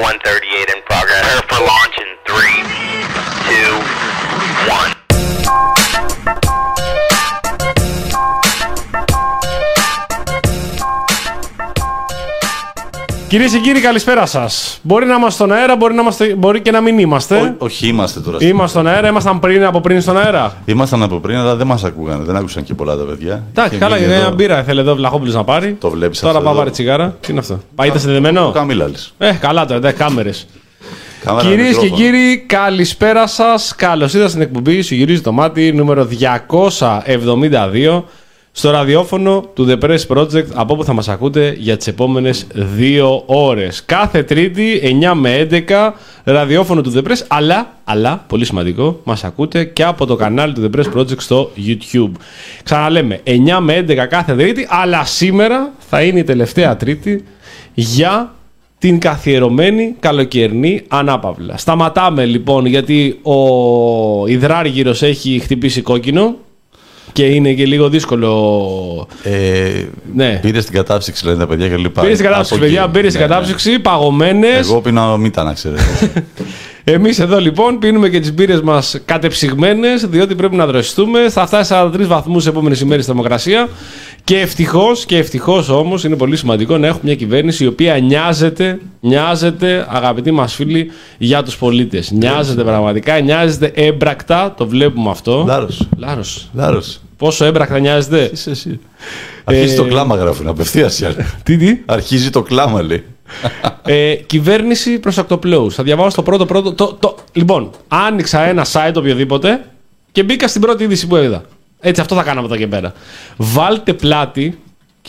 130 Κυρίες και κύριοι, καλησπέρα σας. Μπορεί να είμαστε στον αέρα, μπορεί, να είμαστε, μπορεί και να μην είμαστε. Ό, όχι, είμαστε τώρα. Είμαστε στον αέρα, ήμασταν πριν από πριν στον αέρα. Ήμασταν από πριν, αλλά δεν μας ακούγανε. Δεν άκουσαν και πολλά τα παιδιά. Εντάξει, Και καλά, μείνει είναι εδώ. μια μπύρα. Θέλει εδώ ο Βλαχόπουλος να πάρει. Το βλέπεις Τώρα αυτό. πάω εδώ. πάρει τσιγάρα. Τι είναι αυτό; Πάει, είστε συνδεδεμένο; Το καμίλαλης. Ε, καλά τώρα, εντάξει, κάμερες. Κάμερα Κυρίες και μικρόφωνο. κύριοι, καλησπέρα σας. Καλώς ήρθατε στην εκπομπή Σου γυρίζει το μάτι νούμερο 272 στο ραδιόφωνο του The Press Project από όπου θα μας ακούτε για τις επόμενες δύο ώρες. Κάθε Τρίτη 9 με 11 ραδιόφωνο του The Press αλλά, αλλά, πολύ σημαντικό, μας ακούτε και από το κανάλι του The Press Project στο YouTube. Ξαναλέμε, 9 με 11 κάθε Τρίτη αλλά σήμερα θα είναι η τελευταία Τρίτη για την καθιερωμένη καλοκαιρινή ανάπαυλα. Σταματάμε λοιπόν γιατί ο υδράργυρος έχει χτυπήσει κόκκινο και είναι και λίγο δύσκολο. Ε, Ναι. Πήρε την κατάψυξη, λένε τα παιδιά και λοιπά. Πήρε την κατάψυξη, Από εκεί. παιδιά, πήρε την Ναι, ναι. κατάψυξη, παγωμένες. Εγώ πίνω μήτα, να ξέρετε. Εμείς εδώ λοιπόν πίνουμε και τις μπύρες μας κατεψυγμένες, διότι πρέπει να δροσιστούμε. Θα φτάσει 43 βαθμούς τι επόμενε ημέρε στη θερμοκρασία. Και ευτυχώς, και ευτυχώς όμως, είναι πολύ σημαντικό να έχουμε μια κυβέρνηση η οποία νοιάζεται, νοιάζεται, αγαπητοί μας φίλοι, για τους πολίτες. Νοιάζεται πραγματικά, νοιάζεται έμπρακτα, το βλέπουμε αυτό. Λάρος. Λάρος. Λάρος. Πόσο έμπρακτα νοιάζεται. Είσαι εσύ. Αρχίζει Ε, το κλάμα, γράφουν απευθείας. Τι, τι; Αρχίζει το κλάμα, λέει. Ε, κυβέρνηση προς ακτοπλώου. Θα διαβάσω το πρώτο πρώτο. Το, το, λοιπόν, άνοιξα ένα site οποιοδήποτε και μπήκα στην πρώτη είδηση που είδα. Έτσι, αυτό θα κάναμε εδώ και πέρα. Βάλτε πλάτη,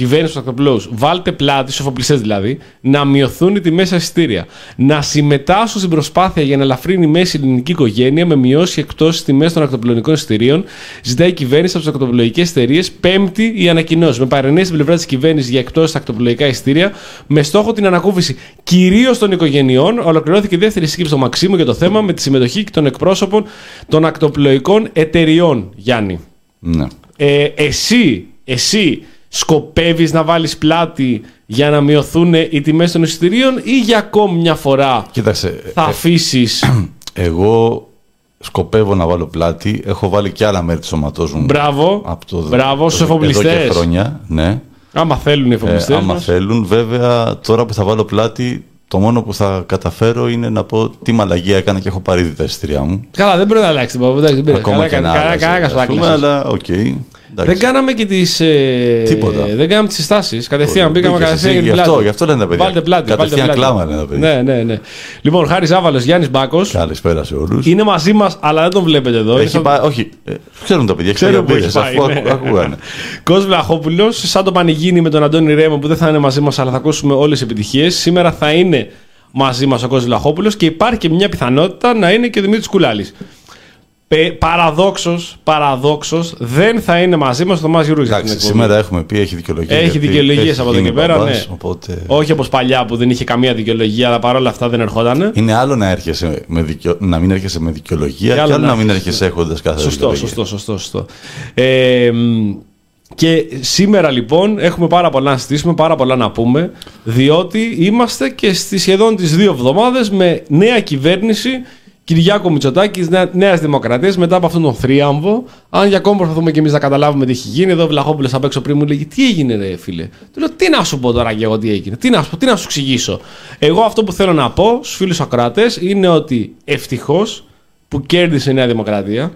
κυβέρνηση του ακτοπλώου, βάλτε πλάτη, στου εφοπλιστέ δηλαδή, να μειωθούν οι τιμές στα εισιτήρια. Να συμμετάσχουν στην προσπάθεια για να ελαφρύνει η μέση ελληνική οικογένεια με μειώσεις εκτό στι τιμές των ακτοπλοϊκών εισιτηρίων. Ζητάει η κυβέρνηση από τις ακτοπλοϊκές εταιρείες πέμπτη η ανακοινώση. Με παρενέργεια στην πλευρά της κυβέρνησης για εκτό στα ακτοπλοϊκά εισιτήρια, με στόχο την ανακούφιση κυρίως των οικογενειών, ολοκληρώθηκε η δεύτερη σύσκεψη στο Μαξίμου για το θέμα με τη συμμετοχή και των εκπρόσωπων των ακτοπλοϊκών εταιριών. Γιάννη. Ναι. Ε, εσύ, εσύ σκοπεύεις να βάλεις πλάτη για να μειωθούν οι τιμές των εισιτηρίων ή για ακόμη μια φορά Κοίταξε, θα αφήσεις εγώ σκοπεύω να βάλω πλάτη. Έχω βάλει και άλλα μέρη του σώματός μου. μπράβο, από το, μπράβο στους εδώ και εφοπλιστές χρόνια, ναι. άμα θέλουν οι Ε, εφοπλιστές άμα μας. θέλουν, βέβαια, τώρα που θα βάλω πλάτη, το μόνο που θα καταφέρω είναι να πω τι μαλαγία έκανα και έχω πάρει ήδη τα εισιτήριά μου. Καλά δεν πρέπει να αλλάξει τίποτα, εντάξει, δεν πειράζει. Ακόμα Καλά και έκανε- να καλά- άλλαζε, καλά ας έκανες, πούμε, άκλασες. αλλά οκ. εντάξει. Δεν κάναμε και τις, ε, Τίποτα. Δεν κάναμε τις συστάσεις. Κατευθείαν Μπήκες μπήκαμε εσύ, κατευθείαν για την γι' αυτό- πλάτη. γι' αυτό λένε τα παιδιά. Βάλτε πλάτη. βάλτε Κατευθείαν πλάτη. κλάμα λένε τα παιδιά. Ναι, ναι, ναι. Λοιπόν, Χάρης Ζάβαλο, Γιάννης Μπάκος. Καλησπέρα σε όλους. Είναι μαζί μας, αλλά δεν τον βλέπετε εδώ. Είναι Έχει σαν- πάει, όχι, ε, ξέρουν τα παιδιά, Ξέρω ξέρουν που έχει πάει. αφού ναι. ακού- ακούγανε. Κόσμο Βλαχόπουλος, σαν το πανηγύρι με τον Αντώνη Ρέμο που δεν θα είναι μαζί μας, αλλά θα ακούσουμε όλες τις επιτυχίες. Σήμερα θα είναι μαζί μας ο Κόσμο Βλαχόπουλος και υπάρχει και μια πιθανότητα να είναι και ο Δημήτρης Κουλάλης. Παραδόξως, παραδόξως, δεν θα είναι μαζί μας ο Θωμάς Γιουρούγη. Εντάξει, σήμερα έχουμε πει, έχει δικαιολογία. Έχει γιατί δικαιολογίες έχει από εδώ γίνει και πέρα, μπαμπάς, ναι. Οπότε... Όχι όπως παλιά που δεν είχε καμία δικαιολογία, αλλά παρόλα αυτά δεν ερχόταν. Είναι άλλο να, έρχεσαι με δικαιο... να μην έρχεσαι με δικαιολογία και άλλο, να μην έρχεσαι έχοντας κάθε Σωστό, δικαιολογία. σωστό, σωστό, σωστό. Ε, μ, και σήμερα λοιπόν έχουμε πάρα πολλά να συζητήσουμε, πάρα πολλά να πούμε, διότι είμαστε και στη σχεδόν τις δύο εβδομάδες με νέα κυβέρνηση Κυριάκο Μητσοτάκης, Νέα Δημοκρατίας, μετά από αυτόν τον θρίαμβο. Αν για ακόμα προσπαθούμε και εμείς να καταλάβουμε τι έχει γίνει, εδώ ο Βλαχόπουλος απ' έξω πριν μου λέγει Τι έγινε, ρε φίλε; Του λέω Τι να σου πω τώρα και εγώ τι έγινε, τι να σου, πω, τι να σου εξηγήσω; Εγώ αυτό που θέλω να πω στους φίλους ακροατέ είναι ότι ευτυχώς που κέρδισε η Νέα Δημοκρατία,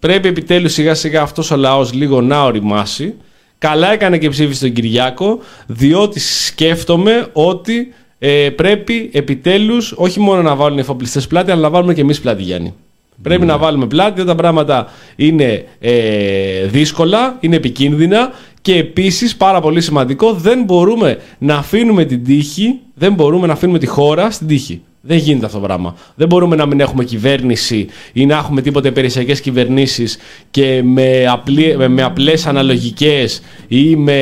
Πρέπει επιτέλους σιγά σιγά αυτός ο λαός λίγο να οριμάσει. Καλά έκανε και ψήφισε τον Κυριάκο, διότι σκέφτομαι ότι ε, πρέπει επιτέλους όχι μόνο να βάλουν οι εφοπλιστές πλάτη, αλλά να βάλουμε και εμείς πλάτη, Γιάννη. Πρέπει να βάλουμε πλάτη, όταν τα πράγματα είναι ε, δύσκολα, είναι επικίνδυνα και επίσης πάρα πολύ σημαντικό, δεν μπορούμε να αφήνουμε την τύχη, δεν μπορούμε να αφήνουμε τη χώρα στην τύχη. Δεν γίνεται αυτό το πράγμα. Δεν μπορούμε να μην έχουμε κυβέρνηση ή να έχουμε τίποτε υπηρεσιακέ κυβερνήσεις και με, απλή, με, με απλές αναλογικές ή με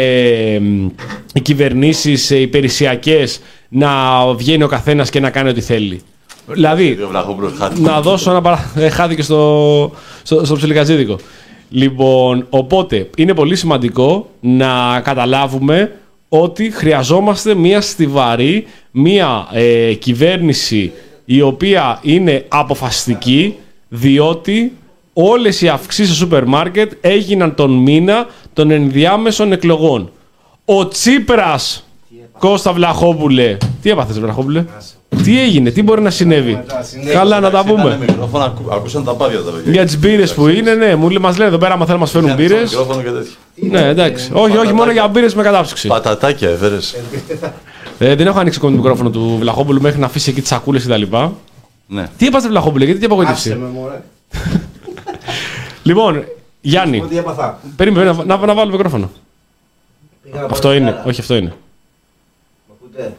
κυβερνήσεις υπηρεσιακέ να βγαίνει ο καθένας και να κάνει ό,τι θέλει. Δηλαδή, Ο Βλαχόπουλος χάθηκε. να δώσω ένα παρά... ε, χάθηκε στο, στο, στο ψιλικατζίδικο. Λοιπόν, οπότε είναι πολύ σημαντικό να καταλάβουμε ότι χρειαζόμαστε μια στιβαρή, μια ε, κυβέρνηση η οποία είναι αποφασιστική, διότι όλες οι αυξήσεις στο σούπερ μάρκετ έγιναν τον μήνα των ενδιάμεσων εκλογών. Ο Τσίπρας, Κώστα Βλαχόπουλε, τι έπαθες Βλαχόπουλε, τι έγινε, τι μπορεί να συνέβη; Καλά να τα πούμε. Μικρόφωνα, ακού- ακούσαν τα πάδια τα παιδιά. Για τις μπύρες που είναι, ναι, μου λέ- μας λένε εδώ πέρα, άμα θέλουν να μας φέρουν Άνοιξαν μπύρες. μικρόφωνο και τέτοια. Ναι, εντάξει. Όχι, όχι, μόνο για μπύρες με κατάψυξη. Πατατάκια έφερες. Ε, δεν έχω ανοίξει ακόμη το μικρόφωνο του Βλαχόπουλου μέχρι να αφήσει εκεί τις σακούλες κτλ. Ναι. Τι είπατε, Βλαχόπουλε, γιατί τι Άσε απογοήτευση. με μωρέ. Λοιπόν, Γιάννη, Ό,τι έπαθα. περίμενε να, να, να βάλω μικρόφωνο. Πήγα να Αυτό πάρω είναι, τσιγάρα. όχι αυτό είναι. Μ' ακούτε;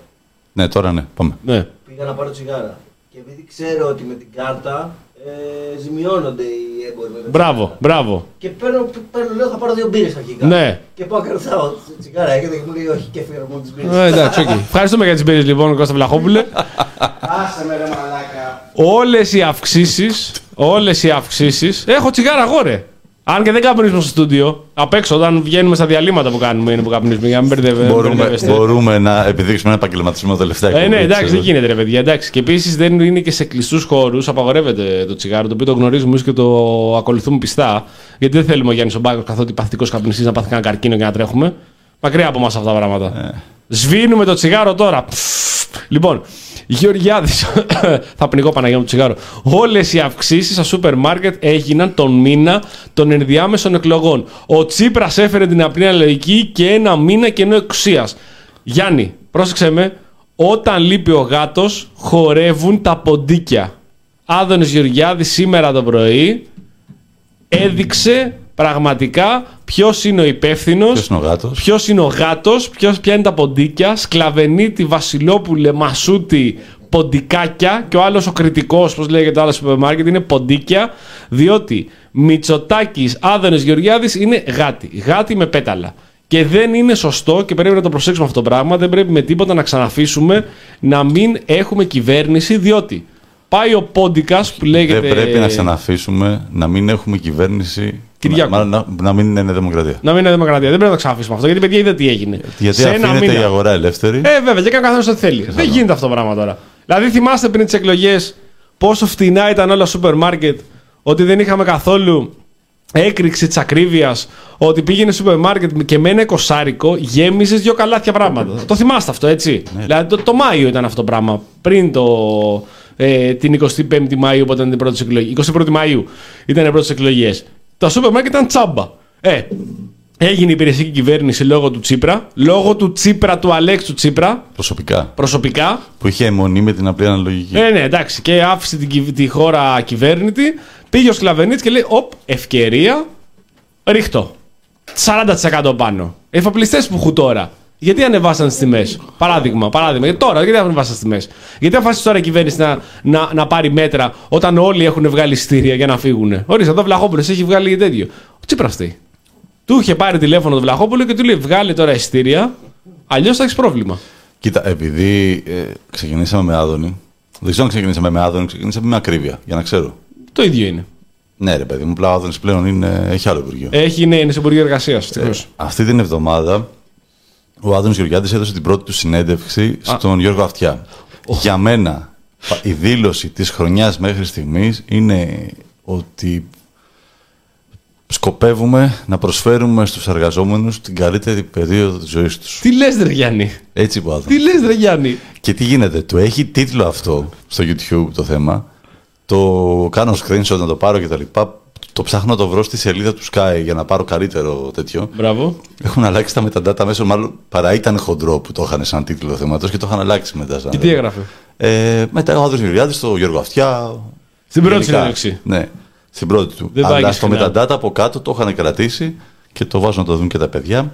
Ναι, τώρα ναι, πάμε. Ναι. Πήγα να πάρω τσιγάρα. Και επειδή ξέρω ότι με την κάρτα ε, ζημιώνονται οι έμποροι με τα Μπράβο, τσιγάρα. μπράβο. Και παίρνω, παίρνω, λέω θα πάρω δύο μπύρες αρχικά. Ναι. Και πάω και ρωτάω, τσιγάρα έχετε και μου λέει όχι και έφυγα μόνο τις μπύρες. Ε, εντάξει, οκ. Ευχαριστούμε για τις μπύρες λοιπόν, Κώστα Βλαχόπουλε. Άσε με ρε μαλάκα. Όλες οι αυξήσεις. Όλες οι αυξήσεις. Έχω τσιγάρα εγώ, ρε. Αν και δεν καπνίζουμε στο στούντιο. Απ' έξω, όταν βγαίνουμε στα διαλύματα που κάνουμε, είναι που καπνίζουμε. Για να μην μπερδευε- Μπορούμε, μπερδεύεστε. μπορούμε να επιδείξουμε ένα επαγγελματισμό τελευταία Ε, ναι, εκπομπή, εντάξει, ξέρω. δεν γίνεται, ρε παιδιά. Εντάξει. Και επίσης δεν είναι και σε κλειστούς χώρους. Απαγορεύεται το τσιγάρο, το οποίο το γνωρίζουμε εμείς και το ακολουθούμε πιστά. Γιατί δεν θέλουμε ο Γιάννης Ομπάκο, καθότι παθητικός καπνιστής, να πάθει κανένα καρκίνο και να τρέχουμε. Μακριά από εμάς αυτά τα πράγματα. Σβήνουμε το τσιγάρο τώρα. Λοιπόν, Γεωργιάδης, θα πνιγώ Παναγία μου το τσιγάρο. Όλες οι αυξήσεις στα σούπερ μάρκετ έγιναν τον μήνα των ενδιάμεσων εκλογών. Ο Τσίπρας έφερε την απλή αναλογική και ένα μήνα κενό εξουσίας. Γιάννη, πρόσεξε με. Όταν λείπει ο γάτος, χορεύουν τα ποντίκια. Άδωνης Γεωργιάδης σήμερα το πρωί έδειξε πραγματικά ποιος είναι ο υπεύθυνος. Ποιος είναι ο γάτος. Ποιος είναι ο γάτος, ποια είναι τα ποντίκια, Σκλαβενίτη, Βασιλόπουλε, Μασούτη, ποντικάκια και ο άλλος ο κριτικός, πώς λέγεται το άλλος σούπερ μάρκετ, είναι ποντίκια, διότι Μητσοτάκης, Άδωνε Γεωργιάδης είναι γάτι. Γάτι με πέταλα. Και δεν είναι σωστό και πρέπει να το προσέξουμε αυτό το πράγμα. Δεν πρέπει με τίποτα να ξαναφήσουμε να μην έχουμε κυβέρνηση, διότι πάει ο πόντικας που λέγεται. Δεν πρέπει να ξαναφήσουμε να μην έχουμε κυβέρνηση. Κυριάκου. Να, να, να μην είναι δημοκρατία. Να μην είναι δημοκρατία. Δεν πρέπει να το ξαναφήσουμε αυτό. Γιατί παιδιά είδε τι έγινε. Γιατί Σε ένα αφήνεται μήνα. η αγορά ελεύθερη. Ε, βέβαια, και κάνει ο καθένα ό,τι θέλει. Δεν γίνεται αυτό το πράγμα τώρα. Δηλαδή, θυμάστε πριν τις εκλογές πόσο φτηνά ήταν όλα σούπερ μάρκετ, ότι δεν είχαμε καθόλου έκρηξη της ακρίβειας, ότι πήγαινε σούπερ μάρκετ και με ένα εικοσάρικο γέμιζε δύο καλάθια πράγματα. το θυμάστε αυτό, έτσι; Δηλαδή, το, το Μάιο ήταν αυτό το πράγμα. Πριν το, ε, την 25η Μαΐου, όταν ήταν οι πρώτες εκλογές. 21η Μαΐου ήταν οι πρώτες εκλογές. Τα σούπερ μάρκετ ήταν τσάμπα. Ε, έγινε η υπηρεσιακή κυβέρνηση λόγω του Τσίπρα, λόγω του Τσίπρα του Αλέξου Τσίπρα, Προσωπικά. προσωπικά. Που είχε αιμονή με την απλή αναλογική. Ε, ναι, εντάξει. Και άφησε την, κυβ- τη χώρα κυβέρνητη. Πήγε ο Σκλαβενίτ και λέει: Οπ, ευκαιρία. Ρίχτω. 40% πάνω. Εφοπλιστές που έχουν τώρα. Γιατί ανεβάσαν τι τιμές; Παράδειγμα, παράδειγμα. Γιατί τώρα, γιατί ανεβάσαν τι τιμές; Γιατί αφάσει τώρα η κυβέρνηση να, να, να πάρει μέτρα όταν όλοι έχουν βγάλει εισιτήρια για να φύγουν; Ορίστε, εδώ Βλαχόπουλος έχει βγάλει τέτοιο. Ο Τσίπρας φταίει. Του είχε πάρει τηλέφωνο το Βλαχόπουλο και του λέει: Βγάλει τώρα εισιτήρια. Αλλιώς θα έχεις πρόβλημα. Κοίτα, επειδή ε, ξεκινήσαμε με Άδωνη. Δεν ξέρω αν ξεκινήσαμε με Άδωνη, ξεκινήσαμε με ακρίβεια. Για να ξέρω. Το ίδιο είναι. Ναι, ρε παιδί μου, απλά ο Άδωνης πλέον είναι, έχει άλλο υπουργείο. Έχει, ναι, είναι σε Υπουργείο Εργασίας. Ε, αυτή την εβδομάδα ο Άδωνης Γεωργιάδης έδωσε την πρώτη του συνέντευξη στον Γιώργο Αυτιά. Για μένα η δήλωση της χρονιάς μέχρι στιγμής είναι ότι σκοπεύουμε να προσφέρουμε στους εργαζόμενους την καλύτερη περίοδο της ζωής τους. Τι λες ρε Γιάννη; Έτσι είπε ο Άδωνης. Τι λες ρε Γιάννη; Και τι γίνεται, του έχει τίτλο αυτό στο YouTube το θέμα. Το κάνω screenshot να το πάρω και τα λοιπά. Το ψάχνω να το βρω στη σελίδα του Sky για να πάρω καλύτερο τέτοιο. Μπράβο. Έχουν αλλάξει τα metadata μέσα, μάλλον παρά ήταν χοντρό που το είχαν σαν τίτλο θέματος και το είχαν αλλάξει μετά. Σαν Και τι έγραφε; Ε, μετά ο Άδωνη Γεωργιάδης, το Γιώργο Αυτιά. Στην πρώτη γενικά. συνέντευξη. Ναι, στην πρώτη του. Δεν πάει Αλλά και στο συχνά. metadata από κάτω το είχαν κρατήσει και το βάζουν να το δουν και τα παιδιά.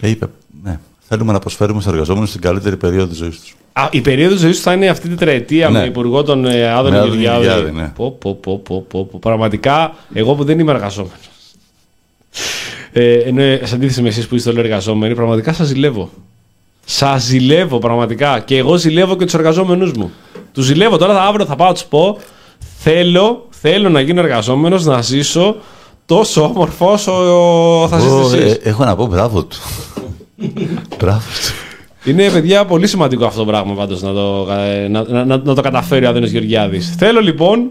Ε, είπε, ναι, θέλουμε να προσφέρουμε στους εργαζόμενους την καλύτερη περίοδο της ζωής τους. Α, η περίοδος ζωής τους θα είναι αυτή την τετραετία Ναι. με υπουργό τον ε, Άδωνη Με Άδωνη Γεωργιάδη. Γεωργιάδη, ναι. Πω, πω, πω, πω, πω, πω. Πραγματικά, εγώ που δεν είμαι εργαζόμενος. Ε, ενώ ε, σε αντίθεση με εσείς που είστε όλοι εργαζόμενοι, πραγματικά σας ζηλεύω. Σας ζηλεύω πραγματικά. Και εγώ ζηλεύω και τους εργαζόμενους μου. Τους ζηλεύω τώρα, θα, αύριο θα πάω να τους πω. Θέλω, θέλω να γίνω εργαζόμενος, να ζήσω τόσο όμορφο όσο θα ζήσετε Ω, εσείς. ε, έχω να πω μπράβο του. Μπράβο του. Είναι, παιδιά, πολύ σημαντικό αυτό το πράγμα πάντως να το, ε, να, να, να, να το καταφέρει ο Άδωνος Γεωργιάδης. Θέλω λοιπόν.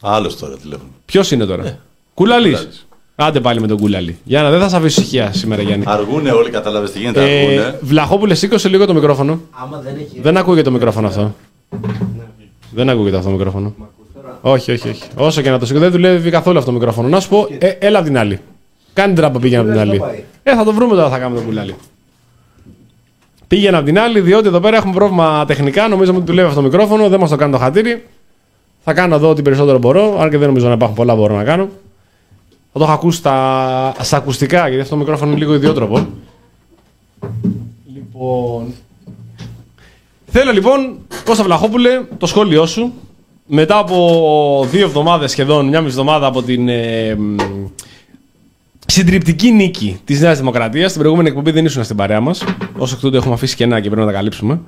Άλλος τώρα τηλέφωνο. Ποιος είναι τώρα, Κουλαλής. Άντε πάλι με τον Κουλαλή. Γιάννα, δεν θα σε αφήσω ησυχία σήμερα, Γιάννη. Αργούνε όλοι, κατάλαβε τι γίνεται. Ε, Αργούνε. Βλαχόπουλε, σήκωσε λίγο το μικρόφωνο. Άμα δεν έχει. Δεν ακούγεται το μικρόφωνο αυτό. Δεν ακούγεται αυτό το μικρόφωνο. Όχι, όχι, όχι. Όσο και να το σηκώ, δεν δουλεύει καθόλου αυτό το μικρόφωνο. Να σου πω, ε, έλα απ' την άλλη. Κάνει τράπα πήγαινε από την Πού άλλη. θα πάει; Ε, θα το βρούμε τώρα, θα κάνουμε τον κουλάλι. Πήγαινε από την άλλη, διότι εδώ πέρα έχουμε πρόβλημα τεχνικά. Νομίζω ότι δουλεύει αυτό το μικρόφωνο, δεν μας το κάνει το χατήρι. Θα κάνω εδώ ό,τι περισσότερο μπορώ, αν και δεν νομίζω να υπάρχουν πολλά μπορώ να κάνω. Θα το έχω ακούσει στα, στα ακουστικά, γιατί αυτό το μικρόφωνο είναι λίγο ιδιότροπο. Λοιπόν. Θέλω λοιπόν, Κώστα Βλαχόπουλε, το σχόλιο σου. Μετά από δύο εβδομάδες σχεδόν, μια μισή εβδομάδα από την ε, μ, συντριπτική νίκη της Νέας Δημοκρατίας. Στην προηγούμενη εκπομπή δεν ήσουν στην παρέα μας. Όσο εκ τούτου έχουμε αφήσει κενά και πρέπει να τα καλύψουμε.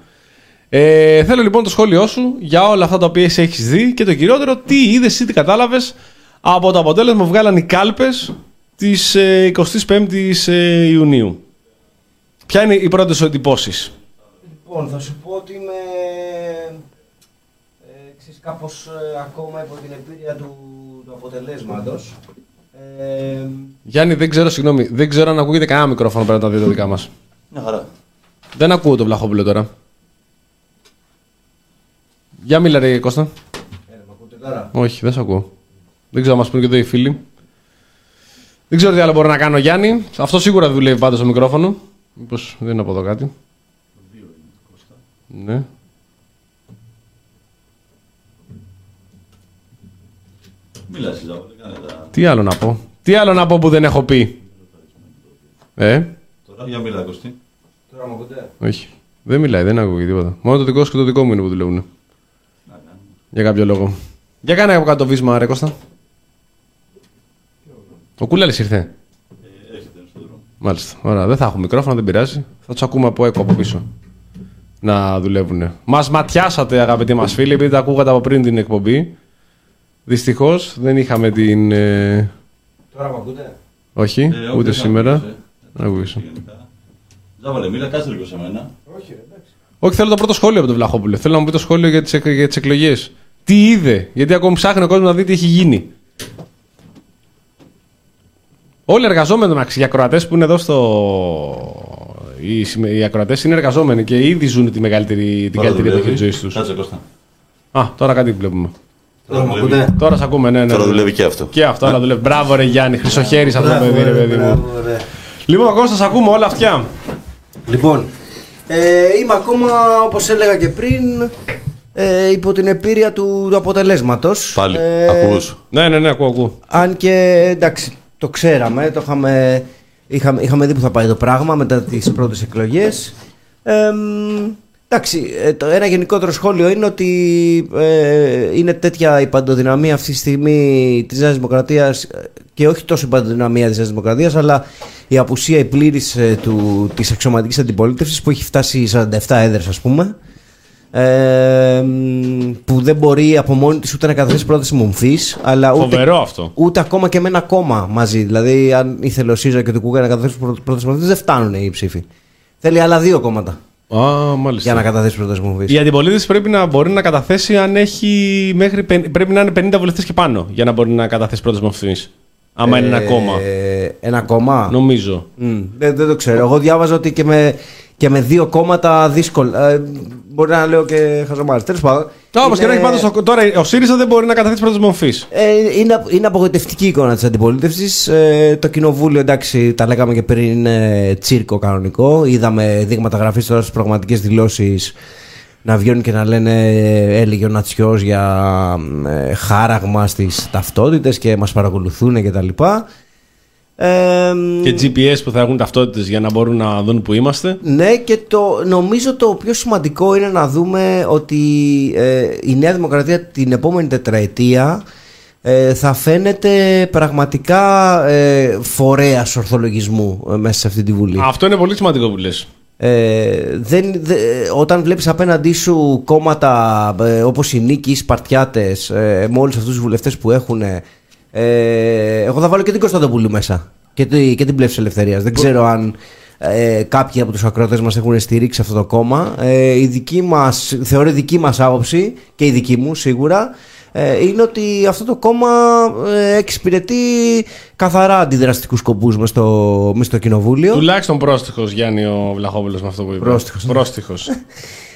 Ε, θέλω λοιπόν το σχόλιο σου για όλα αυτά τα οποία εσύ έχεις δει και το κυριότερο, τι είδες ή τι κατάλαβες από το αποτέλεσμα που βγάλαν οι κάλπες της ε, 25η ε, Ιουνίου. Ποια είναι οι πρώτες σου εντυπώσεις; Λοιπόν, θα σου πω ότι είμαι. Ε, ξέρεις, κάπως ε, ακόμα υπό την εμπειρία του, του αποτελέσματος. Ε, Γιάννη, δεν ξέρω, συγγνώμη, δεν ξέρω αν ακούγεται κανένα μικρόφωνο πέρα από τα δύο τα δικά μας. Μια χαρά. Δεν ακούω τον Βλαχόπουλο τώρα. Για μίλα ρε Κώστα. ε, με ακούτε τώρα. Όχι, δεν σε ακούω. Δεν ξέρω, μας πούνε και εδώ οι φίλοι. Δεν ξέρω τι άλλο μπορώ να κάνω, Γιάννη. Αυτό σίγουρα δεν δουλεύει πάντω στο μικρόφωνο. Μήπως δεν είναι από εδώ κάτι. Ναι. Μίλα εσύ, Ζάβολε, κάνε τα. Τι άλλο να πω; Τι άλλο να πω που δεν έχω πει; Ε, Τώρα για μίλα, Κωστή. Τώρα με ακούτε; όχι. Δεν μιλάει, δεν ακούγεται τίποτα. Μόνο το δικό σου και το δικό μου είναι που δουλεύουν. Για κάποιο λόγο. Για κάνε από κάτω το βίσμα, ρε Κώστα. Ο Κούλαλης ήρθε. Ε, Έρχεται είναι στον δρόμο. Μάλιστα. Ωραία, δεν θα έχω μικρόφωνο, δεν πειράζει. Θα τους ακούμε από έκο από πίσω. Να δουλεύουν. Μας ματιάσατε, αγαπητοί μας φίλοι, επειδή τα ακούγατε από πριν την εκπομπή. Δυστυχώς δεν είχαμε την. ε, Τώρα με ακούτε; Όχι, Ε, όχι, ούτε δεν σήμερα. άκουσες, ε. Να ακούγεσαι. Γενικά. Ζάβολε, μίλα, κάτσε λίγο σε μένα. Όχι, ρε, εντάξει. Όχι, θέλω το πρώτο σχόλιο από τον Βλαχόπουλο. Θέλω να μου πει το σχόλιο για τις για τις εκλογές. Τι είδε, γιατί ακόμη ψάχνει ο κόσμος να δει τι έχει γίνει. Όλοι οι εργαζόμενοι μεταξύ, οι ακροατές που είναι εδώ στο. Οι, συμμε- οι ακροατές είναι εργαζόμενοι και ήδη ζουν τη μεγαλύτερη, την Τώρα καλύτερη εποχή δουλεύει. της ζωής τους. Κάτσε, Κώστα. Α, τώρα κάτι βλέπουμε. Τώρα με δουλεύει. ακούτε. Τώρα σε ακούμε, ναι, ναι. Τώρα ναι. δουλεύει και αυτό. Και αυτό, αλλά δουλεύει. Μπράβο, ρε Γιάννη, χρυσοχέρι αυτό το Μπράβο, παιδί, ρε ρε, παιδί μου. μπράβο, ρε. Λοιπόν, Κώστας, σε ακούμε όλα αυτιά. Λοιπόν, ε, είμαι ακόμα όπως έλεγα και πριν ε, υπό την επίρρεια του, του αποτελέσματος. Πάλι, Ε, ακούς. Ναι, ναι, ναι, ακούω, ακούω. Αν και εντάξει, το ξέραμε, το είχαμε, είχαμε, είχαμε δει που θα πάει το πράγμα μετά τις πρώτες εκλογές. Ε, μ, εντάξει, ε, το, ένα γενικότερο σχόλιο είναι ότι ε, είναι τέτοια η παντοδυναμία αυτή τη στιγμή της Νέας Δημοκρατίας ε, και όχι τόσο η παντοδυναμία της Νέας Δημοκρατίας αλλά η απουσία η πλήρης ε, του, της αξιωματικής αντιπολίτευσης που έχει φτάσει 47 έδρες ας πούμε ε, μ, που δεν μπορεί από μόνη της ούτε να καταθέσει πρόταση μομφής αλλά ούτε Φοβερό αυτό. ούτε ακόμα και με ένα κόμμα μαζί. Δηλαδή, αν ήθελε ο ΣΥΡΙΖΑ και το ΚΟΥΚΑ να καταθέσουν πρόταση μορφή, δεν φτάνουν οι ψήφοι. Θέλει άλλα δύο κόμματα Α, μάλιστα. για να καταθέσει πρόταση μορφή. Η αντιπολίτευση πρέπει να μπορεί να καταθέσει αν έχει μέχρι. πεν- Πρέπει να είναι 50 βουλευτές και πάνω για να μπορεί να καταθέσει πρώτες μορφή. Άμα είναι ένα κόμμα. Ένα κόμμα. Νομίζω. Μμ, δεν, δεν το ξέρω. Εγώ διάβαζα ότι και με, και με δύο κόμματα δύσκολα. Ε, μπορεί να λέω και χαζομάρες. Τέλος πάντων. Όπω και να είναι- έχει πάντως. Τώρα ο ΣΥΡΙΖΑ δεν μπορεί να καταθέσει πρώτε μορφής. Ε, είναι, είναι απογοητευτική η εικόνα της αντιπολίτευσης. Ε, το κοινοβούλιο, εντάξει, τα λέγαμε και πριν, είναι τσίρκο κανονικό. Είδαμε δείγματα γραφής τώρα στις πραγματικές δηλώσεις να βγαίνουν και να λένε ε, έλεγε ο Νατσιός για ε, χάραγμα στις ταυτότητες και μας παρακολουθούν και τα λοιπά. Ε, Και GPS που θα έχουν ταυτότητες για να μπορούν να δουν που είμαστε. ναι και το, νομίζω το πιο σημαντικό είναι να δούμε ότι ε, η Νέα Δημοκρατία την επόμενη τετραετία ε, θα φαίνεται πραγματικά ε, φορέας ορθολογισμού ε, μέσα σε αυτή τη Βουλή. Αυτό είναι πολύ σημαντικό που λες. Ε, δεν, δε- όταν βλέπεις απέναντί σου κόμματα ε, όπως η Νίκη, οι Σπαρτιάτες ε, με όλους αυτούς τους βουλευτές που έχουν ε, εγώ θα βάλω και την Κωνσταντοπούλου μέσα και, τη- και την Πλεύση Ελευθερίας δεν ξέρω αν ε, κάποιοι από τους ακροατές μας έχουν στηρίξει αυτό το κόμμα. Ε, η δική μας, θεωρώ η δική μας άποψη και η δική μου σίγουρα ε, είναι ότι αυτό το κόμμα ε, εξυπηρετεί καθαρά αντιδραστικούς σκοπούς μες στο, μες στο κοινοβούλιο. Τουλάχιστον πρόστιχος Γιάννη ο Βλαχόπουλος με αυτό που είπε. Πρόστιχος. Πρόστιχος.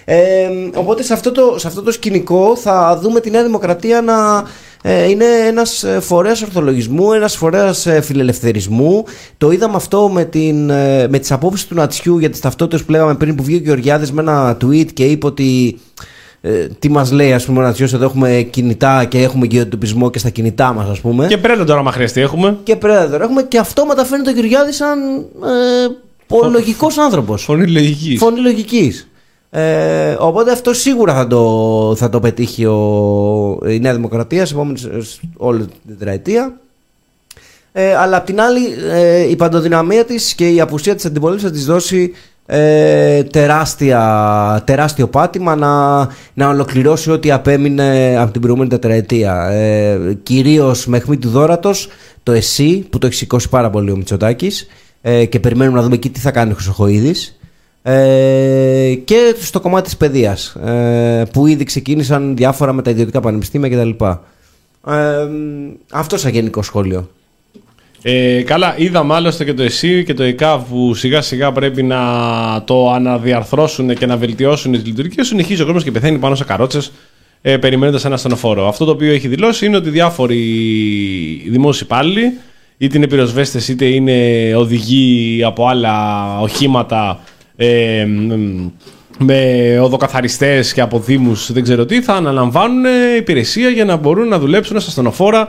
Ε, οπότε σε αυτό, το, σε αυτό το σκηνικό θα δούμε τη Νέα Δημοκρατία να ε, είναι ένας ε, φορέας ορθολογισμού, ένας φορέας ε, φιλελευθερισμού. Το είδαμε αυτό με, την, ε, με τις απόψεις του Νατσιού για τις ταυτότητες που λέγαμε πριν που βγήκε ο Γεωργιάδης με ένα tweet και είπε ότι ε, τι μας λέει ας πούμε ο Νατσιός εδώ έχουμε κινητά και έχουμε και εντοπισμό και στα κινητά μας ας πούμε και πρέπει τώρα, άμα χρειαστεί, έχουμε. και Predator έχουμε και αυτό μεταφέρει ο Γεωργιάδη σαν ε, λογικός άνθρωπος Φωνή λογικής. φωνή λογικής. Ε, οπότε αυτό σίγουρα θα το, θα το πετύχει ο, η Νέα Δημοκρατία σε επόμενη σε όλη την τετραετία. Ε, αλλά απ' την άλλη ε, η παντοδυναμία της και η απουσία της αντιπολίτευσης θα της δώσει ε, τεράστια, τεράστιο πάτημα να, να ολοκληρώσει ό,τι απέμεινε από την προηγούμενη τετραετία. Ε, κυρίως με αιχμή του δόρατος το ΕΣΥ που το έχει σηκώσει πάρα πολύ ο Μητσοτάκης ε, και περιμένουμε να δούμε εκεί τι θα κάνει ο Χρυσοχοίδης. Ε, και στο κομμάτι της παιδείας ε, που ήδη ξεκίνησαν διάφορα με τα ιδιωτικά πανεπιστήμια κτλ. Ε, αυτός σαν γενικό σχόλιο. Ε, καλά, είδαμε άλλωστε και το ΕΣΥ και το ΕΚΑΒ που σιγά σιγά πρέπει να το αναδιαρθρώσουν και να βελτιώσουν τις λειτουργίες. Συνεχίζει ο κόσμος και πεθαίνει πάνω σε καρότσες ε, περιμένοντας ένα στενοφόρο. Αυτό το οποίο έχει δηλώσει είναι ότι διάφοροι δημόσιοι υπάλληλοι, είτε είναι πυροσβέστες είτε είναι οδηγοί από άλλα οχήματα ε, μ, με οδοκαθαριστές και από δήμους δεν ξέρω τι θα αναλαμβάνουν υπηρεσία για να μπορούν να δουλέψουν στα στενοφόρα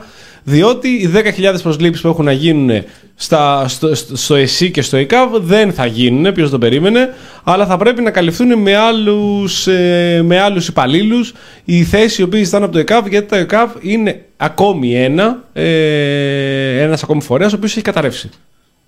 διότι οι 10.000 προσλήψεις που έχουν να γίνουν στα, στο, στο, στο ΕΣΥ και στο ΕΚΑΒ δεν θα γίνουν, ποιος το περίμενε, αλλά θα πρέπει να καλυφθούν με άλλους, ε, με άλλους υπαλλήλους οι θέσεις οι οποίες ήταν από το ΕΚΑΒ, γιατί το ΕΚΑΒ είναι ακόμη ένα, ε, ένας ακόμη φορέας ο οποίος έχει καταρρεύσει.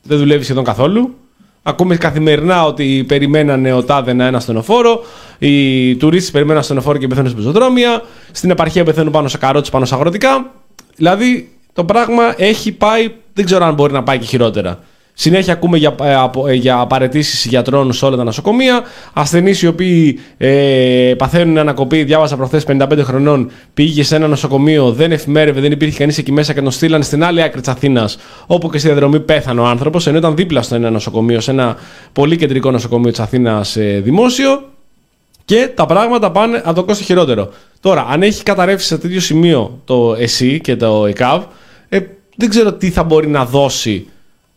Δεν δουλεύει σχεδόν καθόλου. Ακούμε καθημερινά ότι περιμένανε ο τάδε να ένα στενοφόρο. Οι τουρίστες περιμέναν στενοφόρο και πεθαίνουν στην πεζοδρόμια. Στην επαρχία πεθαίνουν πάνω σε καρότσε, πάνω σε αγροτικά. Δηλαδή το πράγμα έχει πάει, δεν ξέρω αν μπορεί να πάει και χειρότερα. Συνέχεια ακούμε για, ε, απο- ε, για παρετήσεις γιατρών σε όλα τα νοσοκομεία. Ασθενείς οι οποίοι ε, παθαίνουν ανακοπή. Διάβασα προχθές 55 χρονών. Πήγε σε ένα νοσοκομείο, δεν εφημέρευε, δεν υπήρχε κανείς εκεί μέσα και τον στείλαν στην άλλη άκρη της Αθήνας. Όπου και στη διαδρομή πέθανε ο άνθρωπος, ενώ ήταν δίπλα στο ένα νοσοκομείο, σε ένα πολύ κεντρικό νοσοκομείο της Αθήνας ε, δημόσιο. Και τα πράγματα πάνε από το κόστος χειρότερο. Τώρα, αν έχει καταρρεύσει σε τέτοιο σημείο το ΕΣΥ και το ΕΚΑΒ, ε, δεν ξέρω τι θα μπορεί να δώσει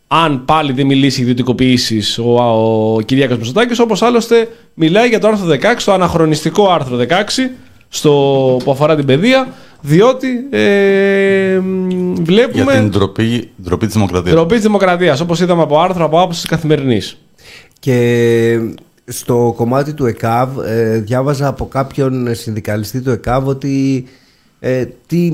αν πάλι δεν μιλήσει για ιδιωτικοποιήσεις ο, ο Κυριάκος Μητσοτάκης, όπως άλλωστε μιλάει για το άρθρο 16, το αναχρονιστικό άρθρο 16, στο, που αφορά την παιδεία, διότι ε, μ, Για βλέπουμε την ντροπή, ντροπή της δημοκρατίας. τροπή της δημοκρατίας, όπως είδαμε από άρθρο από άποψη καθημερινής. Και στο κομμάτι του ΕΚΑΒ ε, διάβαζα από κάποιον συνδικαλιστή του ΕΚΑΒ ότι ε, τι,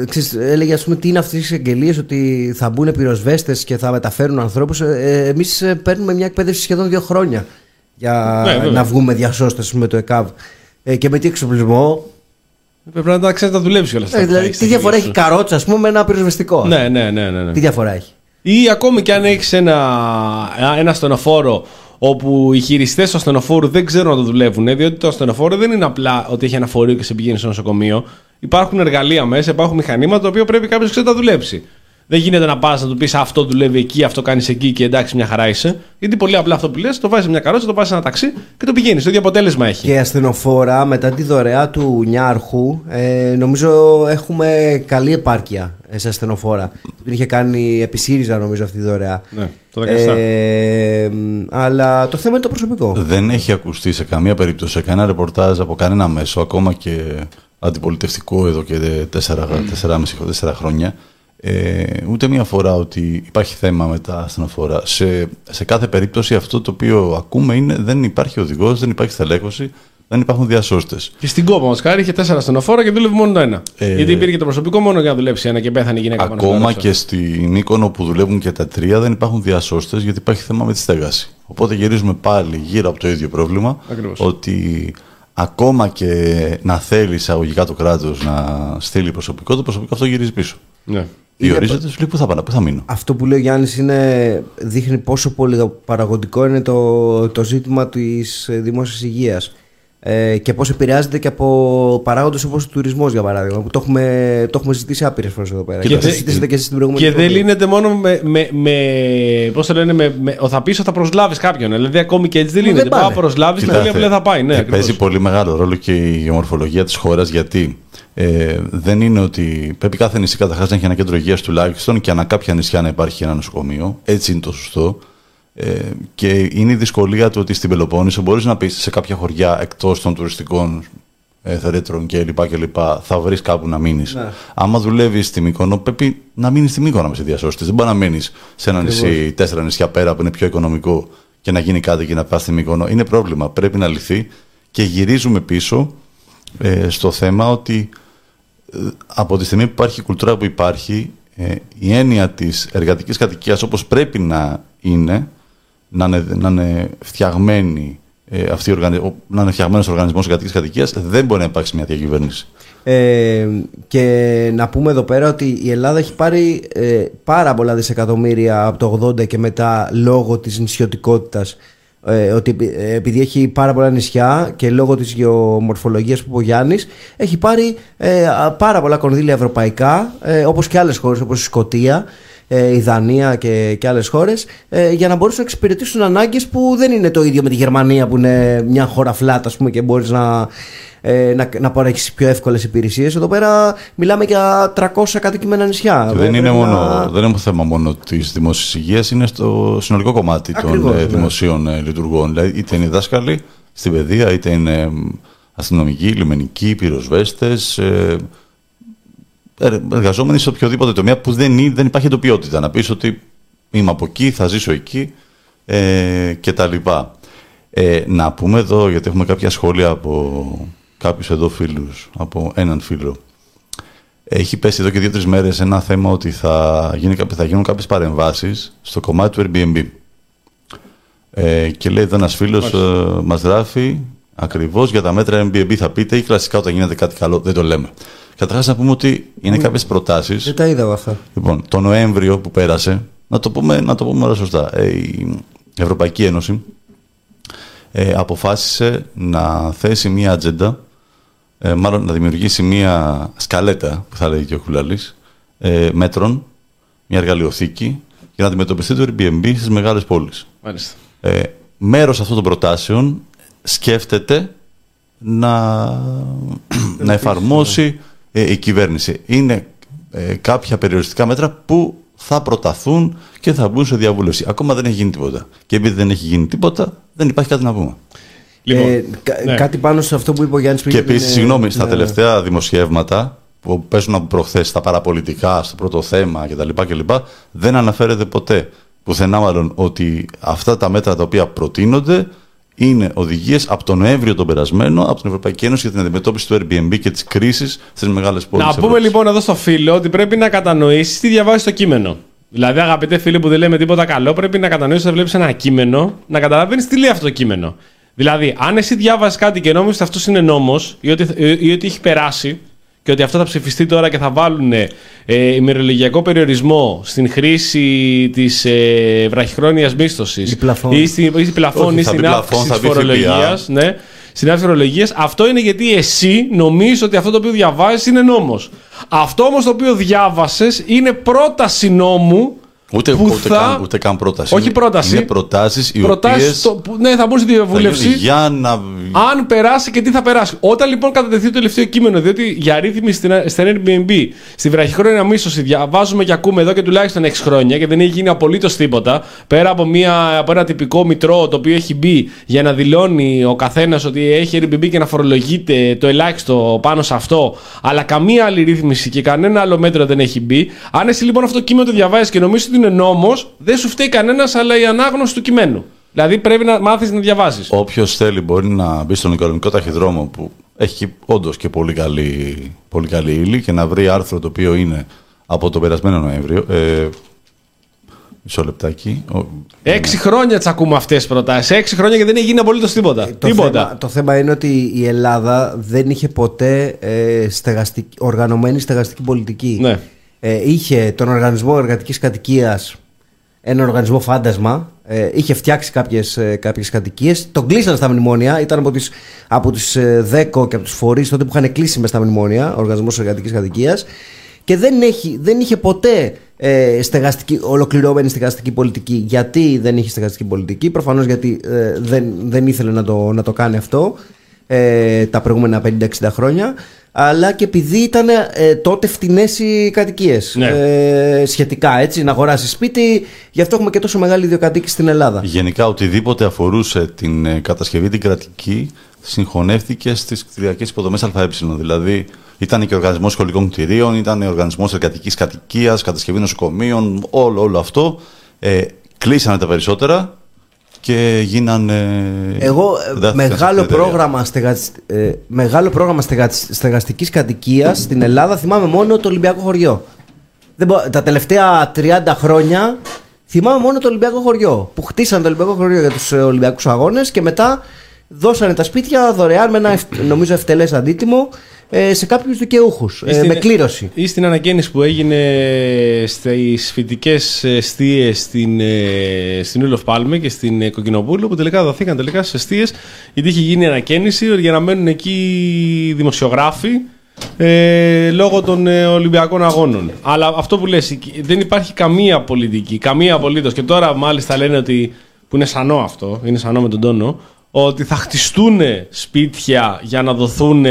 ε, ξέρεις, έλεγε ας πούμε τι είναι αυτές τις εγγελίες ότι θα μπουν πυροσβέστες και θα μεταφέρουν ανθρώπους ε, ε, εμείς ε, παίρνουμε μια εκπαίδευση σχεδόν δύο χρόνια για Ναι, βέβαια. να βγούμε διασώστες με το ΕΚΑΒ ε, και με τι εξοπλισμό; Πρέπει να τα ξέρει να δουλέψει όλα αυτά. ε, που θα δηλαδή έχεις τι στα διαφορά χέρια έχει σου. καρότσα ας πούμε με ένα πυροσβεστικό; Ναι, ναι, ναι, ναι, ναι. τι διαφορά έχει; Ή ακόμη και αν έχεις ένα, ένα στενοφόρο όπου οι χειριστές του ασθενοφόρου δεν ξέρουν να το δουλεύουν, ε, διότι το ασθενοφόρο δεν είναι απλά ότι έχει ένα φορείο και σε πηγαίνει στο νοσοκομείο. Υπάρχουν εργαλεία μέσα, υπάρχουν μηχανήματα τα οποία πρέπει κάποιος να ξέρει να τα δουλέψει. Δεν γίνεται να πας να του πεις αυτό δουλεύει εκεί, αυτό κάνεις εκεί και εντάξει, μια χαρά είσαι. Γιατί πολύ απλά αυτό που λες, το βάζεις σε μια καρότσα, το πας σε ένα ταξί και το πηγαίνεις. Το ίδιο αποτέλεσμα έχει. Και ασθενοφόρα μετά τη δωρεά του Νιάρχου ε, νομίζω έχουμε καλή επάρκεια ε, σε ασθενοφόρα. Την είχε κάνει επί ΣΥΡΙΖΑ νομίζω αυτή τη δωρεά. Ναι, το 17. Ε, μ, αλλά το θέμα είναι το προσωπικό. Δεν έχει ακουστεί σε καμία περίπτωση σε κανένα ρεπορτάζ από κανένα μέσο, ακόμα και αντιπολιτευτικό εδώ και 4,5-4 χρόνια, ε, ούτε μία φορά ότι υπάρχει θέμα με τα ασθενοφόρα. Σε, σε κάθε περίπτωση αυτό το οποίο ακούμε είναι δεν υπάρχει οδηγός, δεν υπάρχει στελέχωση, δεν υπάρχουν διασώστες. Και στην κόπα μας χάρη είχε τέσσερα στενοφόρα και δούλευε μόνο το ένα. Ε, Γιατί υπήρχε το προσωπικό μόνο για να δουλέψει ένα και πέθανε η γυναίκα πάνω στο Ακόμα γράψο. και στην Μύκονο που δουλεύουν και τα τρία δεν υπάρχουν διασώστες γιατί υπάρχει θέμα με τη στέγαση. Οπότε γυρίζουμε πάλι γύρω από το ίδιο πρόβλημα Ακριβώς. ότι ακόμα και να θέλει εισαγωγικά το κράτος να στείλει προσωπικό, το προσωπικό αυτό γυρίζει πίσω. Ναι. Διορίζεται, σου λέει πού θα πάω, πού θα μείνω. Αυτό που λέει ο Γιάννης είναι, δείχνει πόσο πολύ παραγωγικό είναι το, το ζήτημα της ε, δημόσιας υγείας ε, και πώς επηρεάζεται και από παράγοντες όπως ο τουρισμός για παράδειγμα που το έχουμε, το έχουμε ζητήσει άπειρες φορές εδώ πέρα Και και, το δε- συζητήσατε και εσείς στην προηγούμενη Και δεν εκπομπή. λύνεται μόνο με. με, με πώς το λένε, με, με, θα πεις ότι θα προσλάβεις κάποιον. Δηλαδή, ακόμη και έτσι δεν Μα λύνεται. δεν Πάω πάνε. προσλάβεις και Κοιτάξτε, πολύ απλά θα πάει. Ναι, και ακριβώς. παίζει πολύ μεγάλο ρόλο και η γεωμορφολογία της χώρας γιατί ε, δεν είναι ότι πρέπει κάθε νησί καταρχάς να έχει ένα κέντρο υγείας τουλάχιστον και ανά κάποια νησιά να υπάρχει ένα νοσοκομείο. Έτσι είναι το σωστό. Ε, και είναι η δυσκολία του ότι στην Πελοπόννησο μπορείς να πεις σε κάποια χωριά εκτός των τουριστικών ε, θερέτρων κλπ. κλπ. Θα βρεις κάπου να μείνεις. Ναι. Άμα δουλεύεις στη Μύκονο, πρέπει να μείνεις στη Μύκονο να με σε διασώσει. Δεν μπορεί να μείνεις σε ένα νησί, τέσσερα νησιά πέρα που είναι πιο οικονομικό και να γίνει κάτι και να πας στη Μύκονο. Είναι πρόβλημα. Πρέπει να λυθεί. Και γυρίζουμε πίσω ε, στο θέμα ότι ε, από τη στιγμή που υπάρχει η κουλτούρα που υπάρχει, ε, η έννοια της εργατικής κατοικίας όπως πρέπει να είναι, να είναι, να είναι φτιαγμένη ε, αυτή η οργανι... ο- να είναι φτιαγμένος ο οργανισμός εργατικής κατοικίας, δεν μπορεί να υπάρξει μια διακυβέρνηση. Ε, και να πούμε εδώ πέρα ότι η Ελλάδα έχει πάρει ε, πάρα πολλά δισεκατομμύρια από το 80 και μετά λόγω της νησιωτικότητας ε, ότι επει- ε, επειδή έχει πάρα πολλά νησιά και λόγω της γεωμορφολογίας που είπε ο Γιάννης έχει πάρει ε, α, πάρα πολλά κονδύλια ευρωπαϊκά ε, όπως και άλλες χώρες όπως η Σκωτία ε, η Δανία και, και άλλες χώρες ε, για να μπορέσουν να εξυπηρετήσουν ανάγκες που δεν είναι το ίδιο με τη Γερμανία που είναι μια χώρα φλάτα ας πούμε, και μπορείς να, ε, να, να παρέχεις πιο εύκολες υπηρεσίες εδώ πέρα μιλάμε για 300 κατοικημένα νησιά Και δεν, είναι Πρέπει μόνο, να- δεν είναι θέμα μόνο της δημόσιας υγείας, είναι στο συνολικό κομμάτι Ακριβώς, των ε, ναι. δημοσίων ε, λειτουργών. Δηλαδή, είτε είναι δάσκαλοι στην παιδεία, είτε είναι μ, αστυνομικοί, λιμενικοί, πυροσβέστες, ε, ε, εργαζόμενοι σε οποιοδήποτε τομέα που δεν, είναι- δεν υπάρχει εντοπιότητα. Να πεις ότι είμαι από εκεί, θα ζήσω εκεί ε, και τα λοιπά. Ε, να πούμε εδώ, γιατί έχουμε κάποια σχόλια από κάποιους εδώ φίλους, από έναν φίλο. Έχει πέσει εδώ και δύο-τρεις μέρες ένα θέμα ότι θα, γίνει, κάποι- θα γίνουν κάποιες παρεμβάσεις στο κομμάτι του Airbnb. Ε, και λέει εδώ ένας φίλος, ε, μας γράφει ακριβώς για τα μέτρα Airbnb θα πείτε ή κλασικά όταν γίνεται κάτι καλό. Δεν το λέμε. Καταρχάς να πούμε ότι είναι κάποιες προτάσεις. δεν τα είδα εγώ αυτά Λοιπόν, το Νοέμβριο που πέρασε, να το πούμε, να το πούμε όλα σωστά, ε, η Ευρωπαϊκή Ένωση ε, αποφάσισε να θέσει μία ατζέντα, ε, μάλλον να δημιουργήσει μία σκαλέτα, που θα λέει και ο Κουλαλής, ε, μέτρων, μια εργαλειοθήκη, για να αντιμετωπιστεί το Airbnb στις μεγάλες πόλεις. Μάλιστα. Ε, μέρος αυτών των προτάσεων σκέφτεται να, να εφαρμόσει ε, η κυβέρνηση. Είναι ε, κάποια περιοριστικά μέτρα που θα προταθούν και θα μπουν σε διαβούλευση. Ακόμα δεν έχει γίνει τίποτα. Και επειδή δεν έχει γίνει τίποτα, δεν υπάρχει κάτι να πούμε. Λοιπόν, ε, κα- ναι. κάτι πάνω σε αυτό που είπε ο Γιάννης πριν Και για την, επίσης, ε, συγγνώμη, στα ναι. τελευταία δημοσιεύματα που παίζουν από προχθές στα παραπολιτικά, στο πρώτο θέμα κτλ. κλπ, δεν αναφέρεται ποτέ πουθενά μάλλον ότι αυτά τα μέτρα τα οποία προτείνονται είναι οδηγίες από τον Νοέμβριο τον περασμένο από την Ευρωπαϊκή Ένωση για την αντιμετώπιση του Airbnb και της κρίσης στις μεγάλες πόλεις. Να πούμε λοιπόν εδώ στο φίλο ότι πρέπει να κατανοήσεις τι διαβάζει το κείμενο. Δηλαδή, αγαπητέ φίλε που δεν λέμε τίποτα καλό, πρέπει να κατανοήσεις όταν βλέπεις ένα κείμενο, να καταλαβαίνεις τι λέει αυτό το κείμενο. Δηλαδή, αν εσύ διάβαζες κάτι και νόμιζες ότι αυτός είναι νόμος ή, ότι- ή ότι έχει περάσει και ότι αυτό θα ψηφιστεί τώρα και θα βάλουν ε, ημερολογιακό περιορισμό στην χρήση της ε, βραχυχρόνιας μίσθωσης Ή πλαφών. ή στην ή στην πλαφών Όχι, ή θα στην πει πλαφών, αύξηση θα της πει ΦΠΑ. φορολογίας. Ναι, στην αύξηση φορολογίας. Αυτό είναι γιατί εσύ νομίζεις ότι αυτό το οποίο διαβάζεις είναι νόμος. Αυτό όμως το οποίο διάβασες είναι πρόταση νόμου. Ούτε, που ούτε, θα- καν, ούτε καν πρόταση. Όχι Είναι- πρόταση. Είναι προτάσεις οι Προτάσεις οποίες. στο- που- ναι, θα μπουν στη διαβούλευση. Για να. Αν περάσει και τι θα περάσει. Όταν λοιπόν κατατεθεί το τελευταίο κείμενο, διότι για ρύθμιση στην, στην Airbnb, στη βραχυχρόνια μίσθωση, διαβάζουμε και ακούμε εδώ και τουλάχιστον 6 χρόνια και δεν έχει γίνει απολύτως τίποτα. Πέρα από, μια, από ένα τυπικό μητρό το οποίο έχει μπει για να δηλώνει ο καθένας ότι έχει Airbnb και να φορολογείται το ελάχιστο πάνω σε αυτό, αλλά καμία άλλη ρύθμιση και κανένα άλλο μέτρο δεν έχει μπει. Αν εσύ λοιπόν αυτό το κείμενο το διαβάζεις και νομίζεις ότι είναι νόμος, δεν σου φταίει κανένας, αλλά η ανάγνωση του κειμένου. Δηλαδή πρέπει να μάθεις να διαβάζεις. Όποιος θέλει μπορεί να μπει στον οικονομικό ταχυδρόμο που έχει όντως και πολύ καλή, πολύ καλή ύλη και να βρει άρθρο το οποίο είναι από τον περασμένο Νοέμβριο. Ε, μισό λεπτάκι. Ο- Έξι χρόνια τι ακούμε αυτές τις προτάσεις. Έξι χρόνια και δεν έχει γίνει απολύτως τίποτα. Το τίποτα. θέμα, το θέμα είναι ότι η Ελλάδα δεν είχε ποτέ ε, στεγαστική, οργανωμένη στεγαστική πολιτική. Ναι. Ε, είχε τον οργανισμό εργατικής κατοικίας ένα οργανισμό φάντασμα. Ε, είχε φτιάξει κάποιες κάποιες κατοικίες. Τον κλείσαν στα μνημόνια. Ήταν από, τις, από τους ε, ΔΕΚΟ και από τους φορείς τότε που είχαν κλείσει με στα μνημόνια, ο Οργανισμός Εργατικής Κατοικίας. Και δεν, έχει, δεν είχε ποτέ ε, στεγαστική, ολοκληρωμένη στεγαστική πολιτική. Γιατί δεν είχε στεγαστική πολιτική, προφανώς γιατί ε, δεν, δεν ήθελε να το, να το κάνει αυτό ε, τα προηγούμενα 50-60 χρόνια αλλά και επειδή ήταν ε, τότε φτηνές οι κατοικίες. Ναι. Ε, σχετικά έτσι, να αγοράσει σπίτι. Γι' αυτό έχουμε και τόσο μεγάλη ιδιοκατοίκηση στην Ελλάδα. Γενικά, οτιδήποτε αφορούσε την ε, κατασκευή την κρατική συγχωνεύτηκε στις κτηριακές υποδομές ΑΕ. Δηλαδή, ήταν και ο οργανισμός σχολικών κτηρίων, ήταν ο οργανισμός εργατικής κατοικίας, κατασκευή νοσοκομείων, όλο, όλο αυτό. Ε, κλείσανε τα περισσότερα και γίνανε. Εγώ ε, δάθηκαν μεγάλο στην εταιρεία. πρόγραμμα, στεγασ... ε, μεγάλο πρόγραμμα στεγασ... στεγαστικής κατοικίας στην Ελλάδα θυμάμαι μόνο το Ολυμπιακό χωριό. Δεν μπο- Τα τελευταία 30 χρόνια θυμάμαι μόνο το Ολυμπιακό χωριό που χτίσαν το Ολυμπιακό χωριό για τους ε, Ολυμπιακούς αγώνες και μετά δώσανε τα σπίτια δωρεάν με ένα ευ- νομίζω ευτελές αντίτιμο ε, σε κάποιους δικαιούχους Ή ε, στην- με κλήρωση. Ή στην ανακαίνιση που έγινε στις φοιτικές εστίες στην, ε, στην Ούλοφ Πάλμε και στην ε, Κοκκινοπούλου που τελικά δοθήκαν τελικά στις εστίες γιατί είχε γίνει ανακαίνιση για να μένουν εκεί δημοσιογράφοι ε, λόγω των ε, Ολυμπιακών Αγώνων. Αλλά αυτό που λες, εκεί δεν υπάρχει καμία πολιτική, καμία απολύτως και τώρα μάλιστα λένε ότι, που είναι σανό αυτό, είναι σανό με τον τόνο, ότι θα χτιστούν σπίτια για να δοθούν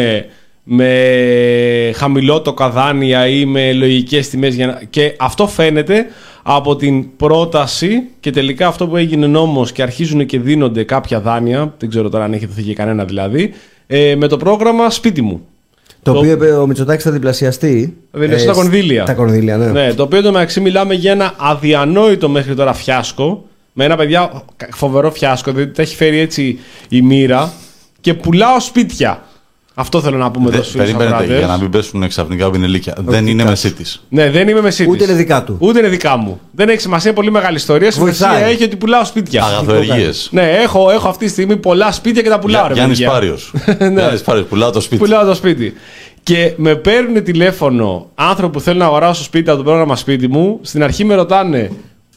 με χαμηλότοκα δάνεια ή με λογικές τιμές για να... και αυτό φαίνεται από την πρόταση και τελικά αυτό που έγινε νόμος και αρχίζουν και δίνονται κάποια δάνεια, δεν ξέρω τώρα αν έχει δοθεί και κανένα δηλαδή, ε, με το πρόγραμμα σπίτι μου. Το, το- οποίο είπε ο Μητσοτάκης θα διπλασιαστεί. Δηλαδή στα σ- κονδύλια. Τα κονδύλια, ναι. Ναι, το οποίο το μεταξύ μιλάμε για ένα αδιανόητο μέχρι τώρα φιάσκο. Με ένα παιδιά φοβερό φιάσκο, δηλαδή τα έχει φέρει έτσι η μοίρα και πουλάω σπίτια. Αυτό θέλω να πούμε Δε- εδώ στους φίλους Περίμενε ακροατές. για να μην πέσουν ξαφνικά πινελίκια. Δεν είναι δικά μεσίτης. Ναι, δεν είμαι μεσίτης. Ούτε είναι δικά του. Ούτε είναι δικά μου. Δεν έχει σημασία, πολύ μεγάλη ιστορία. Σημασία Βοηθάει. έχει ότι πουλάω σπίτια. Αγαθοεργίες. Ναι, έχω, έχω αυτή τη στιγμή πολλά σπίτια και τα πουλάω. ρε Γιάννης παιδιά. Πάριος. Γιάννης Πάριος, πουλάω το σπίτι. Πουλάω το σπίτι. Και με παίρνουν τηλέφωνο άνθρωποι που θέλουν να αγοράσουν σπίτι από το πρόγραμμα σπίτι μου. Στην αρχή με ρωτάνε,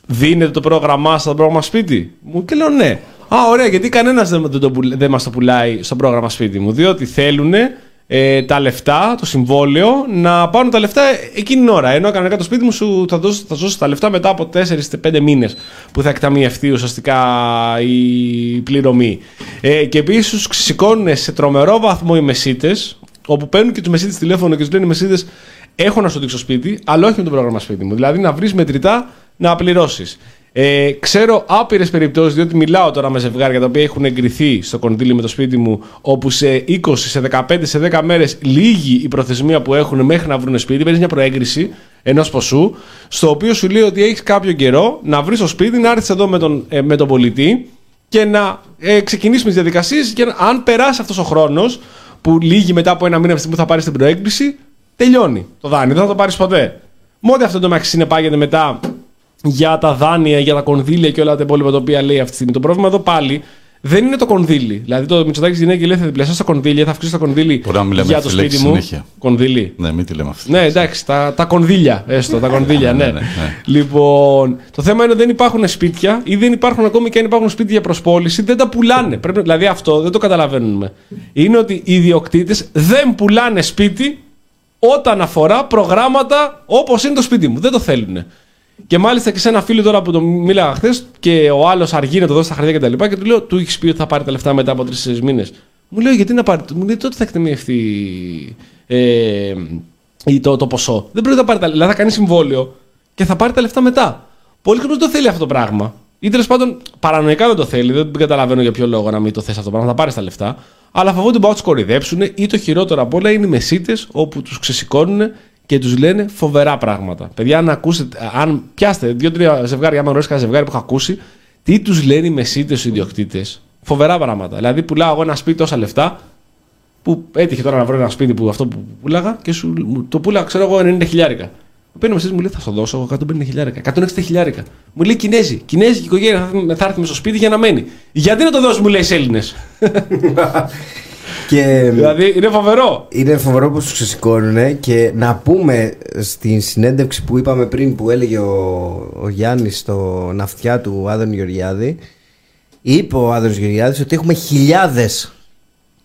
δίνετε το πρόγραμμά σας στο πρόγραμμα σπίτι; Μου. Και λέω ναι. Α, ωραία, γιατί κανένας δεν, δεν, το πουλ- δεν μας το πουλάει στο πρόγραμμα σπίτι μου. Διότι θέλουν ε, τα λεφτά, το συμβόλαιο, να πάρουν τα λεφτά εκείνη την ώρα. Ενώ κανονικά το σπίτι μου σου θα δώσει, θα δώσει τα λεφτά μετά από 4-5 μήνες που θα εκταμιευτεί ουσιαστικά η πληρωμή. Ε, και επίσης τους σηκώνουν σε τρομερό βαθμό οι μεσίτες, όπου παίρνουν και τους μεσίτες τηλέφωνο και τους λένε οι μεσίτες: Έχω να σου δείξω σπίτι, αλλά όχι με το πρόγραμμα σπίτι μου. Δηλαδή να βρεις μετρητά να πληρώσεις. Ε, ξέρω άπειρες περιπτώσεις, διότι μιλάω τώρα με ζευγάρια τα οποία έχουν εγκριθεί στο κονδύλι με το σπίτι μου, όπου σε 20, σε 15, σε 10 μέρες λύγει η προθεσμία που έχουν μέχρι να βρουν σπίτι. Παίρνεις μια προέγκριση ενός ποσού, στο οποίο σου λέει ότι έχεις κάποιο καιρό να βρεις το σπίτι, να έρθεις εδώ με τον, ε, με τον πολιτή και να ε, ξεκινήσουμε τις διαδικασίες. Και να- αν περάσει αυτός ο χρόνος, που λύγει μετά από ένα μήνα από τη στιγμή που θα πάρεις την προέγκριση, τελειώνει το δάνειο. Δεν θα το πάρεις ποτέ. Μόνοι αυτό το μεταξύ συνεπάγεται μετά για τα δάνεια, για τα κονδύλια και όλα τα υπόλοιπα τα οποία λέει αυτή τη στιγμή. Το πρόβλημα εδώ πάλι δεν είναι το κονδύλι. Δηλαδή το Μητσοτάκης γυναίκα λέει θα διπλασιάσει το κονδύλια, θα αυξήσει το κονδύλι Μπορεί να μιλάμε για αυτή το τη λέξη σπίτι μου. συνέχεια. Κονδύλι. Ναι, μην τη λέμε αυτή. Ναι, εντάξει, τα, τα κονδύλια, έστω, τα κονδύλια, ναι. ναι, ναι. Λοιπόν, το θέμα είναι ότι δεν υπάρχουν σπίτια ή δεν υπάρχουν ακόμη και αν υπάρχουν σπίτια για προσπόληση, δεν τα πουλάνε. Πρέπει, δηλαδή αυτό δεν το καταλαβαίνουμε. Είναι ότι οι ιδιοκτήτες δεν πουλάνε σπίτι όταν αφορά προγράμματα όπως είναι το σπίτι μου. Δεν το θέλουν. Και μάλιστα και σε ένα φίλο τώρα που το μίλαγα χθες και ο άλλος αργεί να το δώσει στα χαρτιά κτλ. Και, και του λέω: Του έχεις πει ότι θα πάρει τα λεφτά μετά από τρεις μήνες. Μου λέει: Γιατί να πάρει. Μου λέει: Τότε θα εκτεμιευτεί ε, ή το, το ποσό. Δεν πρέπει να πάρει τα λεφτά. Δηλαδή θα κάνει συμβόλαιο και θα πάρει τα λεφτά μετά. Πολλοί κόσμοι δεν το θέλει αυτό το πράγμα. Ή τέλος πάντων παρανοϊκά δεν το θέλει. Δεν καταλαβαίνω για ποιο λόγο να μην το θες αυτό το πράγμα. Θα πάρεις τα λεφτά. Αλλά φοβούνται ότι μπορεί να τους κορυδέψουν ή το χειρότερο απ' όλα είναι οι μεσίτες όπου τους ξεσηκώνουν και τους λένε φοβερά πράγματα. Παιδιά, αν ακούσετε, αν πιάστε δύο-τρία ζευγάρια, άμα γνωρίζει κανένα ζευγάρι που έχω ακούσει, τι τους λένε οι μεσίτες στου ιδιοκτήτες. Φοβερά πράγματα. Δηλαδή, πουλάω εγώ ένα σπίτι τόσα λεφτά, που έτυχε τώρα να βρω ένα σπίτι που αυτό που πουλάγα και σου, μου το πουλάγα, ξέρω εγώ, 90 χιλιάρικα. Παίρνει μέσα μου λέει θα σου δώσω 150 χιλιάρικα, 160 χιλιάρικα. Μου λέει Κινέζοι, Κινέζικη οικογένεια θα, έρθει- θα έρθει με στο σπίτι για να μένει. Γιατί να το δώσει, μου λέει σε Έλληνες. και Δηλαδή είναι φοβερό. είναι φοβερό πως τους ξεσηκώνουν και να πούμε στην συνέντευξη που είπαμε πριν που έλεγε ο, ο Γιάννης στο ναυτιά του Άδων Γεωργιάδη είπε ο Άδωνης Γεωργιάδης ότι έχουμε χιλιάδες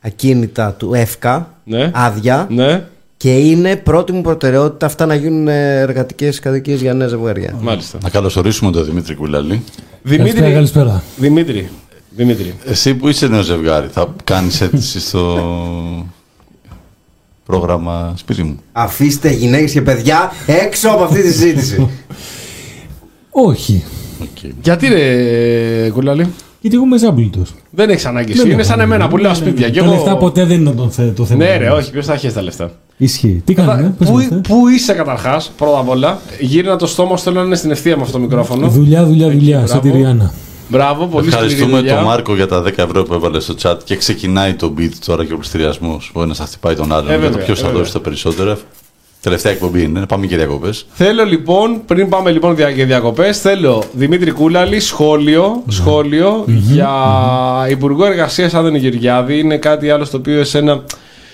ακίνητα του ΕΦΚΑ Ναι. άδεια Ναι, και είναι πρώτη μου προτεραιότητα αυτά να γίνουν εργατικές κατοικίες για νέα ζευγάρια. μάλιστα. Να καλωσορίσουμε τον Δημήτρη Κουλαλή. Καλησπέρα, Δημήτρη, καλησπέρα. Δημήτρη, Δημήτρη. Εσύ που είσαι νέο ζευγάρι, θα κάνεις αίτηση στο πρόγραμμα σπίτι μου; Αφήστε γυναίκες και παιδιά έξω από αυτή τη συζήτηση. Όχι. Οκ. Γιατί ρε κουλάλη, Γιατί εγώ είμαι ζάμπλουτο. δεν έχεις ανάγκη εσύ. Είναι σαν εμένα που λέω σπίτια. Και Τα εγώ... λεφτά ποτέ δεν είναι το, θε- το θέμα. Ναι, ρε, όχι, ποιος θα έχεις τα λεφτά; Ισχύει. Τι κάνουμε, πες Πού, μας, ε. πού είσαι καταρχάς, πρώτα απ' όλα. Γύρνα το στόμα, σου, θέλω να είναι στην ευθεία με αυτό το μικρόφωνο. Δουλειά, δουλειά, δουλειά. μπράβο. Σαν τη Ριάννα. Μπράβο, πολύ σκληρή Ευχαριστούμε δουλειά. τον Μάρκο για τα 10 ευρώ που έβαλε στο chat και ξεκινάει το beat τώρα και ο πλειστηριασμός. Ο ένας θα χτυπάει τον άλλον. Ε, για το βέβαια, ποιος ε, θα βέβαια. δώσει τα περισσότερα. Τελευταία εκπομπή είναι, να πάμε και διακοπές. Θέλω λοιπόν, πριν πάμε λοιπόν δια- για διακοπές, θέλω Δημήτρη Κούλαλη σχόλιο, σχόλιο για Υπουργό Εργασίας Άδωνη Γεωργιάδη. Είναι κάτι άλλο στο οποίο εσένα,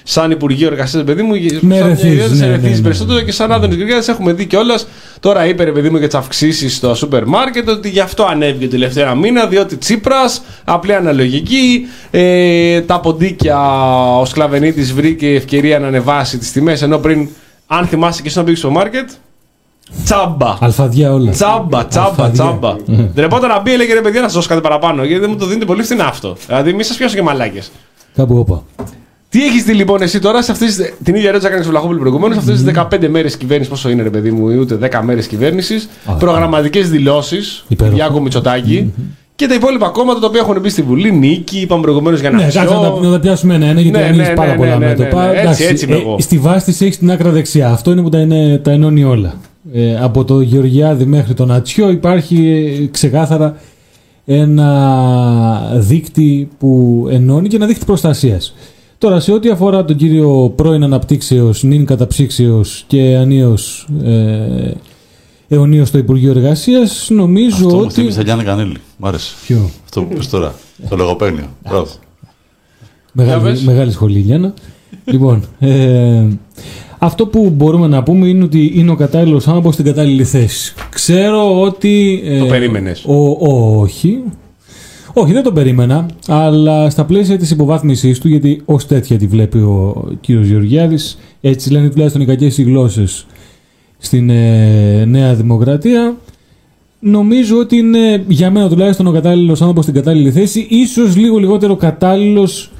σαν Υπουργείο Εργασίας, παιδί μου, Με σαν ρεθίζεις, ιδιότητα σε ναι, ρεθίζεις ναι, ναι. περισσότερο και σαν Άδωνης Γεωργιάδης έχουμε δει κιόλας. Τώρα είπε ρε παιδί μου για τις αυξήσεις στο σούπερ μάρκετ ότι γι' αυτό ανέβηκε τελευταία μήνα, διότι Τσίπρας, απλή αναλογική, ε, τα ποντίκια ο Σκλαβενίτης βρήκε ευκαιρία να ανεβάσει τις τιμές ενώ πριν. Αν θυμάσαι και εσύ να πήγες στο μάρκετ, Τσάμπα. Αλφαδιά όλα. Τσάμπα, τσάμπα, Αλφαδιά. τσάμπα. Ντρεπόταν να μπει, έλεγε ρε παιδιά να σας δώσω κάτι παραπάνω. Γιατί δεν μου το δίνετε πολύ φθηνά αυτό. Δηλαδή, μη σας πιάσω και μαλάκες. Κάπου όπα. Τι έχεις δει λοιπόν εσύ τώρα σε αυτές, τις- την ίδια ερώτηση έκανες στο Βλαχόπουλο προηγουμένως, σε αυτές τις 15 μέρες κυβέρνησης, πόσο είναι ρε παιδί μου, ή ούτε 10 μέρες κυβέρνησης, Α, προγραμματικές δηλώσεις, Υπέροχο. Γιάκο Μητσοτάκη και τα υπόλοιπα κόμματα τα οποία έχουν μπει στη Βουλή, Νίκη, είπαμε προηγουμένως για να Ναι, κάτσε να τα, να τα πιάσουμε ένα-ένα γιατί Ναι, ανοίγεις ναι, πάρα ναι, πολλά ναι, ναι, μέτωπα. ναι, ναι. Έτσι, Εντάξει, έτσι είμαι ε, εγώ. στη βάση της έχεις την άκρα δεξιά. Αυτό είναι που τα, είναι, τα ενώνει όλα. Ε, από το Γεωργιάδη μέχρι τον Ατσιό υπάρχει ε, ξεκάθαρα ένα δίκτυ που ενώνει και ένα δίκτυ προστασίας. Τώρα, σε ό,τι αφορά τον κύριο πρώην αναπτύξεως, νυν καταψύξεως και ανίως ε, αιωνίως στο Υπουργείο Εργασίας, νομίζω Αυτό μου ότι... θύμισε Γιάννη Κανέλη. Μ' άρεσε. Ποιο; Αυτό που πες τώρα. Το λογοπαίγνιο. Μπράβο. Για Μεγάλη, πες. μεγάλη σχολή, Γιάννα. λοιπόν, ε, αυτό που μπορούμε να πούμε είναι ότι είναι ο κατάλληλος άνθρωπος στην κατάλληλη θέση. Ξέρω ότι. ε, Το περίμενες. Ο, ο- όχι. Όχι, δεν το περίμενα, αλλά στα πλαίσια της υποβάθμισής του, γιατί ως τέτοια τη βλέπει ο κύριος Γεωργιάδης, έτσι λένε τουλάχιστον οι κακές οι γλώσσες στην ε, Νέα Δημοκρατία, νομίζω ότι είναι για μένα τουλάχιστον ο κατάλληλος άνθρωπος στην κατάλληλη θέση, ίσως λίγο λιγότερο κατάλληλος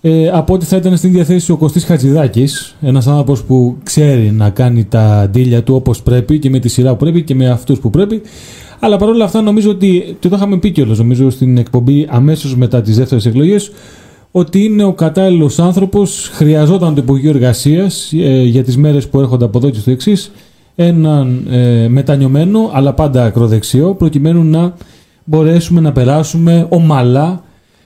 ε, από ό,τι θα ήταν στην ίδια θέση ο Κωστής Χατζηδάκης, ένας άνθρωπος που ξέρει να κάνει τα ντύλια του όπως πρέπει και με τη σειρά που πρέπει και με αυτούς που πρέπει, αλλά παρόλα αυτά νομίζω ότι, και το είχαμε πει κιόλας νομίζω στην εκπομπή αμέσως μετά τις δεύτερες εκλογές, ότι είναι ο κατάλληλος άνθρωπος, χρειαζόταν το Υπουργείο Εργασίας για τις μέρες που έρχονται από εδώ και στο εξής, έναν ε, μετανιωμένο αλλά πάντα ακροδεξιό, προκειμένου να μπορέσουμε να περάσουμε ομαλά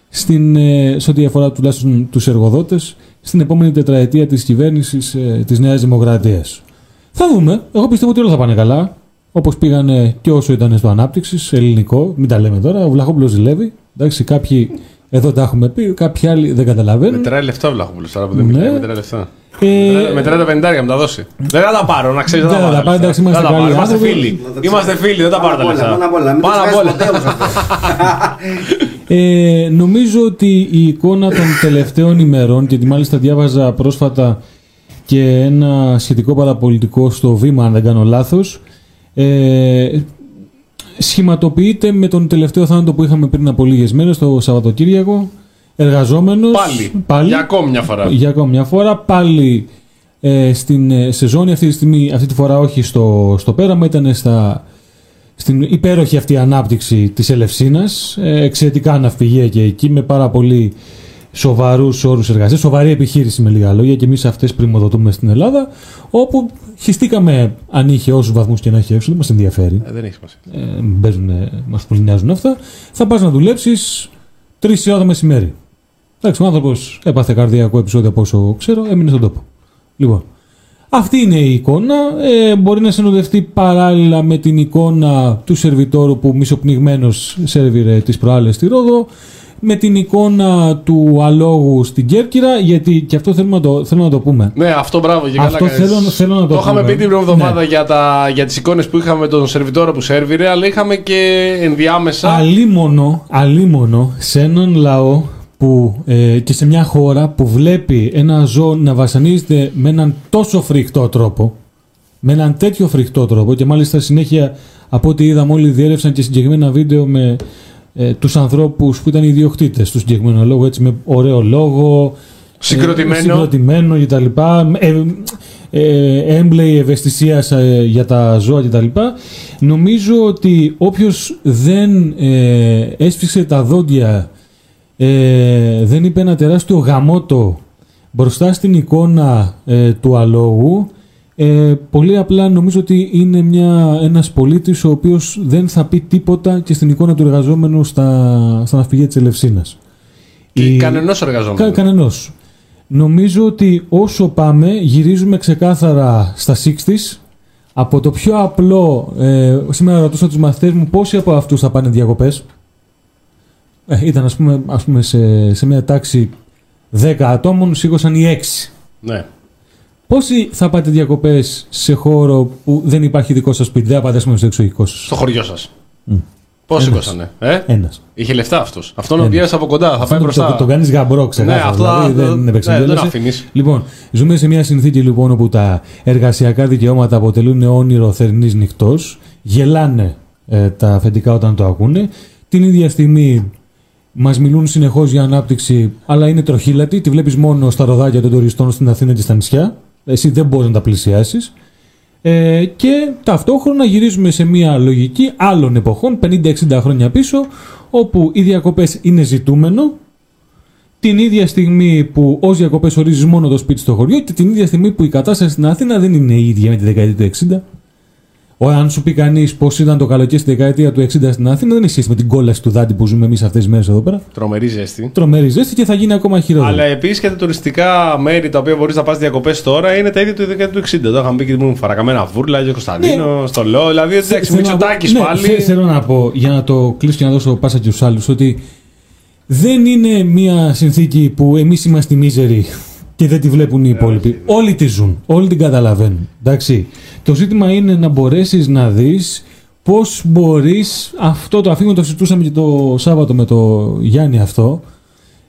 στην, ε, σε ό,τι αφορά τουλάχιστον τους εργοδότες στην επόμενη τετραετία της κυβέρνησης ε, της Νέας Δημοκρατίας. Θα δούμε. Εγώ πιστεύω ότι όλα θα πάνε καλά. Όπως πήγανε και όσο ήταν στο ανάπτυξης, ελληνικό, μην τα λέμε τώρα. Ο Βλαχόπουλος ζηλεύει. Εντάξει, κάποιοι εδώ τα έχουμε πει, κάποιοι άλλοι δεν καταλαβαίνουν. Μετράει λεφτά ο Βλαχόπουλος τώρα που δεν Ναι. μιλάει. Μετράει λεφτά. Ε, Μετράει- Μετράει τα πεντάρια μου τα δώσει. Δεν θα τα πάρω, να ξέρεις. Δεν θα τα πάρω, εντάξει, είμαστε Δεν θα τα καλοί πάρω, Είμαστε άνθρωποι. φίλοι. Να το Είμαστε ξέρεις. φίλοι, δεν τα πάρω τα Πάνω απ' όλα, λεφτά. Πάνω απ' όλα. Μην το Πάνω απ' ξεχάσεις όλα. ποτέ όμως αυτό. Ε, νομίζω ότι η εικόνα των τελευταίων ημερών και τη μάλιστα διάβαζα πρόσφατα και ένα σχετικό παραπολιτικό στο βήμα αν δεν κάνω λάθος ε, σχηματοποιείται με τον τελευταίο θάνατο που είχαμε πριν από λίγες μέρες το Σαββατοκύριακο εργαζόμενος Πάλι. Για ακόμη μια φορά. για ακόμη μια φορά πάλι ε, στην ε, σεζόνι αυτή τη στιγμή αυτή τη φορά όχι στο, στο πέραμα ήταν στα, στην υπέροχη αυτή ανάπτυξη της Ελευσίνας ε, εξαιρετικά ναυπηγεία και εκεί με πάρα πολύ σοβαρούς όρους εργασίας σοβαρή επιχείρηση με λίγα λόγια και εμείς αυτές πρημοδοτούμε στην Ελλάδα όπου χυστήκαμε αν είχε όσους βαθμούς και να έχει έξω δεν μας ενδιαφέρει Ε, Δεν έχει σημασία. ε, παίζουν, ε, μας πολύ νοιάζουν αυτά, θα πας να δουλέψεις τρεις η ώρα το μεσημέρι. Εντάξει, ο άνθρωπος έπαθε καρδιακό επεισόδιο από όσο ξέρω, έμεινε στον τόπο. Λοιπόν, αυτή είναι η εικόνα. Ε, μπορεί να συνοδευτεί παράλληλα με την εικόνα του σερβιτόρου που μισοπνιγμένος σερβιρε τις προάλλες στη Ρόδο, με την εικόνα του αλόγου στην Κέρκυρα, γιατί και αυτό θέλουμε να το, θέλουμε να το πούμε. Ναι, αυτό μπράβο. Και Αυτό καλά κάνεις. θέλω- θέλω να το Το είχαμε πούμε. πει την προηγούμενη εβδομάδα Ναι. για, τα, για τις εικόνες που είχαμε με τον σερβιτόρο που σερβιρε, αλλά είχαμε και ενδιάμεσα. Αλίμονο, αλίμονο σε έναν λαό που, ε, και σε μια χώρα που βλέπει ένα ζώο να βασανίζεται με έναν τόσο φρικτό τρόπο, με έναν τέτοιο φρικτό τρόπο και μάλιστα συνέχεια από ό,τι είδαμε όλοι διέρευσαν και συγκεκριμένα βίντεο με ε, τους ανθρώπους που ήταν οι ιδιοκτήτες τους συγκεκριμένου λόγου έτσι με ωραίο λόγο Συγκροτημένο. ε, συγκροτημένο και τα λοιπά ε, ε, έμπλεη ευαισθησία ε, για τα ζώα και τα λοιπά νομίζω ότι όποιος δεν ε, έσφιξε τα δόντια ε, δεν είπε ένα τεράστιο γαμότο μπροστά στην εικόνα ε, του αλόγου ε, πολύ απλά νομίζω ότι είναι μια, ένας πολίτης ο οποίος δεν θα πει τίποτα και στην εικόνα του εργαζόμενου στα, στα ναυπηγεία της Ελευσίνας. Η- Κανενός εργαζόμενος. Κα, κανενός. Νομίζω ότι όσο πάμε γυρίζουμε ξεκάθαρα στα 60s από το πιο απλό ε, σήμερα ρωτούσα τους μαθητές μου πόσοι από αυτούς θα πάνε διακοπές ε, ήταν ας πούμε, ας πούμε σε, σε μια τάξη 10 ατόμων σήκωσαν οι 6 Ναι. Πόσοι θα πάτε διακοπές σε χώρο που δεν υπάρχει δικό σας σπίτι, δεν θα πάτε ας πούμε, στο εξωγικό σας; Στο χωριό σας. Μμ. Πώς Ένας. σήκωσανε, ε; Ένας. Είχε λεφτά αυτός. Αυτόν ο Ένας. οποίος από κοντά θα Αυτό πάει το, μπροστά. το, το κάνεις γαμπρό ξεκάθαρα. Ναι, αυτό δηλαδή, δεν- δεν είναι ναι, δεν επεξεργασία. αφήνεις. Λοιπόν, ζούμε σε μια συνθήκη λοιπόν όπου τα εργασιακά δικαιώματα αποτελούν όνειρο θερινής νυχτός, γελάνε ε, τα αφεντικά όταν το ακούνε, την ίδια στιγμή μας μιλούν συνεχώς για ανάπτυξη, αλλά είναι τροχύλατη, τη βλέπεις μόνο στα ροδάκια των τουριστών στην Αθήνα και στα νησιά, εσύ δεν μπορείς να τα πλησιάσεις. Ε, και ταυτόχρονα γυρίζουμε σε μια λογική άλλων εποχών, 50-60 χρόνια πίσω, όπου οι διακοπές είναι ζητούμενο, την ίδια στιγμή που ως διακοπές ορίζεις μόνο το σπίτι στο χωριό και την ίδια στιγμή που η κατάσταση στην Αθήνα δεν είναι η ίδια με τη δεκαετία του 60. Ο, αν σου πει κανείς πώς ήταν το καλοκαίρι στη δεκαετία του 60 στην Αθήνα, δεν έχει σχέση με την κόλαση του δάντη που ζούμε εμείς αυτές τις μέρες εδώ πέρα. Τρομερή ζέστη. Τρομερή ζέστη και θα γίνει ακόμα χειρότερο. Αλλά επίσης και τα τουριστικά μέρη τα οποία μπορείς να πας διακοπές τώρα είναι τα ίδια του δεκαετία του 60. Το είχαμε πει και ήμουν φαρακαμένα βούρλα, και Κωνσταντίνο, στο Λό. Δηλαδή εντάξει, Θέλω να Μητσοτάκη πω- ναι, πάλι. θε- θέλω να πω, για να το κλείσω και να δώσω πάσα και στους άλλους, ότι δεν είναι μια συνθήκη που εμείς είμαστε μίζεροι και δεν τη βλέπουν οι υπόλοιποι. Όλοι τη ζουν, όλοι την καταλαβαίνουν. Εντάξει. Το ζήτημα είναι να μπορέσεις να δεις πώς μπορείς αυτό το αφήγημα το συζητούσαμε και το Σάββατο με το Γιάννη αυτό.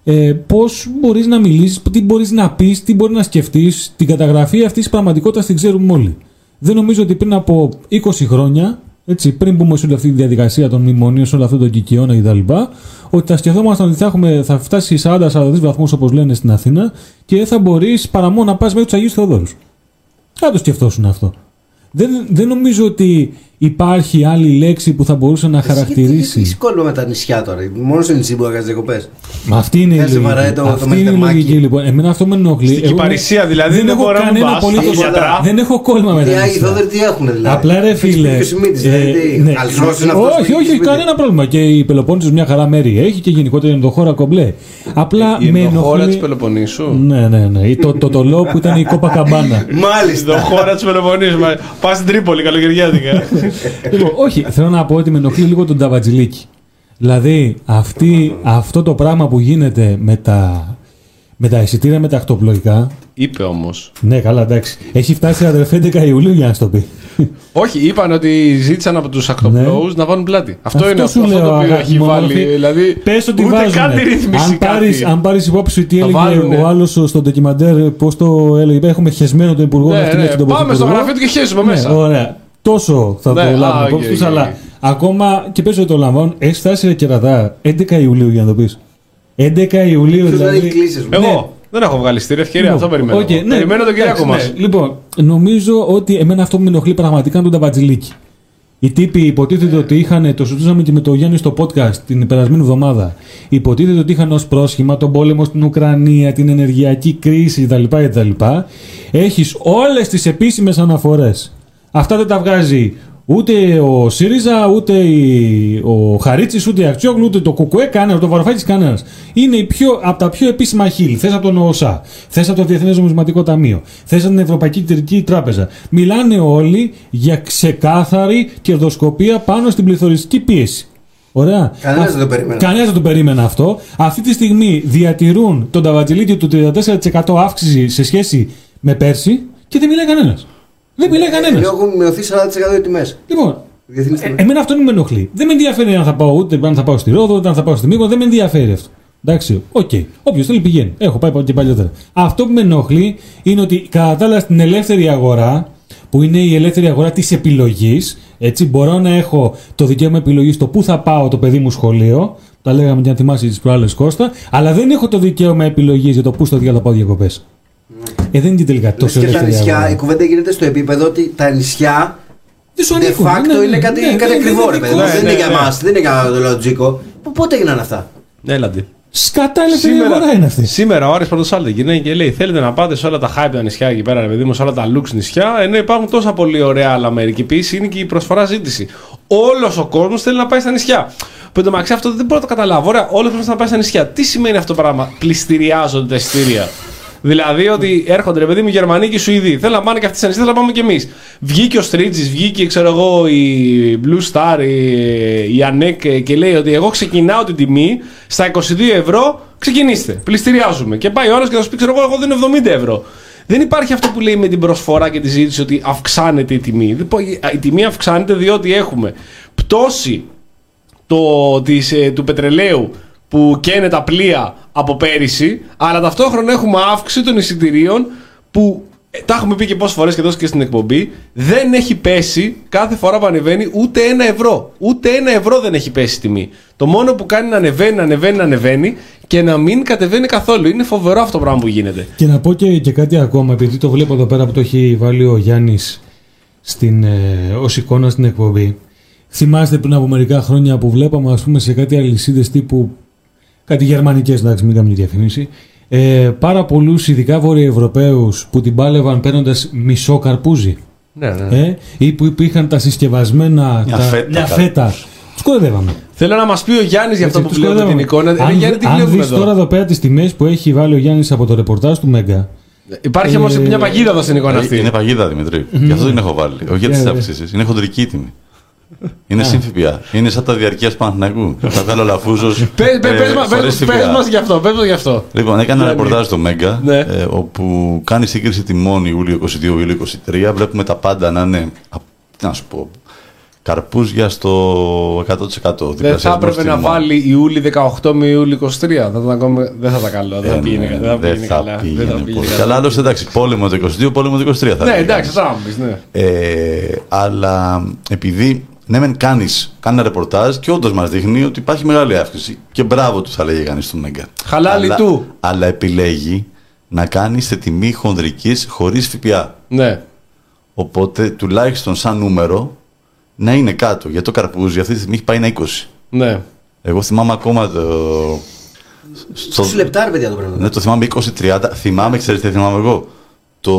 Ε, Πώς μπορείς να μιλήσεις, τι μπορείς να πεις, τι μπορεί να σκεφτείς. Την καταγραφή αυτής της πραγματικότητας την ξέρουμε όλοι. Δεν νομίζω ότι πριν από 20 χρόνια, έτσι, πριν μπούμε σε όλη αυτή τη διαδικασία των μνημονίων, σε όλο αυτό το κικαιώνα κτλ., ότι θα σκεφτόμασταν ότι θα, έχουμε, θα φτάσει 40-43 βαθμούς όπως λένε στην Αθήνα και δεν θα μπορείς παρά μόνο να πας μέχρι τους Αγίους Θεοδόρους. Θα το σκεφτόσουν αυτό. Δεν, δεν νομίζω ότι υπάρχει άλλη λέξη που θα μπορούσε να χαρακτηρίσει. Τι κόλλημα με τα νησιά τώρα; Μόνο στο νησί μπορεί να κάνεις διακοπές. Μα αυτή είναι η Κάτσε, λογική. βαράει το- το αυτή είναι η μαχητεμάκι. λογική λοιπόν. Εμένα αυτό με ενοχλεί. Στην Εγώ Κυπαρισία, δηλαδή, δεν έχω μπορεί να μην κανένα πας, απολύτως- στα γιατρά. Δεν έχω κόλλημα με Οι τα Άγιοι νησιά. Θόδωροι τι έχουν δηλαδή; Απλά ρε φίλε. Έχεις πει και ε, δηλαδή. ναι. Αλυσός είναι αυτός που όχι, έχει όχι, σπίτι. κανένα πρόβλημα. Και η Πελοπόννησος μια χαρά μέρη έχει και γενικότερα η ενδοχώρα κομπλέ. Απλά Η με ενδοχώρα τη ενοχλεί. Πελοποννήσου; Ναι, ναι, ναι. Ή Το, το, το λό που ήταν η Κόπα Καμπάνα. Η Μάλιστα. ενδοχώρα της Πελοποννήσου. Πας στην Τρίπολη καλοκαιριάτικα. Λοιπόν, όχι, θέλω να πω ότι με ενοχλεί λίγο τον Ταβατζηλίκη. Δηλαδή, αυτή, αυτό το πράγμα που γίνεται με τα, με τα εισιτήρια με τα ακτοπλοϊκά. Είπε όμως. Ναι, καλά, εντάξει. Έχει φτάσει αδερφέ 11 Ιουλίου για να σου το πει. Όχι, είπαν ότι ζήτησαν από τους ακτοπλώου να βάλουν πλάτη. Αυτό, Αυτό είναι σου αυτό, αυτό λέω, το οποίο αγάπη έχει μου, βάλει. μόναχη. Δηλαδή, Πες ότι ούτε βάζουν. καν τη ρύθμιση Αν πάρει κάτι. αν πάρεις υπόψη τι Θα έλεγε βάλουνε. ο άλλος στο ντοκιμαντέρ, πώς το έλεγε, έχουμε χεσμένο τον Υπουργό Ναι, να την ναι, έχει τον Πάμε στο Πρωθυπουργό. γραφείο του και χέσουμε Ναι, μέσα. Ωραία. Τόσο θα Ναι, το α, λάβουμε οκ, υπόψη τους, οκ, αλλά οκ. ακόμα και πες ότι το λαμβάνουν. Έχεις φτάσει ρε κερατά 11 Ιουλίου για να το πεις. 11 Ιουλίου Ποιος δεν δηλαδή. έχει κλήσεις. Εγώ δεν έχω βγάλει στήρια ευκαιρία, αυτό περιμένω. Οκ, ναι, Περιμένω τον Κυριακό εντάξει, μα. ναι. Λοιπόν, νομίζω ότι εμένα αυτό που με ενοχλεί πραγματικά είναι τον Ταμπατζηλίκη. Οι τύποι υποτίθεται ότι είχαν, το συζητούσαμε και με το Γιάννη στο podcast την περασμένη εβδομάδα. Υποτίθεται ότι είχαν ως πρόσχημα τον πόλεμο στην Ουκρανία, την ενεργειακή κρίση κτλ. κτλ. Έχεις όλες τις επίσημες αναφορές. Αυτά δεν τα βγάζει ούτε ο ΣΥΡΙΖΑ, ούτε η- ο Χαρίτσης, ούτε η Αξιόγλου, ούτε το Κουκουέ, κανένας, το Βαρουφάκης κανένας. Είναι οι πιο, από τα πιο επίσημα χείλη. Θες από τον ΟΣΑ, θες από το Διεθνές Νομισματικό Ταμείο, θες από την Ευρωπαϊκή Κεντρική Τράπεζα. Μιλάνε όλοι για ξεκάθαρη κερδοσκοπία πάνω στην πληθωριστική πίεση. Ωραία. Κανένας Α- δεν το περίμενε. Κανένας δεν το περίμενε αυτό. Αυτή τη στιγμή διατηρούν το νταβατζηλίκι του 34% αύξηση σε σχέση με πέρσι και δεν μιλάει κανένας. Δεν μιλάει κανένας. Ενώ έχουν μειωθεί 40% οι τιμές. Λοιπόν, Διεθνείς ε, τιμές. εμένα αυτό δεν με ενοχλεί. Δεν με ενδιαφέρει αν θα πάω ούτε αν θα πάω στη Ρόδο, ούτε αν θα πάω στη Μύκονο, δεν με ενδιαφέρει αυτό. Εντάξει, οκ. Όποιος θέλει πηγαίνει. Έχω πάει και παλιότερα. Αυτό που με ενοχλεί είναι ότι κατά τα άλλα στην ελεύθερη αγορά, που είναι η ελεύθερη αγορά της επιλογής, έτσι μπορώ να έχω το δικαίωμα επιλογής στο πού θα πάω το παιδί μου σχολείο. Τα λέγαμε και αν θυμάσαι τι προάλλες Κώστα, αλλά δεν έχω το δικαίωμα επιλογής για το πού στο διάλογο πάω διακοπές. Ε, δεν είναι και τελικά Λες τόσο και τα ελεύθερη νησιά, αγορά. η κουβέντα γίνεται στο επίπεδο ότι τα νησιά Δεν σου de ανήκουν. facto Ναι, ναι, είναι κάτι, ναι, κάτι ναι, ακριβό, ναι, ρε ναι, παιδί. ναι, μου. Δεν ναι, είναι για ναι. εμά, δεν είναι για το λογικό. Πο- Πότε έγιναν αυτά; Έλαντε. Σκατά ελεύθερη αγορά είναι αυτή. Σήμερα ο Άρης Πρωτοσάλτη γυρνάει και λέει: Θέλετε να πάτε σε όλα τα hype τα νησιά εκεί πέρα, ρε παιδί μου, σε όλα τα lux νησιά, ενώ υπάρχουν τόσα πολύ ωραία άλλα μέρη. Και επίσης είναι και η προσφορά ζήτηση. Όλος ο κόσμος θέλει να πάει στα νησιά. Που εντωμεταξύ αυτό δεν μπορώ να το καταλάβω. Ωραία, όλος ο κόσμο να πάει στα νησιά. Τι σημαίνει αυτό το πράγμα, πληστηριάζονται τα εισιτήρια. Δηλαδή ότι έρχονται ρε παιδί μου οι Γερμανοί και οι Σουηδοί. Θέλουν να πάνε και αυτοί στα νησιά, θέλουν να πάμε και εμείς. Βγήκε ο Στρίτζης, βγήκε ξέρω εγώ η Blue Star, η, η ANEC και λέει ότι εγώ ξεκινάω την τιμή στα 22 ευρώ. Ξεκινήστε. Πληστηριάζουμε. Και πάει ο άλλο και θα σου πει: Ξέρω εγώ, εγώ δίνω 70 ευρώ. Δεν υπάρχει αυτό που λέει με την προσφορά και τη ζήτηση ότι αυξάνεται η τιμή. Δεν πω- Η τιμή αυξάνεται διότι έχουμε πτώση το, της, ε, του πετρελαίου που καίνε τα πλοία από πέρυσι, αλλά ταυτόχρονα έχουμε αύξηση των εισιτηρίων που ε, τα έχουμε πει και πόσες φορές και εδώ και στην εκπομπή, δεν έχει πέσει κάθε φορά που ανεβαίνει ούτε ένα ευρώ. Ούτε ένα ευρώ δεν έχει πέσει η τιμή. Το μόνο που κάνει να ανεβαίνει, να ανεβαίνει, να ανεβαίνει και να μην κατεβαίνει καθόλου. Είναι φοβερό αυτό το πράγμα που γίνεται. Και να πω και, και κάτι ακόμα, επειδή το βλέπω εδώ πέρα που το έχει βάλει ο Γιάννης ε, ως εικόνα στην εκπομπή. Θυμάστε πριν από μερικά χρόνια που βλέπαμε ας πούμε, σε κάτι αλυσίδες τύπου. Κάτι γερμανικές, εντάξει, μην κάνουμε διαφήμιση. Ε, πάρα πολλούς, ειδικά Βορειοευρωπαίους, που την πάλευαν παίρνοντας μισό καρπούζι. Ναι, ναι. Ε, ή που υπήρχαν τα συσκευασμένα. Μια τα, φέτα, μια κάτι. φέτα. Τους κοροϊδεύαμε. Θέλω να μας πει ο Γιάννης για αυτό Έτσι, που τους βλέπουμε την κοροϊδεύαμε. εικόνα. Ε, Αν, Γιάννη, τι αν βλέπουμε δεις τώρα εδώ. εδώ πέρα τις τιμές που έχει βάλει ο Γιάννης από το ρεπορτάζ του Μέγκα. Υπάρχει όμως Ε, μια παγίδα εδώ στην εικόνα Ε, αυτή. Είναι παγίδα, Δημητρή. Γι' αυτό την έχω βάλει. Όχι για τις Ναι, αυξήσεις. Είναι χοντρική η τιμή. Είναι σύμφυπια. Είναι σαν τα διαρκείας Παναθηναϊκού. Θα βγάλω λαφούζος. Πες, πες, πες, μας- πες, πες μας γι' αυτό, πες μας γι' αυτό. Λοιπόν, έκανα ένα ρεπορτάζ στο Μέγκα, Ναι. ε, όπου κάνει σύγκριση τιμών Ιούλιο 22-Ιούλιο 23. Βλέπουμε τα πάντα να είναι, α, τι να σου πω, καρπούζια στο 100%. Δεν θα διπλασιασμός έπρεπε να τιμών. βάλει Ιούλη 18 με Ιούλη 23. Θα ήταν ακόμα- δεν θα τα καλό. Δεν θα Ε, πήγαινε, ναι, δεν θα δεν πήγαινε θα καλά. πήγαινε Δεν θα πολύ πήγαινε καλά. καλά. Άλλωστε, εντάξει, πόλεμο το 22, πόλεμο το 23 θα Ναι, έλεγε εντάξει, κανείς. θα μου πεις, ναι. Ε, αλλά επειδή ναι, μεν κάνεις κάνει ένα ρεπορτάζ και όντως μας δείχνει ότι υπάρχει μεγάλη αύξηση. Και μπράβο του, θα λέγει κανείς του Μέγκα. Χαλάλι αλλά, του. Αλλά επιλέγει να κάνεις σε τιμή χονδρικής χωρίς ΦΠΑ. Ναι. Οπότε τουλάχιστον σαν νούμερο να είναι κάτω. Γιατί το καρπούζι αυτή τη στιγμή έχει πάει ένα 20. Ναι. Εγώ θυμάμαι ακόμα το. στο- 20 λεπτά, ρε παιδιά το πρέπει. ναι, το θυμάμαι 20-30. Θυμάμαι, ξέρετε τι θυμάμαι εγώ; Το.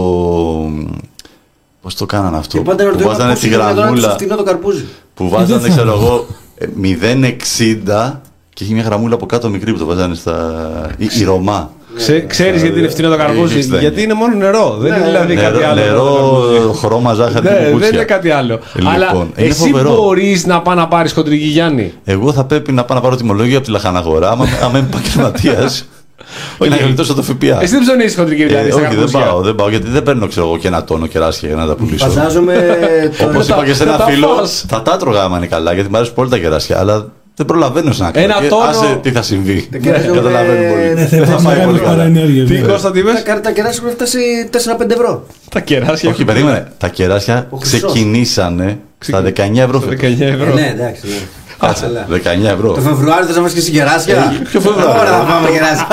Πώς το κάνανε αυτό; Και πάντα που ρωτήσω βάζανε πώς τη είναι δυνατόν να είναι τόσο γραμμούλα. φθηνό το καρπούζι. Που βάζανε, δεν θα ξέρω είναι. εγώ, ε, 0,60 και έχει μια γραμμούλα από κάτω μικρή που το βάζανε στα. η, η Ρωμά. Ξέ, ξέρεις γιατί είναι φθηνό το καρπούζι; έχεις δένεια. Γιατί είναι μόνο νερό. Δεν είναι δηλαδή κάτι Νερό, άλλο. νερό, χρώμα, ζάχαρη και Ναι, δεν κουκούτσια. είναι κάτι άλλο. Λοιπόν, Αλλά είναι εσύ φοβερό. μπορείς να πάει να πάρεις χοντρική Γιάννη; Εγώ θα πρέπει να πάω να πάρω τιμολόγιο από τη λαχαναγορά, άμα, άμα είμαι επαγγελματίας. και να γλιτώσω το ΦΠΑ. Εσύ δεν ψωνίζεις χοντρική Ε, δηλαδή. στα όχι, δεν καρπούζια. πάω, δεν πάω, γιατί δεν παίρνω ξέρω εγώ και ένα τόνο κεράσια για να τα πουλήσω. Φαντάζομαι. Όπως το- είπα και σε θα ένα τα φίλο, φας. θα τα έτρωγα άμα είναι καλά, γιατί μου αρέσουν πολύ τα κεράσια, αλλά δεν προλαβαίνω να κάνω. Ένα Και τόνο- Άσε τι θα συμβεί. κεράσια Καταλαβαίνω με- πολύ. Ναι, Δεν Δεν θα θα πάει μεγάλη πολύ καλά. παρενέργεια. Τι ναι. Κώστα τι Τα, είπες; κα- τα κεράσια έχουν φτάσει 4-5 ευρώ. Τα κεράσια. Όχι, περίμενε. Τα κεράσια Ο Χρυσός. ξεκινήσανε στα 19 ευρώ. Τα φέτος. 19 Ε, ευρώ. ναι, εντάξει. Ναι. Κάτσε, Καλά. 19 ευρώ. Το Φεβρουάριο θες να μας και συγκεράσια; Ε, ποιο Φεβρουάριο; Ωραία, θα πάμε κεράσια.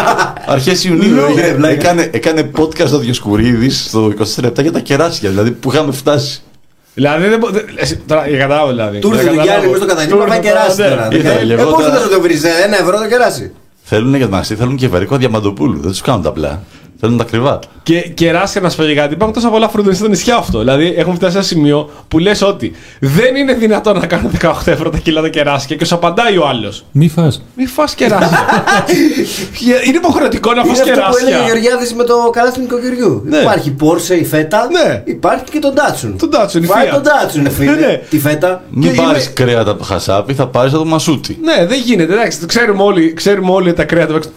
Αρχές Ιουνίου Λόγια, έγινε- βλάκα. έκανε, έκανε podcast ο Διοσκουρίδης στο 24 λεπτά για τα κεράσια, δηλαδή που είχαμε φτάσει. Δηλαδή δεν μπο- δεν- εσύ- Τώρα για κατάλαβα δηλαδή. Του ήρθε Δεν το Γιάννη καταλάβω. μέσα στο κατανήμα, Του πάει ήρθε κεράσι ναι. τώρα. Ήρθε, Ε, και εγώ ε, Πόσο τώρα- θες να το βρεις, ε, ένα ευρώ το κεράσι; Θέλουν για το μαξί, θέλουν και βαρικό διαμαντοπούλου. Δεν τους κάνουν τα απλά. Θέλουν τα ακριβά. Και κεράσια να σου πω και κάτι. Υπάρχουν τόσα πολλά φρούτα στα νησιά αυτό. Δηλαδή, έχουμε φτάσει σε ένα σημείο που λες ότι δεν είναι δυνατόν να κάνουν 18 ευρώ τα κιλά τα κεράσια και σου απαντάει ο άλλος. Μη φας. Μη φά κεράσια. είναι υποχρεωτικό να φά Είναι αυτό που έλεγε ο κεράσια. Γεωργιάδης με το καλάθι του νοικοκυριού. Ναι. Υπάρχει Porsche η φέτα, Ναι. υπάρχει και το Datsun. Το Datsun, η Βάει Fiat. τον Datsun, φίλε. Ναι, ναι. Τη φέτα. Μην Και πάρεις είμαι- κρέατα από το χασάπι, θα πάρεις από το μασούτι. Ναι, δεν γίνεται. Εντάξει, το ξέρουμε όλοι, ξέρουμε όλοι ότι τα κρέατα. το-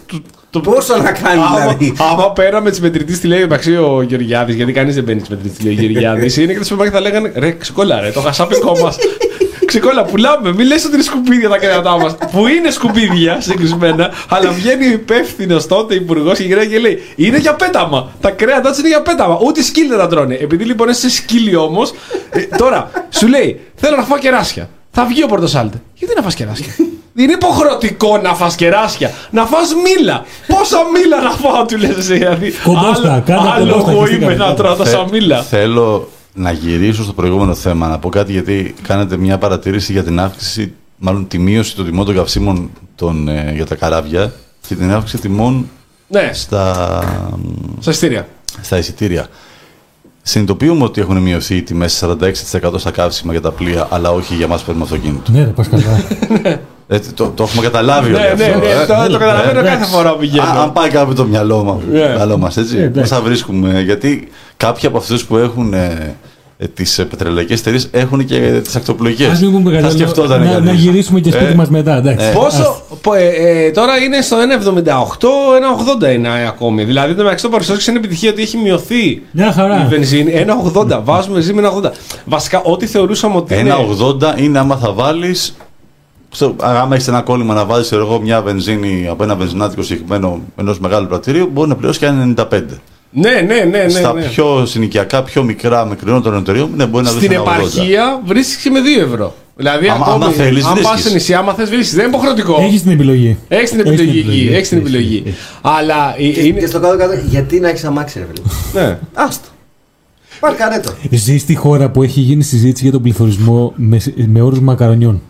το- Πόσο να κάνει Άμα, δηλαδή; άμα πέραμε τις μετρητή τη λέει μεταξύ ο Γεωργιάδης, γιατί κανείς δεν μπαίνει τη μετρητή τη λέει Γεωργιάδης, είναι και τα σούπερ μάρκετ θα λέγανε ρε, ξεκόλα ρε, το χασάπικο μας. Ξεκόλα, πουλάμε. Μην λες ότι είναι σκουπίδια τα κρέατά μας. Που είναι σκουπίδια συγκεκριμένα, αλλά βγαίνει ο υπεύθυνος τότε υπουργός και γυρνάει και λέει Είναι για πέταμα. Τα κρέατά τους είναι για πέταμα. Ούτε σκύλοι δεν τα τρώνε. Επειδή λοιπόν είσαι σκύλι όμως, τώρα σου λέει Θέλω να φάω κεράσια. Θα βγει ο Πορτοσάλτε. Γιατί να φας κεράσια; Είναι υποχρεωτικό να φας κεράσια. Να φας μήλα. Πόσα μήλα να φάω, του λες εσύ. Δηλαδή, Κομπόστα, άλλο- κάνε άλλο κομπόστα εγώ και είμαι στείλτε. να τρώω τόσα Θε- μήλα. Θέλω να γυρίσω στο προηγούμενο θέμα, να πω κάτι γιατί κάνετε μια παρατήρηση για την αύξηση, μάλλον τη μείωση των τιμών των καυσίμων των, ε, για τα καράβια και την αύξηση τιμών Ναι, στα, στα ειστήρια. στα εισιτήρια. Συνειδητοποιούμε ότι έχουν μειωθεί οι τιμές 46% στα καύσιμα για τα πλοία, αλλά όχι για μας που παίρνουμε αυτοκίνητο. Ναι, ρε, πας καλά. Ε, το, το έχουμε καταλάβει Ναι, όλοι ναι, αυτό. ναι, ε. το- το καταλαβαίνω εντάξει. κάθε φορά που Α, αν πηγαίνω. πάει κάπου το μυαλό, μας, Ναι. μυαλό μας, έτσι, Ε, εντάξει. πώς θα βρίσκουμε, γιατί κάποιοι από αυτούς που έχουν ε, ε, τις ε, πετρελαϊκές εταιρείες έχουν και ε, τις ακτοπλοϊκές. Ας μην πούμε θα κάτι άλλο. σκεφτόταν να, κανείς. να γυρίσουμε και σπίτι Ε, μας μετά, εντάξει. ε. Πόσο. πο- ε, ε, τώρα είναι στο 1,78, 1,80 είναι ακόμη. Δηλαδή το μεταξύ των παρουσιάσεων είναι επιτυχία ότι έχει μειωθεί Μια χαρά. η βενζίνη. 1,80. Βάζουμε βενζίνη με 1,80. Βασικά, ό,τι θεωρούσαμε ότι. είναι- 1,80 είναι άμα θα βάλεις στο, άμα έχεις ένα κόλλημα να βάλει εγώ μια βενζίνη από ένα βενζινάτικο συγκεκριμένο ενός μεγάλου πρατηρίου, μπορεί να πληρώσει και ένα 95. Ναι, ναι, ναι. ναι, Στα ναι. πιο συνοικιακά, πιο μικρά, μικρότερων εταιρείων, ναι, μπορεί να βρεις Στην ένα 80. επαρχία βρίσκεις με 2 ευρώ. Δηλαδή, Άμα- ακόμη, άμα θέλεις, αν πας βρίσκεις. σε νησί, άμα θες, βρίσκεις. Δεν είναι υποχρεωτικό. Έχεις την επιλογή. Έχεις την επιλογή εκεί. Έχεις την επιλογή. Αλλά ε, Και, είναι. και στο κάτω-κάτω, γιατί να έχεις αμάξι, ρε φίλε. Ναι. Άστο. Πάρκαρε το. Ζεις στη χώρα που έχει γίνει συζήτηση για τον πληθωρισμό με, με όρους μακαρονιών.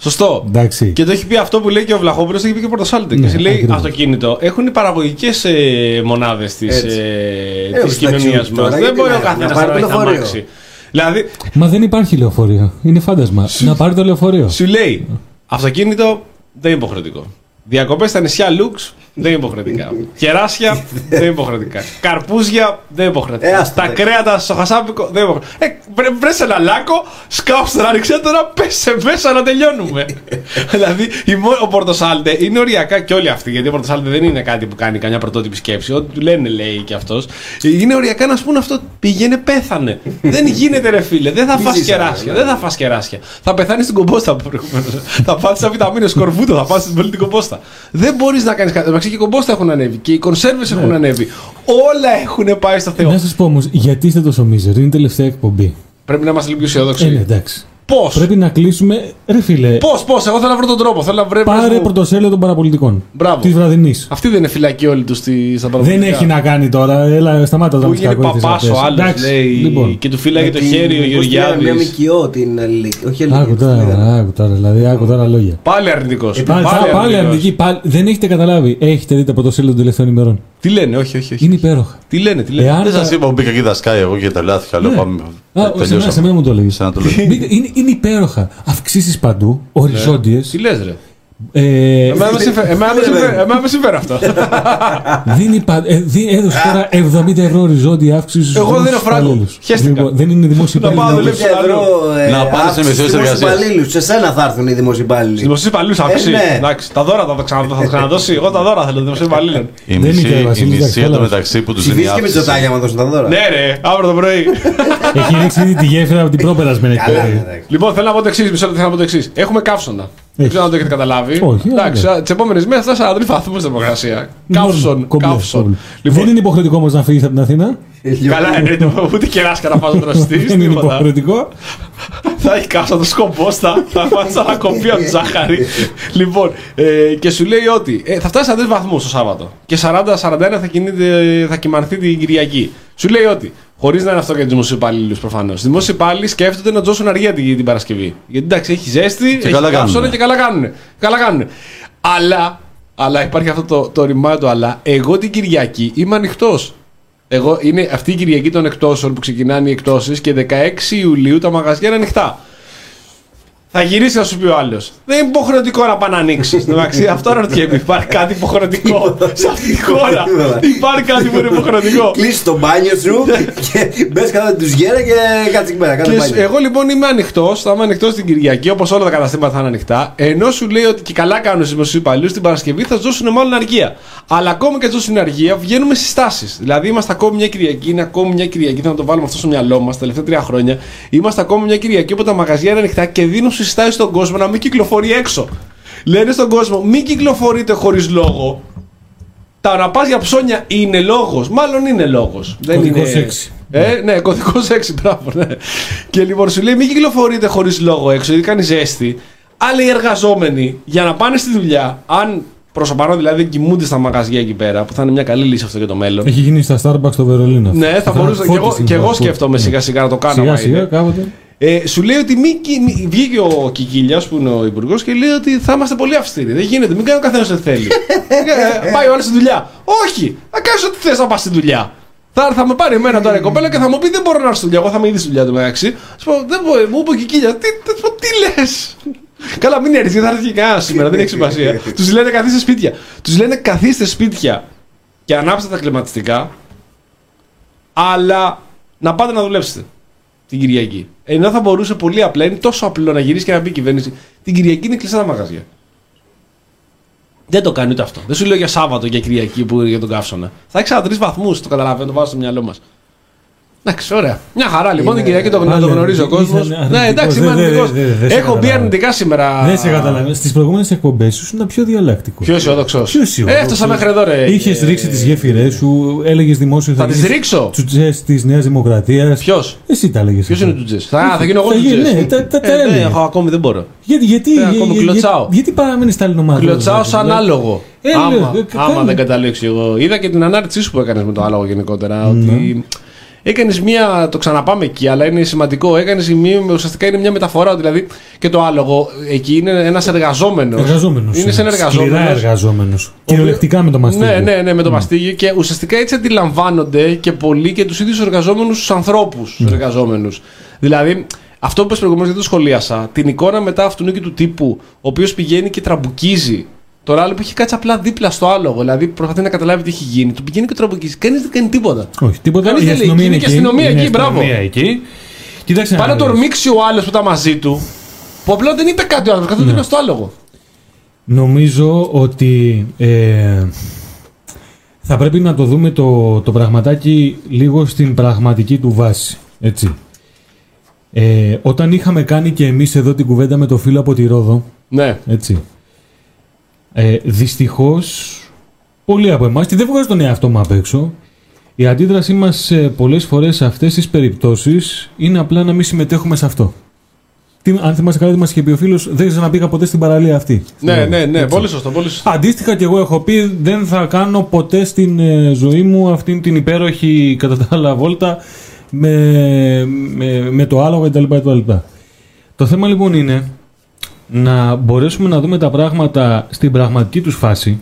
Σωστό. Εντάξει. Και το έχει πει αυτό που λέει και ο Βλαχόπουλος, το έχει πει και ο Πορτοσάλτε. Ναι, και εσύ λέει ακριβώς. αυτοκίνητο. Έχουν οι παραγωγικές ε, μονάδες της Έτσι. ε, Ε, της εντάξει, κοινωνίας μας. τώρα, Δεν γιατί μπορεί να- ο καθένας να να πάρει έχει το λεωφορείο. αμάξι. Δηλαδή, Μα δεν υπάρχει λεωφορείο. Είναι φάντασμα. Να πάρει το λεωφορείο. σου λέει αυτοκίνητο δεν είναι υποχρεωτικό. Διακοπές στα νησιά Λουξ δεν είναι υποχρεωτικά. Κεράσια δεν είναι υποχρεωτικά. Καρπούζια δεν είναι υποχρεωτικά. Ε, άστο, Τα εντάξει. κρέατα στο χασάπικο δεν είναι υποχρεωτικά. Ε, βρε, βρες ένα λάκκο, σκάψε τον αριξέ τώρα, πέσε μέσα να τελειώνουμε. δηλαδή η μο- ο Πορτοσάλτε είναι οριακά και όλοι αυτοί, γιατί ο Πορτοσάλτε δεν είναι κάτι που κάνει καμιά πρωτότυπη σκέψη. Ό,τι του λένε λέει και αυτός. Είναι οριακά να σου πούνε αυτό πήγαινε, πέθανε. δεν γίνεται ρε φίλε, δεν θα Μη φας ζήσαμε, κεράσια. ναι. Δεν θα φας κεράσια. Θα πεθάνεις στην κομπόστα προηγουμένω. θα πάθει σαν βιταμίνες, σκορβούτο, θα πάθει στην πολύ την κομπόστα. Δεν μπορείς να κάνεις κάτι. Εντάξει, και οι κομπόστα έχουν ανέβει και οι κονσέρβες έχουν ανέβει. Όλα έχουν πάει στο Θεό. Να σας πω όμως, γιατί είστε τόσο μίζεροι. Είναι η τελευταία εκπομπή. Πρέπει να είμαστε λίγο πιο Ε, ναι, αισιόδοξοι. εντάξει. Πώς, Πρέπει να κλείσουμε. Ρε φίλε, πώς, πώς. Εγώ θέλω να βρω τον τρόπο. Θέλω να βρω. πάρε βρες μου- πρωτοσέλιδο των παραπολιτικών. Μπράβο. Της βραδινής. Αυτή δεν είναι φυλακή όλοι τους στα Δεν παραδοσιακά. έχει να κάνει τώρα. Έλα, σταμάτα Που τα γίνει παπάς ο άλλος, λέει. Λοιπόν, Και του φύλαγε το Με την- χέρι ο πώς τη λένε, Γεωργιάδης. Μια μικιό την ελληνική. Όχι ελληνική. άκου πώς τη λέγανε. τώρα, άκου τώρα, δηλαδή, άκου τώρα λόγια. Πάλι αρνητικός. Πάλι, πάλι, πάλι αρνητική. Πάλι, δεν έχετε καταλάβει. Έχετε δει τα πρωτοσέλιδα των τελευταίων ημερών. Τι λένε, όχι, όχι. όχι. Είναι υπέροχα. Τι λένε, τι λένε. Εάν Δεν τα- σα είπα που μπήκα εκεί δασκάει εγώ και τρελάθηκα. Λέω Ναι. πάμε. Α, σε μένα, τελειώσαμε. σε μένα μου το έλεγε. Σε ένα το λέω. είναι, είναι υπέροχα. Αυξήσεις παντού, οριζόντιες. Τι λες, ρε. Ε, Εμένα με συμφέρει- εμένα με συμφέρει- εμένα με συμφέρει αυτό. δίνει, πα- ε, δι- έδωσε τώρα 70 ευρώ οριζόντια αύξηση στους Εγώ δεν δημόσιους έχω φράγκο. υπαλλήλους. Χαίστηκα. Λοιπόν, δεν είναι δημόσιοι Να πάω να υπαλλήλοι. δουλέψω. ευρώ, ε, Να πάνε σε αύξηση μεσαίες στους εργασίες. υπαλλήλους. Σε σένα θα έρθουν οι δημοσιοπάλληλοι. Δημοσίου υπαλλήλους θα αυξήσει. ναι. Εντάξει, τα δώρα θα τα ξανα- θα τα ξαναδώσει. Εγώ τα δώρα θέλω δημοσίου υπαλλήλων. Η Δεν μισή, είναι, η Βασίλη, μισή εντάξει, εδώ καλά. μεταξύ που τους δίνει Ψηφίστηκε με αύξηση. τζοτάκια να δώσουν τα δώρα. Ναι, ρε, αύριο το πρωί. Έχει ρίξει ήδη τη γέφυρα από την πρόπερασμένη Καλά, εκπομπή. εντάξει. Λοιπόν, θέλω να πω το εξής. Μισό λεπτό θέλω να πω το εξής. Έχουμε καύσωνα. Δεν ξέρω αν το έχετε καταλάβει. Όχι, Εντάξει, όχι. τι επόμενε μέρε θα 43 βαθμού θερμοκρασία. Καύσον, Κομπλέ, καύσον. κομπλέ. Λοιπόν, Δεν είναι υποχρεωτικό όμω να φύγει από την Αθήνα. Καλά, εννοείται. Ούτε κεράσκα να πας να δραστεί. Δεν είναι υποχρεωτικό. Θα έχει καύσα το σκομπόστα, θα φάει σαν να κοπεί από τη ζάχαρη. λοιπόν, ε, και σου λέει ότι ε, θα φτάσει 43 βαθμού το Σάββατο και 40-41 θα, κινείται- θα κοιμανθεί την Κυριακή. Σου λέει ότι, χωρίς να είναι αυτό για του δημοσίου υπαλλήλους προφανώς, οι δημόσιοι υπάλληλοι σκέφτονται να τζώσουν αργία την, την Παρασκευή. Γιατί εντάξει, έχει ζέστη, έχει καλά καύσωνα κάνουνε. και καλά κάνουν. Καλά κάνουνε. Αλλά, αλλά υπάρχει αυτό το, το ρημάδι του αλλά. Εγώ την Κυριακή είμαι ανοιχτός. Εγώ είναι αυτή η Κυριακή των εκτόσεων που ξεκινάνε οι εκτόσεις και 16 Ιουλίου τα μαγαζιά είναι ανοιχτά. Θα γυρίσει να σου πει ο άλλος. Δεν είναι υποχρεωτικό να πάει να ανοίξεις. Εντάξει, αυτό ρωτιέμαι. Υπάρχει κάτι υποχρεωτικό σε αυτή τη χώρα. Υπάρχει κάτι που είναι υποχρεωτικό. Κλείσει το μπάνιο σου και μπες κατά τους γέρα και κάτσε εκεί πέρα. Κάτσε Και μπάνιο. σου- εγώ λοιπόν είμαι ανοιχτός, θα είμαι ανοιχτός την Κυριακή, όπως όλα τα καταστήματα θα είναι ανοιχτά. Ενώ σου λέει ότι και καλά κάνουν στους δημοσίου υπαλλήλους την Παρασκευή θα σου δώσουν μάλλον αργία. Αλλά ακόμη και του δώσουν αργία, βγαίνουμε στις τάσεις. Δηλαδή είμαστε ακόμη μια Κυριακή, είναι ακόμη μια Κυριακή, θα το βάλουμε αυτό στο μυαλό μας τα τελευταία τρία χρόνια. Είμαστε ακόμη μια Κυριακή όπου τα μαγαζιά είναι ανοιχτά και δίνουν συστάσει στον κόσμο να μην κυκλοφορεί έξω. Λένε στον κόσμο, μην κυκλοφορείτε χωρίς λόγο. Τα να πα για ψώνια είναι λόγος. Μάλλον είναι λόγος. Δεν Κωδικός είναι. έξι. Ε, ναι, κωδικός 6, μπράβο, ναι. Και λοιπόν σου λέει: Μην κυκλοφορείτε χωρίς λόγο έξω, γιατί κάνει ζέστη. Άλλοι εργαζόμενοι για να πάνε στη δουλειά, αν προς το παρόν δηλαδή κοιμούνται στα μαγαζιά εκεί πέρα, που θα είναι μια καλή λύση αυτό για το μέλλον. Έχει γίνει στα Starbucks στο Βερολίνο. αυτό. Ναι, θα μπορούσα. Και εγώ, και εγώ σκέφτομαι σιγά σιγά να το κάνω. Σιγά άμα σιγά είναι. κάποτε. Ε, σου λέει ότι μη, κι- μη- βγήκε ο Κικίλιας που είναι ο υπουργός και λέει ότι θα είμαστε πολύ αυστηροί. Δεν γίνεται, μην κάνει ο καθένας ό,τι θέλει. Ε, Πάει ο άλλος στη δουλειά. Όχι, θα κάνεις ό,τι θες να πας στη δουλειά. Θα, θα με πάρει εμένα τώρα η κοπέλα και θα μου πει δεν μπορώ να έρθω στη δουλειά. Εγώ θα είμαι ήδη στη δουλειά του μεταξύ. Σου πω, δεν μπορεί, μου είπε ο Κικίλιας, τι, τι, τι λες; Καλά, μην έρθεις, δεν θα έρθει κανένας σήμερα, δεν έχει σημασία. Τους λένε καθίστε σπίτια. Τους λένε καθίστε σπίτια και ανάψτε τα κλιματιστικά, αλλά να πάτε να δουλέψετε την Κυριακή. Ενώ θα μπορούσε πολύ απλά, είναι τόσο απλό να γυρίσει και να πει η κυβέρνηση. Την Κυριακή είναι κλειστά τα μαγαζιά. Δεν το κάνει ούτε αυτό. Δεν σου λέω για Σάββατο, για Κυριακή που για τον καύσωνα. Θα έχει τρει βαθμούς, το καταλαβαίνω, το βάζω στο μυαλό μας. Εντάξει, ωραία. Μια χαρά λοιπόν την Είναι- Κυριακή το, να το Πάλι γνωρίζει ο κόσμος. είσαι αρνητικός. Ναι, εντάξει, είμαι Δεν- δεν- αρνητικός. δεν- δεν σε Έχω μπει καταλαβαίνω. αρνητικά σήμερα. Δεν σε καταλαβαίνω. Στις προηγούμενες εκπομπές σου ήσουν πιο διαλεκτικό. Πιο αισιόδοξος. Πιο αισιόδοξος. Έφτασα μέχρι εδώ, ρε. Είχες Ε, ρίξει τις γέφυρές σου, έλεγες δημόσιο Θα τις ρίξω. Τσουτζές της Νέας Δημοκρατίας. Ποιος; Εσύ τα έλεγες. Ποιος είναι ο Τζουτζέ. Θα, θα γίνω εγώ Θα γίνει, Τζουτζέ. ναι, τα- τα- τα Ε, έλεγε. ναι, έχω ακόμη δεν μπορώ. Γιατί, γιατί, Ε, ακόμα για- για- κλωτσάω. γιατί παραμένει στα ελληνομάτια. Κλωτσάω σαν άλογο. Ε, άμα, λέω, ε, άμα κάνε. δεν καταλήξει εγώ. Είδα και την ανάρτησή σου που έκανες με το άλογο γενικότερα. Ναι. Ότι έκανες μία. Το ξαναπάμε εκεί, αλλά είναι σημαντικό. Έκανες μία. Ουσιαστικά είναι μια μεταφορά. Δηλαδή και το άλογο εκεί είναι ένας εργαζόμενος. Εργαζόμενος. Είναι σαν Σκληρά εργαζόμενος. εργαζόμενος. Κυριολεκτικά με το μαστίγιο. Ναι, ναι, ναι, με το μαστίγιο και ουσιαστικά έτσι αντιλαμβάνονται και πολλοί και τους ίδιους εργαζόμενους τους ανθρώπους Ναι. εργαζόμενους. Δηλαδή, αυτό που είπες προηγουμένως δεν το σχολίασα, την εικόνα μετά αυτού και του τύπου, ο οποίος πηγαίνει και τραμπουκίζει. Τώρα άλλο που έχει κάτσει απλά δίπλα στο άλογο, δηλαδή προσπαθεί να καταλάβει τι έχει γίνει. Του πηγαίνει και τραμπουκίζει. Κανείς δεν κάνει τίποτα. Όχι, τίποτα. Κανείς Η δεν λέει, αστυνομία είναι είναι και αστυνομία Είναι εκεί, μπράβο. αστυνομία εκεί. Κοίταξε Πάει να το δεις. ορμήξει ο άλλος που ήταν μαζί του, που απλά δεν είπε κάτι ο άλλο, Ναι. καθόταν δίπλα στο άλογο. Νομίζω ότι ε, θα πρέπει να το δούμε το, το πραγματάκι λίγο στην πραγματική του βάση. Έτσι. Ε, όταν είχαμε κάνει και εμείς εδώ την κουβέντα με το φίλο από τη Ρόδο, Ναι. έτσι, ε, δυστυχώς πολλοί από εμάς, και δεν βγάζω τον εαυτό μου απ' έξω, η αντίδρασή μας ε, πολλές φορές σε αυτές τις περιπτώσεις είναι απλά να μην συμμετέχουμε σε αυτό. Τι, αν θυμάσαι καλά, τι μας είχε πει ο φίλος, δεν ξαναπήγα ποτέ στην παραλία αυτή. Ναι, ναι, ναι, Έτσι. πολύ σωστό, πολύ σωστό. Αντίστοιχα και εγώ έχω πει δεν θα κάνω ποτέ στην ε, ζωή μου αυτήν την υπέροχη κατά τα άλλα βόλτα με, με, με το άλογο κτλ. κτλ. Το θέμα λοιπόν είναι να μπορέσουμε να δούμε τα πράγματα στην πραγματική τους φάση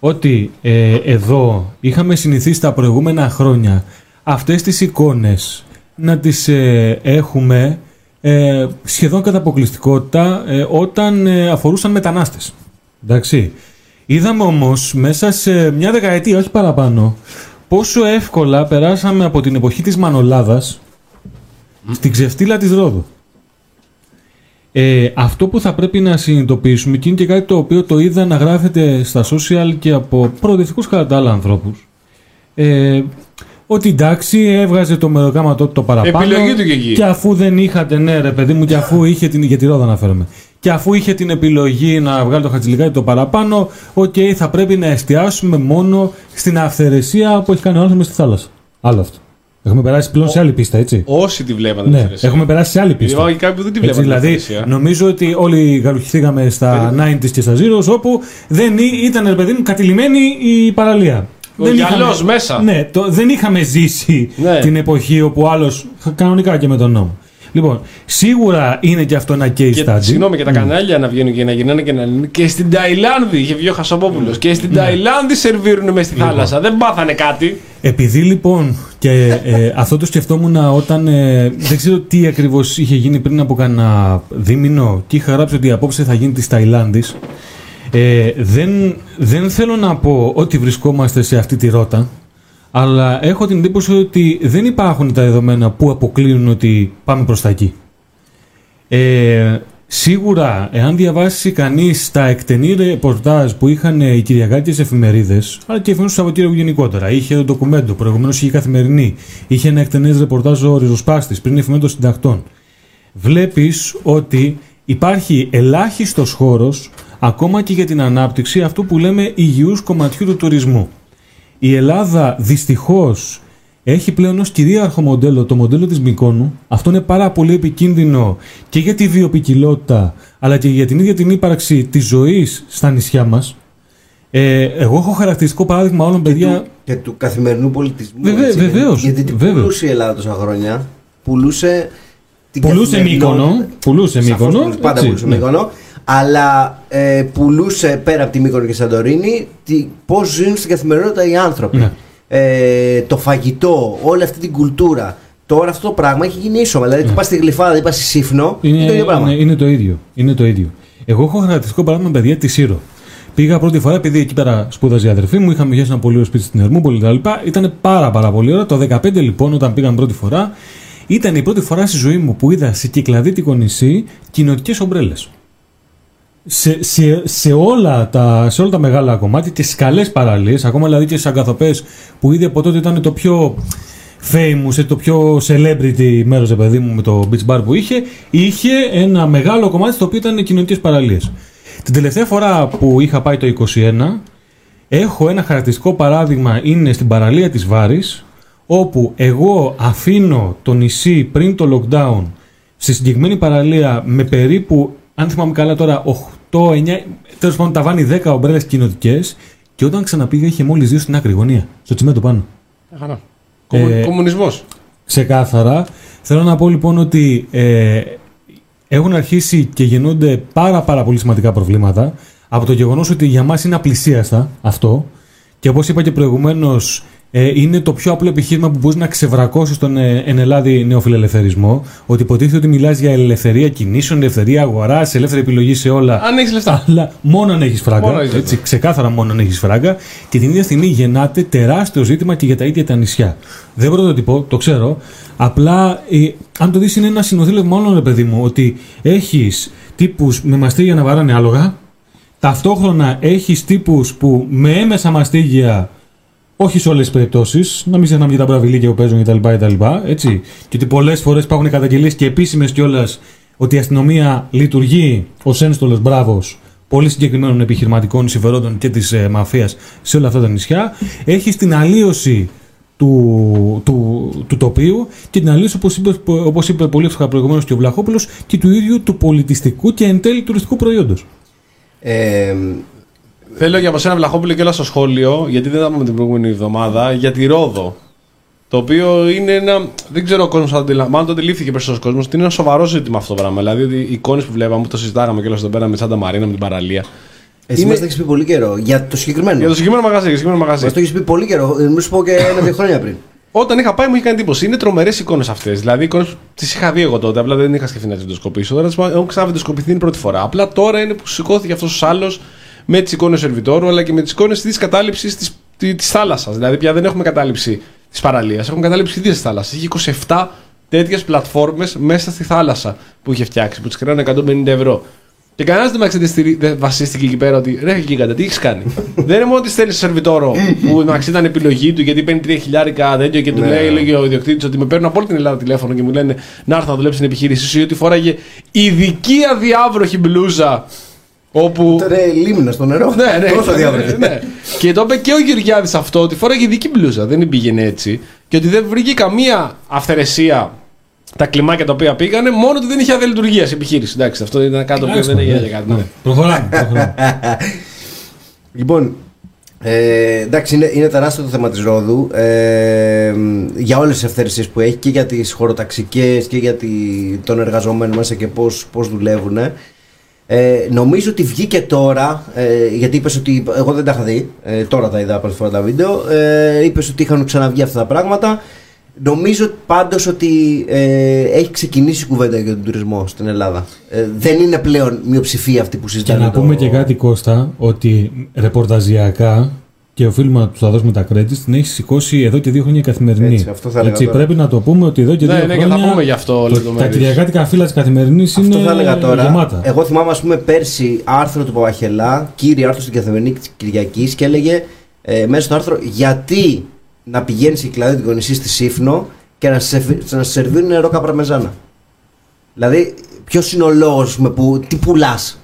ότι ε, εδώ είχαμε συνηθίσει τα προηγούμενα χρόνια αυτές τις εικόνες να τις ε, έχουμε ε, σχεδόν κατά αποκλειστικότητα ε, όταν ε, αφορούσαν μετανάστες. Εντάξει. Είδαμε όμως μέσα σε μια δεκαετία, όχι παραπάνω, πόσο εύκολα περάσαμε από την εποχή της Μανολάδας στην ξεφτύλα της Ρόδου. Ε, αυτό που θα πρέπει να συνειδητοποιήσουμε και είναι και κάτι το οποίο το είδα να γράφεται στα social και από προοδευτικούς κατά τα άλλα ανθρώπους ε, ότι εντάξει έβγαζε το μεροκάματο το παραπάνω Επιλογή του και εκεί. και αφού δεν είχατε ναι ρε παιδί μου και αφού είχε την, για τη Ρόδο αναφέρομαι. Και αφού είχε την επιλογή να βγάλει το νταβατζηλικάκι το παραπάνω οκ θα πρέπει να εστιάσουμε μόνο στην αυθαιρεσία που έχει κάνει ο άνθρωπος στη θάλασσα. Άλλο αυτό έχουμε περάσει πλέον σε άλλη πίστα έτσι Όσοι τη βλέπατε. ναι, την αυθαιρεσία. έχουμε περάσει σε άλλη πίστα. Υπάρχουν και κάποιοι που δεν τη Έτσι, βλέπανε. την δηλαδή, αυθαιρεσία. νομίζω ότι όλοι γαλουχηθήκαμε στα 90s και στα zeros, όπου δεν ή- ήταν, ρε παιδί μου, κατηλημένη η παραλία. Ο γυαλός μέσα. Ναι, το, δεν είχαμε ζήσει Ναι. την εποχή όπου άλλος κανονικά και με τον νόμο. Λοιπόν, σίγουρα είναι και αυτό ένα case Και, study. συγγνώμη, και τα κανάλια να βγαίνουν και να γυρνάνε και να λένε. Και στην Ταϊλάνδη είχε βγει ο Χασαπόπουλος. Και στην Ταϊλάνδη σερβίρουν μες στη θάλασσα. Δεν πάθανε κάτι. Επειδή λοιπόν και ε, αυτό το σκεφτόμουν όταν ε, δεν ξέρω τι ακριβώς είχε γίνει πριν από κανένα δίμηνο και είχα γράψει ότι απόψε θα γίνει της Ταϊλάνδης ε, δεν, δεν θέλω να πω ότι βρισκόμαστε σε αυτή τη ρότα αλλά έχω την εντύπωση ότι δεν υπάρχουν τα δεδομένα που αποκλείουν ότι πάμε προς τα εκεί. Ε, σίγουρα, εάν διαβάσει κανείς τα εκτενή ρεπορτάζ που είχαν οι κυριακάτικε εφημερίδες, αλλά και εφημερίδες του Σαββατοκύριακου γενικότερα, είχε το ντοκουμέντο, προηγουμένως είχε η καθημερινή, είχε ένα εκτενές ρεπορτάζ ο Ριζοσπάστης πριν η εφημερίδα των συντακτών. Βλέπεις ότι υπάρχει ελάχιστος χώρος ακόμα και για την ανάπτυξη αυτού που λέμε υγιούς κομματιού του τουρισμού. Η Ελλάδα δυστυχώς έχει πλέον ως κυρίαρχο μοντέλο το μοντέλο της Μικόνου. Αυτό είναι πάρα πολύ επικίνδυνο και για τη βιοπικιλότητα αλλά και για την ίδια την ύπαρξη της ζωής στα νησιά μας. Ε, εγώ έχω χαρακτηριστικό παράδειγμα όλων παιδιά... Και του καθημερινού πολιτισμού. Βεβαίως, έτσι, γιατί- βεβαίως, Γιατί τι βεβαίως. πουλούσε η Ελλάδα τόσα χρόνια. Πουλούσε. Την Πουλούσε καθημερινότητα. Μύκονο, πουλούσε Σαφώς Μύκονο, πουλούσε, Πάντα έτσι, πουλούσε ναι. Μύκονο. Αλλά ε, πουλούσε πέρα από τη Μύκονο και Σαντορίνη πώς ζουν στην καθημερινότητα οι άνθρωποι. Ναι. Ε, το φαγητό, όλη αυτή την κουλτούρα. Τώρα αυτό το πράγμα έχει γίνει ίσωμα. Δηλαδή, του πας στη Γλυφάδα ή πα στη Σύφνο. Ναι. Είναι, το ίδιο πράγμα. είναι, είναι το ίδιο. Είναι το ίδιο. Εγώ έχω χαρακτηριστικό παράδειγμα παιδιά της Σύρο. Πήγα πρώτη φορά επειδή εκεί πέρα σπούδαζε η αδερφή μου, είχαμε γιάσει ένα πολύ ωραίο σπίτι στην Ερμούπολη κτλ. Ήταν πάρα, πάρα πολύ ωραία. Το 2015 λοιπόν, όταν πήγαμε πρώτη φορά, ήταν η πρώτη φορά στη ζωή μου που είδα σε κυκλαδίτικο νησί κοινωτικέ ομπρέλες. Σε, σε, σε, όλα τα, σε όλα τα μεγάλα κομμάτια και στι καλές παραλίες, ακόμα δηλαδή και στι αγκαθοπές που ήδη από τότε ήταν το πιο famous, ε, το πιο celebrity μέρος, ρε παιδί μου, με το beach bar που είχε, είχε ένα μεγάλο κομμάτι στο οποίο ήταν κοινωνικές παραλίες. Την τελευταία φορά που είχα πάει το 21, έχω ένα χαρακτηριστικό παράδειγμα, είναι στην παραλία της Βάρης, όπου εγώ αφήνω το νησί πριν το lockdown στη συγκεκριμένη παραλία με περίπου, αν θυμάμαι καλά τώρα, 8, 9, τέλος πάντων τα βάνει 10 ομπρέλες κοινοτικές και όταν ξαναπήγα είχε μόλις δύο στην άκρη γωνία, στο τσιμέντο πάνω. Χαρά. Κομμου... Ε, Κομμουνισμός. Ξεκάθαρα. Θέλω να πω λοιπόν ότι ε, έχουν αρχίσει και γεννούνται πάρα πάρα πολύ σημαντικά προβλήματα από το γεγονός ότι για μας είναι απλησίαστα αυτό και όπως είπα και προηγουμένως ε, είναι το πιο απλό επιχείρημα που μπορείς να ξεβρακώσεις τον ε, εν Ελλάδη νεοφιλελευθερισμό. Ότι υποτίθεται ότι μιλάς για ελευθερία κινήσεων, ελευθερία αγοράς, ελεύθερη επιλογή σε όλα. Αν έχεις λεφτά. Αλλά μόνο αν έχεις Μόνο φράγκα. έχεις έτσι, λεφτά. ξεκάθαρα μόνο αν έχεις φράγκα. Και την ίδια στιγμή γεννάται τεράστιο ζήτημα και για τα ίδια τα νησιά. Δεν πρωτοτυπώ, το ξέρω. Απλά, ε, αν το δεις, είναι ένα συνοθήλευμα όλων, ρε παιδί μου, ότι έχεις τύπους με μαστίγια να βαράνε άλογα. Ταυτόχρονα έχεις τύπους που με έμεσα μαστίγια όχι σε όλες τις περιπτώσεις. Να μην ξεχνάμε για τα μπραβιλίκια που παίζουν κτλ. κτλ έτσι. Και ότι πολλές φορές υπάρχουν καταγγελίες και επίσημες κιόλας ότι η αστυνομία λειτουργεί ως ένστολος μπράβος πολύ συγκεκριμένων επιχειρηματικών συμφερόντων και της ε, μαφίας σε όλα αυτά τα νησιά. Έχει την αλλίωση του, του, του τοπίου και την αλλίωση, όπως είπε, όπως είπε πολύ εύστοχα προηγουμένως και ο Βλαχόπουλος, και του ίδιου του πολιτιστικού και εν τέλει τουριστικού προϊόντος. Ε, Θέλω για από σένα Βλαχόπουλο και όλα στο σχόλιο, γιατί δεν τα πούμε την προηγούμενη εβδομάδα, για τη Ρόδο. Το οποίο είναι ένα. Δεν ξέρω ο κόσμος αν το αντιλαμβάνει. Μάλλον το αντιλήφθηκε περισσότερο κόσμος. ότι είναι ένα σοβαρό ζήτημα αυτό το πράγμα. Δηλαδή, ότι οι εικόνες που βλέπαμε, που το συζητάγαμε και όλα εδώ πέρα με Σάντα Μαρίνα, με την παραλία. εσύ Είναι- μας το έχεις πει πολύ καιρό. Για το συγκεκριμένο. Για το συγκεκριμένο μαγαζί. Για το συγκεκριμένο μαγαζί. Μας το έχεις πει πολύ καιρό. Ε, Μην σου πω και ένα-δύο χρόνια πριν. Όταν είχα πάει μου είχε κάνει εντύπωση. Είναι τρομερές εικόνες αυτές. Δηλαδή, εικόνες που τις είχα δει εγώ τότε. Απλά δεν είχα σκεφτεί να τις βιντεοσκοπήσω. Τώρα τις έχω ξαναβιντεοσκοπηθεί την πρώτη φορά. Απλά τώρα είναι που σηκώθηκε αυτός ο άλλο με τις εικόνες σερβιτόρου αλλά και με τις εικόνες της κατάληψης της θάλασσας. Δηλαδή, πια δεν έχουμε κατάληψη της παραλίας. Έχουμε κατάληψη της θάλασσας. Είχε 27 τέτοιες πλατφόρμες μέσα στη θάλασσα που είχε φτιάξει, που τις κρίνανε 150 ευρώ. Και κανένας δεν, μεταξύ δεν στηρί- δεν βασίστηκε εκεί πέρα ότι ρε γίγαντα, τι έχεις κάνει; δεν είναι μόνο ότι στέλνεις σερβιτόρο που εντάξει ήταν επιλογή του γιατί παίρνει 3 χιλιάρικα τέτοιο και του Ναι. λέει, έλεγε ο ιδιοκτήτης ότι με παίρνουν από όλη την Ελλάδα τηλέφωνο και μου λένε να έρθω να δουλέψει στην επιχείρησή σου ή ότι φοράγε ειδική αδιάβροχη μπλούζα. Όπου. Τώρα λίμνο στο νερό. Ναι, ναι, Τόσο ναι, διάβρεχε. ναι. Και το είπε και ο Γεωργιάδης αυτό ότι φοράγε ειδική μπλούζα, δεν πήγαινε έτσι. Και ότι δεν βρήκε καμία αυθαιρεσία τα κλιμάκια τα οποία πήγανε, μόνο ότι δεν είχε άδεια λειτουργία η επιχείρηση. Εντάξει, αυτό ήταν κάτι το οποίο δεν έγινε για κάτι. ναι. Προχωράμε. προχωράμε. Λοιπόν, Ε, εντάξει, είναι, είναι τεράστιο το θέμα της Ρόδου ε, για όλες τις ευθερεσίες που έχει και για τις χωροταξικές και για τη, των εργαζομένων μέσα και πώς, πώς δουλεύουν. Ε, νομίζω ότι βγήκε τώρα, ε, γιατί είπες ότι εγώ δεν τα είχα δει, ε, τώρα τα είδα πρώτη φορά τα βίντεο, ε, είπες ότι είχαν ξαναβγεί αυτά τα πράγματα. Νομίζω πάντως ότι ε, έχει ξεκινήσει η κουβέντα για τον τουρισμό στην Ελλάδα. Ε, δεν είναι πλέον μειοψηφία αυτή που Και συζητάνε. να το- πούμε και κάτι Κώστα, ότι ρεπορταζιακά και οφείλουμε να του τα δώσουμε τα credits, την έχει σηκώσει εδώ και δύο χρόνια η καθημερινή. Έτσι, αυτό θα έλεγα Έτσι, τώρα. πρέπει να το πούμε ότι εδώ και Ναι, δύο ναι, και θα χρόνια. πούμε γι' αυτό το- λεπτομέρειες. τα κυριακάτικα φύλλα της καθημερινής είναι Αυτό θα έλεγα τώρα. γεμάτα. Εγώ θυμάμαι, ας πούμε, πέρσι άρθρο του Παπαχελά, κύριε άρθρο στην καθημερινή της Κυριακής και έλεγε ε, μέσα στο άρθρο γιατί να πηγαίνεις η κλαδί νησί στη Σύφνο και να σε, να σε σερβίρουν νερό καπραμεζάνα. Δηλαδή, ποιος είναι ο λόγος που. Τι πουλάς;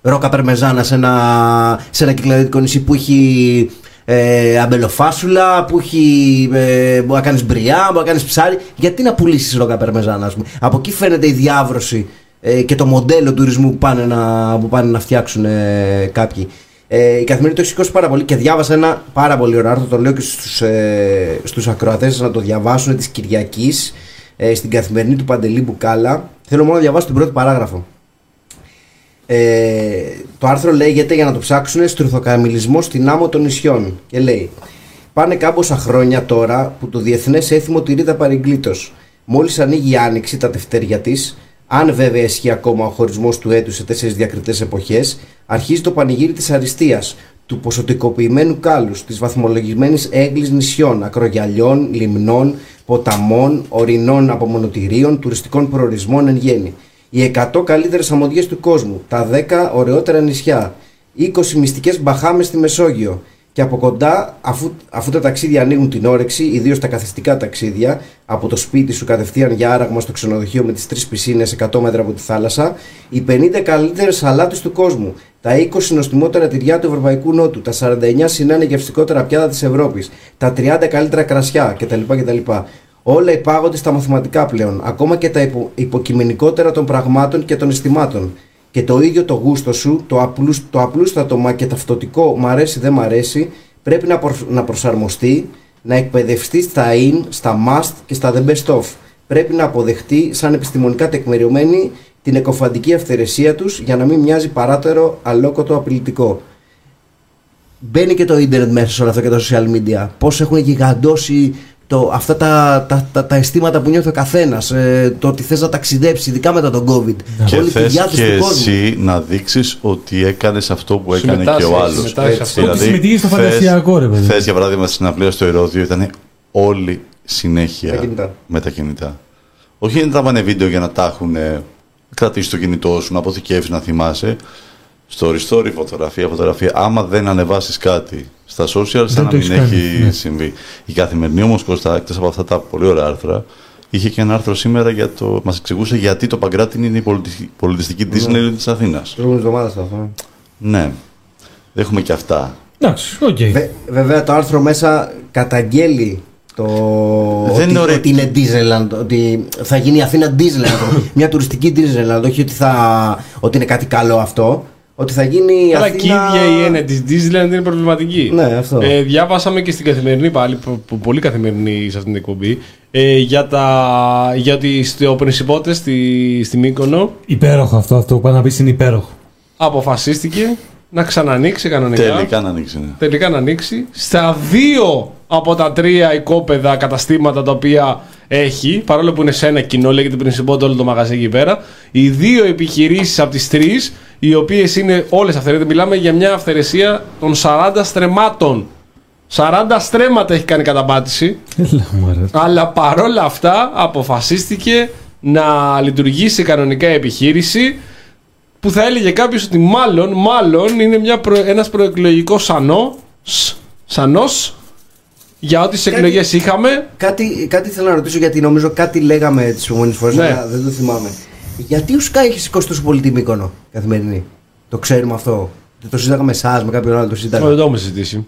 Ρόκα περμεζάνα σε ένα, σε ένα κυκλαδίτικο νησί που έχει ε, αμπελοφάσουλα, που έχει. Ε, μπορεί να κάνεις μπριά, μπορεί να κάνεις ψάρι. Γιατί να πουλήσεις ρόκα περμεζάνα, ας πούμε; Από εκεί φαίνεται η διάβρωση ε, και το μοντέλο τουρισμού που πάνε να, που πάνε να φτιάξουν ε, κάποιοι. Ε, η καθημερινή το έχει σηκώσει πάρα πολύ και διάβασα ένα πάρα πολύ ωραίο άρθρο. Το λέω και στους ε, στους ακροατές να το διαβάσουν της Κυριακής ε, στην καθημερινή του Παντελή Μπουκάλα. Θέλω μόνο να διαβάσω την πρώτη παράγραφο. Ε, το άρθρο λέγεται για να το ψάξουν στρουθοκαμιλισμό στην άμμο των νησιών και λέει Πάνε κάμποσα χρόνια τώρα που το διεθνές έθιμο τηρείται παρεγκλήτω. Μόλις ανοίγει η άνοιξη τα τευτέρια της, αν βέβαια ισχύει ακόμα ο χωρισμός του έτους σε τέσσερις διακριτές εποχές, αρχίζει το πανηγύρι της αριστείας, του ποσοτικοποιημένου κάλους, της βαθμολογημένη έγκλης νησιών, ακρογιαλιών, λιμνών, ποταμών, ορεινών απομονωτηρίων, τουριστικών προορισμών εν γέννη. Οι 100 καλύτερες αμμοδιέ του κόσμου, τα 10 ωραιότερα νησιά, 20 μυστικές μπαχάμες στη Μεσόγειο, και από κοντά, αφού, αφού τα ταξίδια ανοίγουν την όρεξη, ιδίως τα καθιστικά ταξίδια, από το σπίτι σου κατευθείαν για άραγμα στο ξενοδοχείο με τις τρεις πισίνες 100 μέτρα από τη θάλασσα, οι 50 καλύτερες σαλάτε του κόσμου, τα 20 νοστιμότερα τυριά του Ευρωπαϊκού Νότου, τα 49 συνάνε γευστικότερα πιάτα της Ευρώπης, τα 30 καλύτερα κρασιά κτλ. κτλ. Όλα υπάγονται στα μαθηματικά πλέον, ακόμα και τα υπο, υποκειμενικότερα των πραγμάτων και των αισθημάτων. Και το ίδιο το γούστο σου, το, απλούς, το απλούστατο μα και ταυτοτικό μ' αρέσει δεν μ' αρέσει, πρέπει να, προσ- να προσαρμοστεί, να εκπαιδευτεί στα in, στα must και στα the best of. Πρέπει να αποδεχτεί σαν επιστημονικά τεκμηριωμένη την εκοφαντική αυθαιρεσία τους για να μην μοιάζει παράτερο αλόκοτο απειλητικό. Μπαίνει και το ίντερνετ μέσα σε όλα αυτά και τα social media. Πώς έχουν γιγαντώσει το, αυτά τα, τα, τα, τα αισθήματα που νιώθει ο καθένας, το ότι θες να ταξιδέψει, ειδικά μετά τον COVID. Και Όλη τη θες διάθεση και του κόσμου. εσύ να δείξεις ότι έκανες αυτό που έκανε και Συμμετάσχεις, ο άλλος. συμμετάσχεις Έτσι, αυτό. Ότι συμμετείχες στο φαντασιακό, ρε παιδί. Θες για παράδειγμα στην απλία στο Ηρώδιο ήταν όλοι συνέχεια Τα κινητά. με τα κινητά. Όχι να τα πάνε βίντεο για να τα έχουν κρατήσει το κινητό σου, να αποθηκεύεις, να θυμάσαι. Story, story, φωτογραφία, φωτογραφία. Άμα δεν ανεβάσεις κάτι στα social, σαν Δεν να το μην έχεις κάνει, έχει ναι. συμβεί. Η καθημερινή όμως Κώστα, εκτός από αυτά τα πολύ ωραία άρθρα, είχε και ένα άρθρο σήμερα για το. Μας εξηγούσε γιατί το Παγκράτι είναι η πολιτιστική, πολιτιστική Ναι. Disneyland της Αθήνας. Προηγούμενη εβδομάδα στο αυτό. Ναι. Έχουμε και αυτά. Εντάξει, οκ. Βε- βέβαια το άρθρο μέσα καταγγέλλει το Δεν ότι, είναι ωραίο. ότι είναι Disneyland, ότι θα γίνει η Αθήνα Disneyland, μια τουριστική Disneyland, όχι ότι, θα, ότι είναι κάτι καλό αυτό, ότι θα γίνει η Αλλά Αθήνα... και η ίδια η έννοια της Disneyland είναι προβληματική. Ναι, αυτό. Ε, διάβασαμε και στην καθημερινή πάλι, που- που- πολύ καθημερινή σε αυτήν την εκπομπή, ε, για, τα, για ότι στο Πρινσιπότε στη, στη Μύκονο Υπέροχο αυτό, αυτό που πάει να πει είναι υπέροχο. αποφασίστηκε να ξανανοίξει κανονικά. Τελικά να ανοίξει. ναι. τελικά να ανοίξει στα δύο από τα τρία οικόπεδα καταστήματα τα οποία έχει, παρόλο που είναι σε ένα κοινό, λέγεται Principal όλο το μαγαζί εκεί πέρα, οι δύο επιχειρήσεις από τις τρεις, οι οποίες είναι όλες αυθαιρετέ, μιλάμε για μια αυθαιρεσία των 40 στρεμμάτων. 40 στρέμματα έχει κάνει καταπάτηση, Έλα μου ρε. αλλά παρόλα αυτά αποφασίστηκε να λειτουργήσει κανονικά η επιχείρηση που θα έλεγε κάποιος ότι μάλλον, μάλλον είναι μια προ, ένας προεκλογικός σανός, σ, σανός για ό,τι σε Κάτι- εκλογές είχαμε Κάτι, κάτι θέλω να ρωτήσω γιατί νομίζω κάτι λέγαμε τις προηγούμενες φορές, Ναι. αλλά δεν το θυμάμαι. Γιατί ο Sky έχει σηκώσει τόσο πολύ τη Μύκονο καθημερινή; Το ξέρουμε αυτό; Δεν το συζήταγαμε με εσάς, με κάποιον άλλο το δεν συζήταγαμε. το έχουμε συζητήσει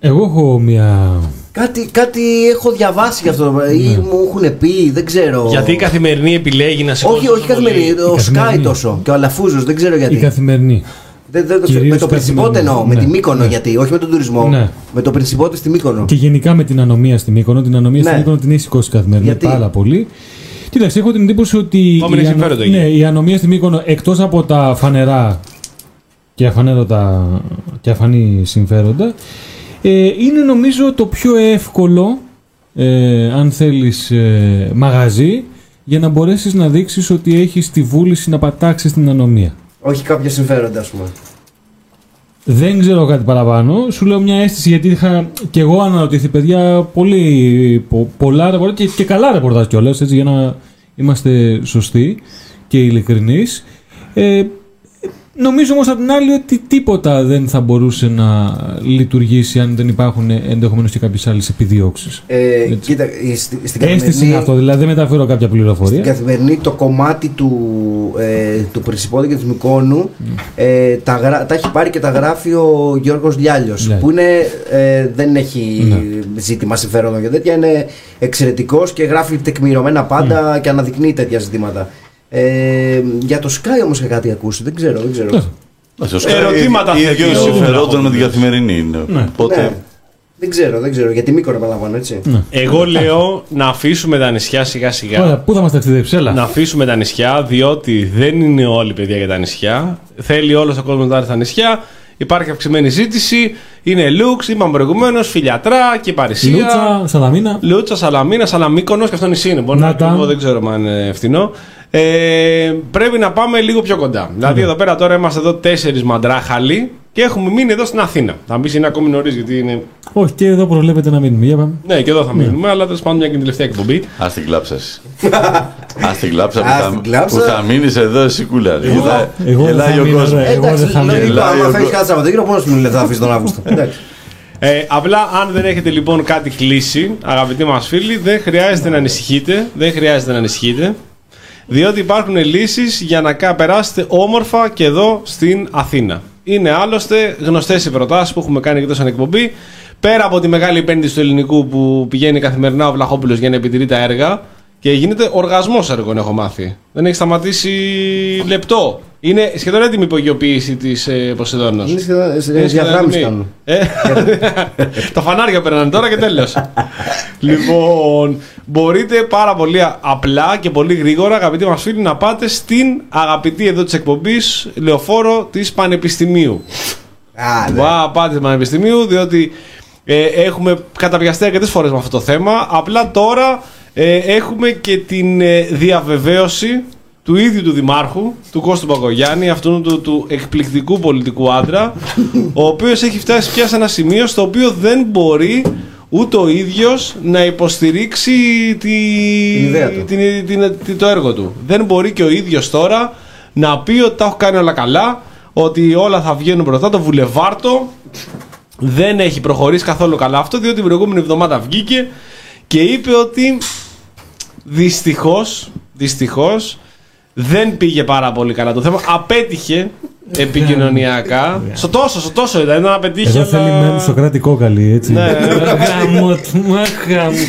Εγώ έχω μια. Κάτι, κάτι έχω διαβάσει γι' αυτό ή μου έχουν πει, δεν ξέρω. γιατί η καθημερινή επιλέγει να σηκώσει Όχι, όχι τόσο πολύ. καθημερινή. Ο Sky καθημερινή. τόσο. Και ο Αλαφούζος, δεν ξέρω Η γιατί. καθημερινή. Δεν- δεν το- Κυρίως με το Πρινσιπότε καθημερινά. εννοώ, με Ναι, τη Μύκονο ναι. γιατί, όχι με τον τουρισμό. Ναι. Με το Πρινσιπότε στη Μύκονο. Και γενικά με την ανομία στη Μύκονο. Την ανομία στη Ναι. Μύκονο την έχει σηκώσει καθημερινά Γιατί; πάρα πολύ. Κοίταξε, έχω την εντύπωση ότι Πάμε να η, συμφέροντα εκεί. ναι, η ανομία στη Μύκονο εκτός από τα φανερά και αφανέρωτα και αφανή συμφέροντα ε, είναι νομίζω το πιο εύκολο ε, αν θέλεις ε, μαγαζί για να μπορέσεις να δείξεις ότι έχεις τη βούληση να πατάξεις την ανομία. Όχι κάποια συμφέροντα, ας πούμε. Δεν ξέρω κάτι παραπάνω. Σου λέω μια αίσθηση γιατί είχα και εγώ αναρωτηθεί, παιδιά, πολύ, πο- πολλά ρεπορτάζ και, και καλά ρεπορτάζ κιόλας, έτσι για να είμαστε σωστοί και ειλικρινείς. Ε, νομίζω όμως απ' την άλλη ότι τίποτα δεν θα μπορούσε να λειτουργήσει αν δεν υπάρχουν ενδεχομένως και κάποιες άλλες επιδιώξεις. Ε, Έτσι. κοίτα, η- στη- στην Αίσθηση είναι καθημερινή, αυτό, δηλαδή δεν μεταφέρω κάποια στην πληροφορία. καθημερινή το κομμάτι του, ε, του Πρινσιπότε και του Μικόνου ε, τα, γρα- τα έχει πάρει και τα γράφει ο Γιώργος Λιάλιος Ναι. που είναι, ε, δεν έχει Ναι. ζήτημα συμφέροντων και τέτοια είναι εξαιρετικός και γράφει τεκμηρωμένα πάντα Ναι. και αναδεικνύει τέτοια ζητήματα ε, για το Sky όμως είχα κάτι ακούσει δεν ξέρω, δεν ξέρω. Ναι. Ερωτήματα Η θέτει ίδιο ο συμφερόντων με την Ναυαγόπουλος. καθημερινή είναι. Ναι. Οπότε Ναι. δεν ξέρω, δεν ξέρω γιατί Μύκονο επαναλαμβάνω έτσι Εγώ λέω να αφήσουμε τα νησιά σιγά σιγά. Ωραία, πού θα μα ταξιδέψει, έλα. Να αφήσουμε τα νησιά, διότι δεν είναι όλοι παιδιά για τα νησιά. Θέλει όλο ο κόσμο να έρθει στα νησιά. Υπάρχει αυξημένη ζήτηση. Είναι Λουξ, είπαμε προηγουμένω, Φιλιατρά και Παρισία. Λούτσα, Σαλαμίνα. Λούτσα, Σαλαμίνα, Σαλαμίκονο και αυτό νησί είναι. Μπορεί να, Να είναι τα. ακριβό, δεν ξέρω αν είναι φθηνό. Ε, πρέπει να πάμε λίγο πιο κοντά. Δηλαδή, εδώ πέρα τώρα είμαστε εδώ τέσσερις μαντράχαλοι και έχουμε μείνει εδώ στην Αθήνα. Θα μπεις είναι ακόμη νωρίς γιατί είναι. Όχι, και εδώ προβλέπετε να μείνουμε. Για πάμε. Ναι, και εδώ θα μείνουμε, αλλά τέλος πάντων μια και είναι η τελευταία εκπομπή. Α την κλάψα. εσύ. Α την κλάψα που Ας θα- την κλάψα. που θα μείνεις εδώ εσύ κούλα. Γελάει- εγώ δεν θα Γελάει ο μείνω, κόσμος. ρε. Εγώ Εντάξει, δεν θα λογικό, μιλάω. άμα Εγώ- φέρεις κάθε Σαββατοκύριακο πόσο μου λεφτά θα αφήσεις τον Αύγουστο. Εντάξει. Ε, απλά αν δεν έχετε λοιπόν κάτι κλείσει, αγαπητοί μας φίλοι, δεν χρειάζεται να ανησυχείτε. Δεν χρειάζεται να ανησυχείτε. Διότι υπάρχουν λύσεις για να κα- περάσετε όμορφα και εδώ στην Αθήνα. Είναι άλλωστε γνωστές οι προτάσεις που έχουμε κάνει και εδώ σαν εκπομπή. Πέρα από τη μεγάλη επένδυση του ελληνικού που πηγαίνει καθημερινά ο Βλαχόπουλος για να επιτηρεί τα έργα και γίνεται οργασμός έργων έχω μάθει. Δεν έχει σταματήσει λεπτό. Είναι σχεδόν έτοιμη η υπογειοποίηση της ε, Ποσειδώνος. Είναι σχεδόν- σε- Είναι διαδράμεις σχεδόν κάνουν. ε, τα φανάρια περνάνε τώρα και τέλος. λοιπόν, μπορείτε πάρα πολύ απλά και πολύ γρήγορα, αγαπητοί μας φίλοι, να πάτε στην αγαπητή εδώ της εκπομπής λεωφόρο της Πανεπιστημίου. Α, ναι. Βα, πάτε στην Πανεπιστημίου, διότι ε, έχουμε καταπιαστεί αρκετές φορές με αυτό το θέμα. Απλά τώρα ε, έχουμε και την ε, διαβεβαίωση του ίδιου του Δημάρχου, του Κώστου Παγκογιάννη, αυτού του, του εκπληκτικού πολιτικού άντρα, ο οποίος έχει φτάσει πια σε ένα σημείο στο οποίο δεν μπορεί ούτε ο ίδιος να υποστηρίξει τη, Την ιδέα του. την- την- την- το έργο του. Δεν μπορεί και ο ίδιος τώρα να πει ότι τα έχω κάνει όλα καλά, ότι όλα θα βγαίνουν μπροστά, το βουλεβάρτο δεν έχει προχωρήσει καθόλου καλά αυτό, διότι την προηγούμενη εβδομάδα βγήκε και είπε ότι δυστυχώς, δυστυχώς δεν πήγε πάρα πολύ καλά το θέμα. Απέτυχε επικοινωνιακά. Στο τόσο, στο τόσο ήταν. Ήταν να πετύχει. Εδώ θέλει αλλά- με Σοκράτη κόκαλη, έτσι. Ναι, ναι, ναι. Γάμο του, μάχα μου.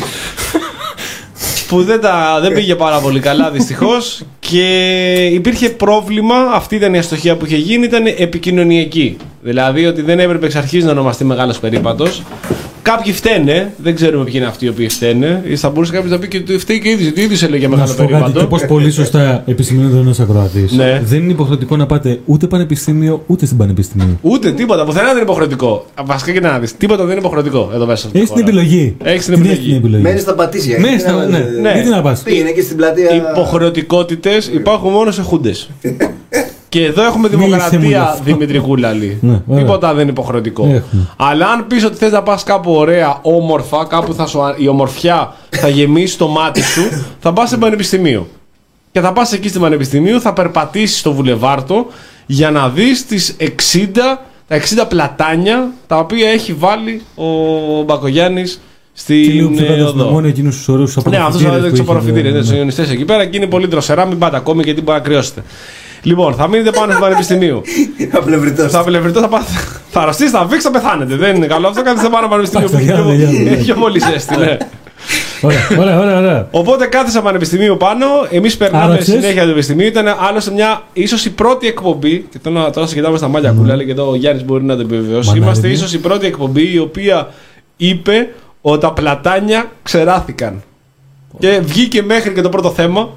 που δεν, τα, δεν πήγε πάρα πολύ καλά δυστυχώ και υπήρχε πρόβλημα. Αυτή ήταν η αστοχία που είχε γίνει, ήταν επικοινωνιακή. Δηλαδή ότι δεν έπρεπε εξ αρχή να ονομαστεί μεγάλο περίπατο. Κάποιοι φταίνε, δεν ξέρουμε ποιοι είναι αυτοί οι οποίοι φταίνε. Ή θα μπορούσε κάποιος να πει και ότι φταίει και ίδιο, ότι ίδιο έλεγε Να μεγάλο σου πω κάτι, περίπατο. και όπω πολύ σωστά επισημαίνεται ένας ακροατής. Ναι. Δεν είναι υποχρεωτικό να πάτε ούτε πανεπιστήμιο ούτε στην πανεπιστήμιο. Ούτε τίποτα, πουθενά δεν είναι υποχρεωτικό. Βασικά και να δεις. Τίποτα δεν είναι υποχρεωτικό εδώ μέσα. στη Έχεις την χώρα. επιλογή. Έχεις την Την επιλογή. έχεις την επιλογή. Μένεις στα πατήσια. Μένεις στα- Ε, ναι. ε, Ναι. Γιατί να πας; Πήγαινε και στην πλατεία. Υποχρεωτικότητες υπάρχουν μόνο σε χούντες. και εδώ έχουμε Μίλησε μου γι' δημοκρατία αυτό. Δημητρή Κούλαλη. Ναι, ωραία. Τίποτα δεν είναι υποχρεωτικό. Έχουμε. Αλλά αν πεις ότι θες να πας κάπου ωραία, όμορφα, κάπου θα σου, η ομορφιά θα γεμίσει το μάτι σου, θα πας σε πανεπιστημίο. Και θα πας εκεί στην πανεπιστημίου, θα περπατήσεις στο βουλεβάρτο για να δεις τις 60, τα 60 πλατάνια τα οποία έχει βάλει ο Μπακογιάννης Και στην λίγο πιο ε, κάτω έχουμε οδό. μόνο εκείνους τους ωραίους Ναι, αυτός είναι του απορροφητήρες, είναι ναι. του ιονιστέ εκεί πέρα και είναι πολύ δροσερά, μην πάτε ακόμη γιατί μπορεί να κρυώσετε. Λοιπόν, θα μείνετε πάνω στο πανεπιστημίου. Απλευρητό. θα απελευθερωθώ, θα, πάτε, θα αρρωστήσετε, θα βήξετε, θα πεθάνετε. Δεν είναι καλό αυτό, καθίστε πάνω στο πανεπιστημίο που Εντάξει, έχει πιο- για να τελειώνουμε. έχει πιο πολύ ζέστη. Ναι. Ωραία, ωραία, ωραία. ωραία. Οπότε κάθισα πανεπιστημίου πάνω. Εμείς περνάμε Άραξες. συνέχεια το πανεπιστημίο. Ήταν άλλωστε μια ίσως η πρώτη εκπομπή. Και τώρα, τώρα σε κοιτάμε στα μάτια κούλα, και εδώ ο Γιάννης μπορεί να το επιβεβαιώσει. Μανάρι Είμαστε μου. ίσως η πρώτη εκπομπή η οποία είπε ότι τα πλατάνια ξεράθηκαν. Και βγήκε μέχρι και το πρώτο θέμα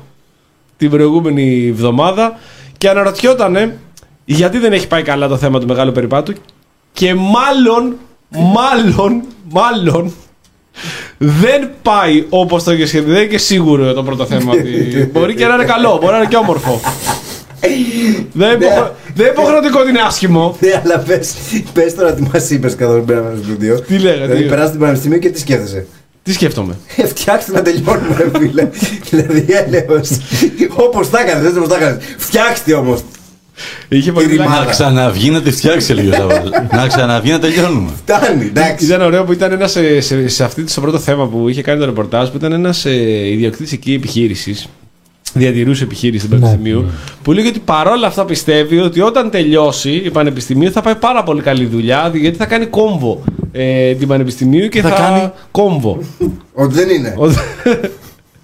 την προηγούμενη εβδομάδα και αναρωτιότανε γιατί δεν έχει πάει καλά το θέμα του μεγάλου περιπάτου και μάλλον, μάλλον, μάλλον δεν πάει όπως το είχε σχεδιάσει. Δεν είναι και σίγουρο το πρώτο θέμα. ότι μπορεί και να είναι καλό, μπορεί να είναι και όμορφο. δεν είναι υποχω- δεν είναι υποχρεωτικό ότι είναι άσχημο. Ναι, αλλά πες, πες τώρα τι μας είπες καθώς μπαίναμε στο στούντιο. Τι λέγατε, Δηλαδή τι- περάσει την πανεπιστημίο και τι σκέφτεσαι. Τι σκέφτομαι; Ε, Φτιάξτε να τελειώνουμε, ρε φίλε. δηλαδή, έλεος. Όπως τα έκανες, έτσι όπως τα έκανες. Φτιάξτε όμως. Είχε πολύ Η πλάκα. ρημάδα. Να ξαναβγεί να τη φτιάξει λίγο. Σαββάλ. να ξαναβγεί να τελειώνουμε. Φτάνει, εντάξει. Ήταν ωραίο που ήταν ένας σε, σε, σε αυτή στο πρώτο θέμα που είχε κάνει το ρεπορτάζ που ήταν ένας ε, ιδιοκτήτης εκεί επιχείρησης. Διατηρούσε επιχείρησης του Ναι, Πανεπιστημίου. ναι. Που λέει ότι παρόλα αυτά πιστεύει ότι όταν τελειώσει η Πανεπιστημίου θα πάει πάρα πολύ καλή δουλειά γιατί θα κάνει κόμβο ε, την Πανεπιστημίου και θα, Θα κάνει- κόμβο. Ότι δεν είναι. Ο-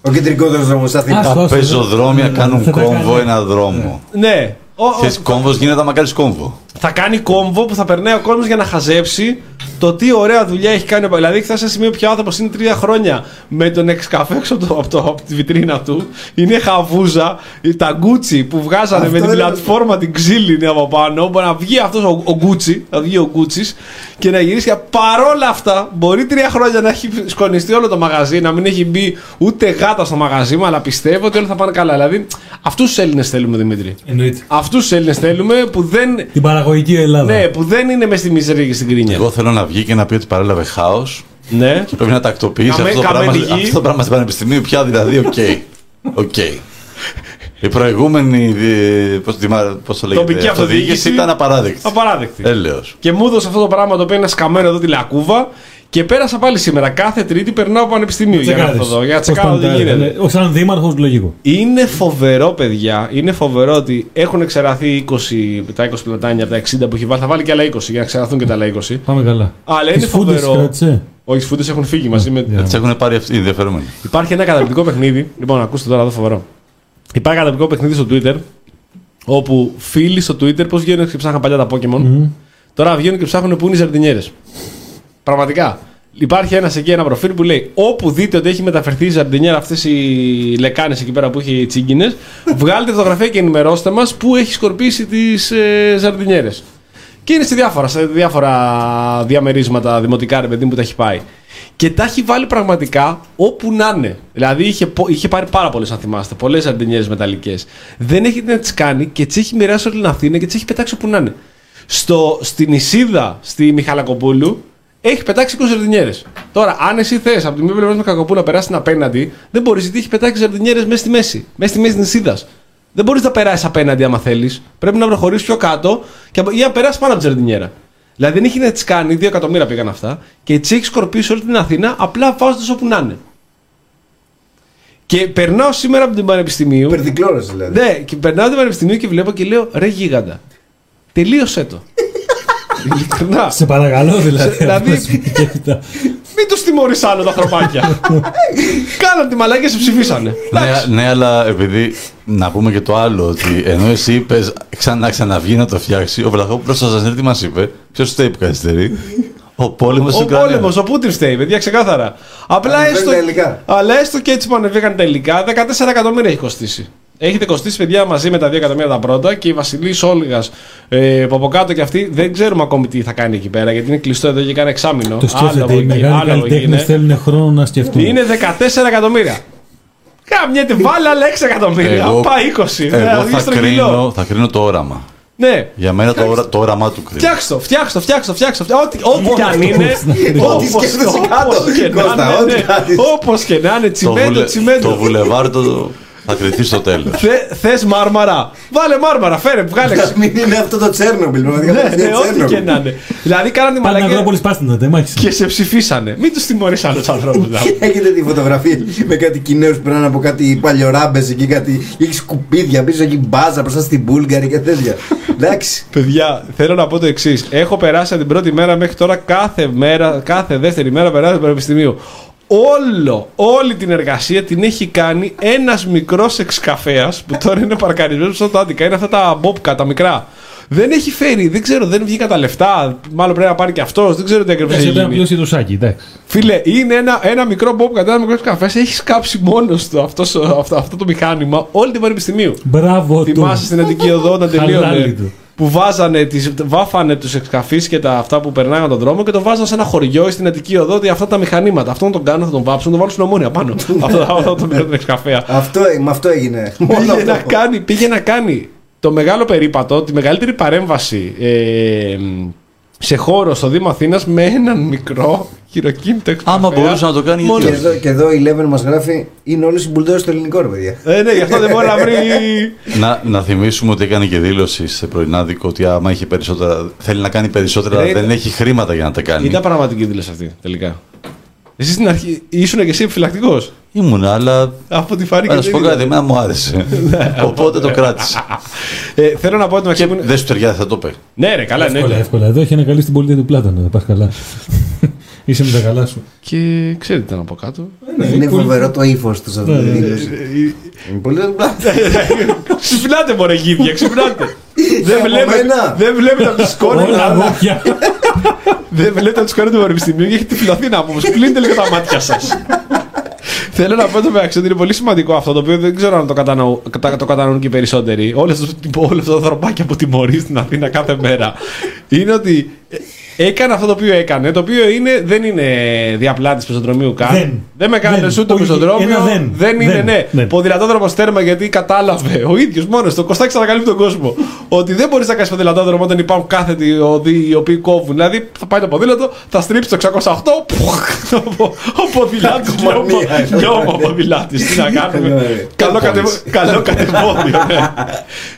Ο κεντρικότερος δρόμος στην Αθήνα. Άστο, Τα άστο, πεζοδρόμια δεν- κάνουν θα τα κόμβο κάνει. ένα δρόμο. ναι. Ο- ο- Ξέρεις, κόμβος γίνεται άμα κάνεις κόμβο. θα κάνει κόμβο που θα περνάει ο κόσμος για να χαζέψει το τι ωραία δουλειά έχει κάνει. ο- Δηλαδή, φτάσει σε ένα σημείο πια άνθρωπος είναι τρία χρόνια με τον εξκαφέ έξω από, το, από, το, από τη βιτρίνα του. Είναι χαβούζα. Τα γκούτσι που βγάζανε Αυτό με την δεν- πλατφόρμα την ξύλινη από πάνω. Μπορεί να βγει αυτός ο, ο γκούτσι, να βγει ο γκούτσι και να γυρίσει. Και Παρόλα αυτά, μπορεί τρία χρόνια να έχει σκονιστεί όλο το μαγαζί, να μην έχει μπει ούτε γάτα στο μαγαζί μου, αλλά πιστεύω ότι όλα θα πάνε καλά. Δηλαδή, αυτούς τους Έλληνες θέλουμε, Δημήτρη. Εννοείται. Αυτούς τους Έλληνες θέλουμε που δεν Την παραγωγική Ελλάδα. ναι, που δεν είναι μες στη μιζερία και στην γκρίνια. Εγώ θέλω να βγει και να πει ότι παρέλαβε χάος Ναι. και πρέπει να τακτοποιήσει Καμε- αυτό, το καμένη πράγμα, γη. αυτό το πράγμα στην Πανεπιστημίου πια δηλαδή, OK. OK. Η προηγούμενη, δι- πώς, τη- πώς το λέγετε, Τοπική αυτοδιοίκηση. ήταν απαράδεκτη. Απαράδεκτη. Έλεος. Και μου έδωσε αυτό το πράγμα το οποίο είναι σκαμμένο εδώ τη λακκούβα και πέρασα πάλι σήμερα. Κάθε Τρίτη περνάω από Πανεπιστημίου για να Τσεκάρεις. έρθω εδώ, για να Πώς τσεκάρω πάνε τι τα έργα. γίνεται. Ναι, Ο σαν δήμαρχος λογικό. Είναι φοβερό, παιδιά. Είναι φοβερό ότι έχουν εξεραθεί 20, τα 20 πλατάνια από τα 60 που έχει βάλει. Θα βάλει και άλλα 20 για να ξεραθούν και τα άλλα 20. Πάμε καλά. Αλλά είναι Τις φούντες φοβερό. κράτησε. Όχι, οι φούντε έχουν φύγει μαζί με. Για. Έτσι έχουν πάρει αυτοί οι ενδιαφερόμενοι. Υπάρχει ένα καταπληκτικό παιχνίδι. Λοιπόν, ακούστε τώρα εδώ φοβερό. Υπάρχει ένα καταπληκτικό παιχνίδι στο Twitter. Όπου φίλοι στο Twitter, πώς βγαίνουν και ψάχναν παλιά τα Pokémon. Τώρα βγαίνουν και ψάχνουν πού είναι οι ζαρτινιέρε. Πραγματικά. Υπάρχει ένας εκεί, ένα προφίλ που λέει: Όπου δείτε ότι έχει μεταφερθεί η ζαρτινιέρα, αυτές οι λεκάνες εκεί πέρα που έχει οι τσίγκινες, βγάλτε φωτογραφία και ενημερώστε μας πού έχει σκορπίσει τις ε, ζαρτινιέρε. Και είναι σε διάφορα, σε διάφορα διαμερίσματα δημοτικά, ρε παιδί μου, που τα έχει πάει. Και τα έχει βάλει πραγματικά όπου να είναι. Δηλαδή είχε, πο- είχε πάρει πάρα πολλές, αν θυμάστε, πολλές ζαρτινιέρε μεταλλικές. Δεν έχει να τις κάνει και τις έχει μοιράσει όλη την Αθήνα και τις έχει πετάξει όπου να είναι. Στο, στην Ισίδα, στη Μιχαλακοπούλου, έχει πετάξει 20 ζαρτινιέρε. Τώρα, αν εσύ θες από τη μία πλευρά τη Μιχαλακοπούλου να περάσεις την απέναντι, δεν μπορείς γιατί έχει πετάξει ζαρτινιέρε μέσα στη μέση. Μέσα στη μέση της Ισίδας. Δεν μπορείς να περάσεις απέναντι άμα θέλεις. Πρέπει να προχωρήσεις πιο κάτω και, απο- ή να περάσεις πάνω από τη ζαρτινιέρα. Δηλαδή δεν έχει να τι κάνει, 2 εκατομμύρια πήγαν αυτά, και τι έχει σκορπίσει όλη την Αθήνα απλά βάζοντας όπου να είναι. Και περνάω σήμερα από την Πανεπιστημίου. Περδικλώρες δηλαδή. Ναι, και περνάω από την Πανεπιστημίου και βλέπω και λέω ρε γίγαντα. Τελείωσέ το. Ειλικρινά. Σε παρακαλώ δηλαδή. δηλαδή- αυτός που σκέφτα. Μην τους τιμωρεί άλλο τα ανθρωπάκια. Κάναν τη μαλάκια σε ψηφίσανε. Ναι, ναι, αλλά επειδή να πούμε και το άλλο, ότι ενώ εσύ είπες ξανά ξαναβγεί να το φτιάξει, ο Βλαχόπουλος στο Ζανέρ τι μας είπε, ποιος φταίει που καθυστερεί, ο πόλεμος Ο στην Ουκρανία. πόλεμος, ο Πούτιν φταίει, παιδιά, ξεκάθαρα. Απλά Ανεβαίνουν έστω, τα υλικά. αλλά έστω και έτσι που ανεβήκαν τα υλικά, 14 εκατομμύρια έχει κοστίσει. Έχετε κοστίσει, παιδιά, μαζί με τα 2 εκατομμύρια τα πρώτα και η Βασιλής Όλγας ε, που από κάτω και αυτή δεν ξέρουμε ακόμη τι θα κάνει εκεί πέρα γιατί είναι κλειστό εδώ και κάνει εξάμεινο. Το σκέφτεται. από Οι εκεί, μεγάλοι άλλο από εκεί καλλιτέχνες είναι. θέλουν χρόνο να σκεφτούν. Είναι 14 εκατομμύρια. Κάμια βάλε άλλα 6 εκατομμύρια. Εγώ- Πάει 20. Εγώ θα βγει θα στρογγυλό. κρίνω, θα κρίνω το όραμα. Ναι. Για μένα το, όρα, το όραμά του κρίνει. Φτιάξτε το, φτιάξτε το, φτιάξτε το, φτιάξτε το. Ό,τι, ό,τι κι αν είναι. Ό,τι σκέφτεσαι κάτω, Κώστα, ό,τι κάνεις. Όπως και να είναι, το, τσιμέντο, βουλε, τσιμέντο. το βουλεβάρ το, θα κρυθεί στο τέλος. Θε μάρμαρα. Βάλε μάρμαρα, φέρε, βγάλε. Μην είναι αυτό το Τσέρνομπιλ. πραγματικά Ναι, είναι ναι, ό,τι Τσέρνομπιλ. και να είναι. Δηλαδή κάνανε τη Πάνε μαλακία Αγρόπολη πάστηνα, δεν μάχης. και σε ψηφίσανε. Μην τους τιμωρεί άλλου ανθρώπους. Έχετε τη φωτογραφία με κάτι Κινέους που περνάνε από κάτι παλιοράμπε εκεί, κάτι. Έχεις σκουπίδια πίσω, έχει μπάζα μπροστά στην Μπούλγαρη και τέτοια. Εντάξει. Παιδιά, θέλω να πω το εξής. Έχω περάσει από την πρώτη μέρα μέχρι τώρα κάθε μέρα, κάθε δεύτερη μέρα περάσει στο Πανεπιστημίου. Όλο, όλη την εργασία την έχει κάνει ένας μικρός εξκαφέας που τώρα είναι παρκαρισμένος στο Άτικα. Είναι αυτά τα μπόπκα, τα μικρά. Δεν έχει φέρει, δεν ξέρω, δεν βγήκα τα λεφτά. Μάλλον πρέπει να πάρει και αυτός. Δεν ξέρω τι ακριβώς Έτσι έχει πρέπει να γίνει. πληρώσει το σάκι, εντάξει. Φίλε, είναι ένα, ένα μικρό μπόπκα, ένα μικρό καφέ. Έχει σκάψει μόνος του αυτός, αυτό, αυτό το μηχάνημα όλη την πανεπιστημίου. Μπράβο του. Θυμάσαι στην Αττική Οδό όταν Χαλάλι τελείωνε; Του. Που βάζανε, τις, βάφανε τους εξκαφείς και τα, αυτά που περνάγαν τον δρόμο και το βάζανε σε ένα χωριό ή στην Αττική Οδό ότι αυτά τα μηχανήματα. Αυτό να τον κάνουν, θα τον βάψουν, να τον βάλουν στην ομόνια πάνω. αυτό, αυτό το μικρό εξκαφέα. Αυτό, με αυτό έγινε. Μόνο πήγε, αυτό. να κάνει, πήγε να κάνει το μεγάλο περίπατο, τη μεγαλύτερη παρέμβαση ε, σε χώρο στο Δήμο Αθήνας με έναν μικρό χειροκίνητο εξκαφέα. Άμα μπορούσε να το κάνει, γιατί Και όχι. εδώ, και εδώ η Eleven μας γράφει είναι όλοι συμπουλτέρες στο ελληνικό ρε παιδιά. Ε, ναι, γι' αυτό δεν μπορεί να βρει. Να, να θυμίσουμε ότι έκανε και δήλωση σε πρωινά δίκο ότι άμα έχει περισσότερα, θέλει να κάνει περισσότερα, Ρε, δεν έχει χρήματα για να τα κάνει. Ήταν πραγματική δήλωση αυτή τελικά. Εσύ στην αρχή ήσουν και εσύ επιφυλακτικός. Ήμουν, αλλά Από τη φάρη να σου πω κάτι, εμένα μου άρεσε. Οπότε το κράτησα. Ε, θέλω να πω ότι Και Μαξίμου. δεν σου ταιριάζει, θα το πει. Ναι, ρε, καλά, ναι. Εύκολα, ναι. εύκολα. Εδώ έχει ανακαλύψει την πολιτεία του Πλάτωνα. Να πα καλά. Είσαι με τα καλά σου. Και ξέρετε τι ήταν από κάτω. Είναι φοβερό το ύφο του σε αυτή τη Ναι, ναι. δήλωση. Είναι πολύ Ξυπνάτε, μωρέ γίδια, ξυπνάτε. δεν, από βλέπετε, μένα. δεν βλέπετε από τη σκόνη. Όλα αγόρια. δεν βλέπετε από τη σκόνη του Πανεπιστημίου και έχετε τυφλωθεί να πούμε. Κλείνετε λίγο τα μάτια σα. Θέλω να πω το μεταξύ ότι είναι πολύ σημαντικό αυτό το οποίο δεν ξέρω αν το, κατανοώ, κατα- το κατανοούν και οι περισσότεροι. Όλο αυτό, όλο αυτό το δροπάκι που τιμωρείς στην Αθήνα κάθε μέρα. είναι ότι ε, έκανε αυτό το οποίο έκανε. Το οποίο είναι, δεν είναι διαπλάτης πεζοδρομίου καν. Δεν. δεν με κάνει Δεν. ούτε το Όχι, πεζοδρόμιο. ένα δεν. δεν είναι, Δεν. ναι. Δεν. Ποδηλατόδρομος τέρμα γιατί κατάλαβε ο ίδιος μόνος το Κωστάκης ανακαλύπτει τον κόσμο. ότι δεν μπορείς να κάνεις ποδηλατόδρομο όταν υπάρχουν κάθετοι οδοί οι οποίοι κόβουν. Δηλαδή θα πάει το ποδήλατο, θα στρίψει το 608. πουχ, Ο ο ποδηλάτης. Κακομανία, Λιώμα ο ποδηλάτης. Τι να κάνουμε; Ναι. Καλό κατεβ- Καλό κατεβόδιο. ναι.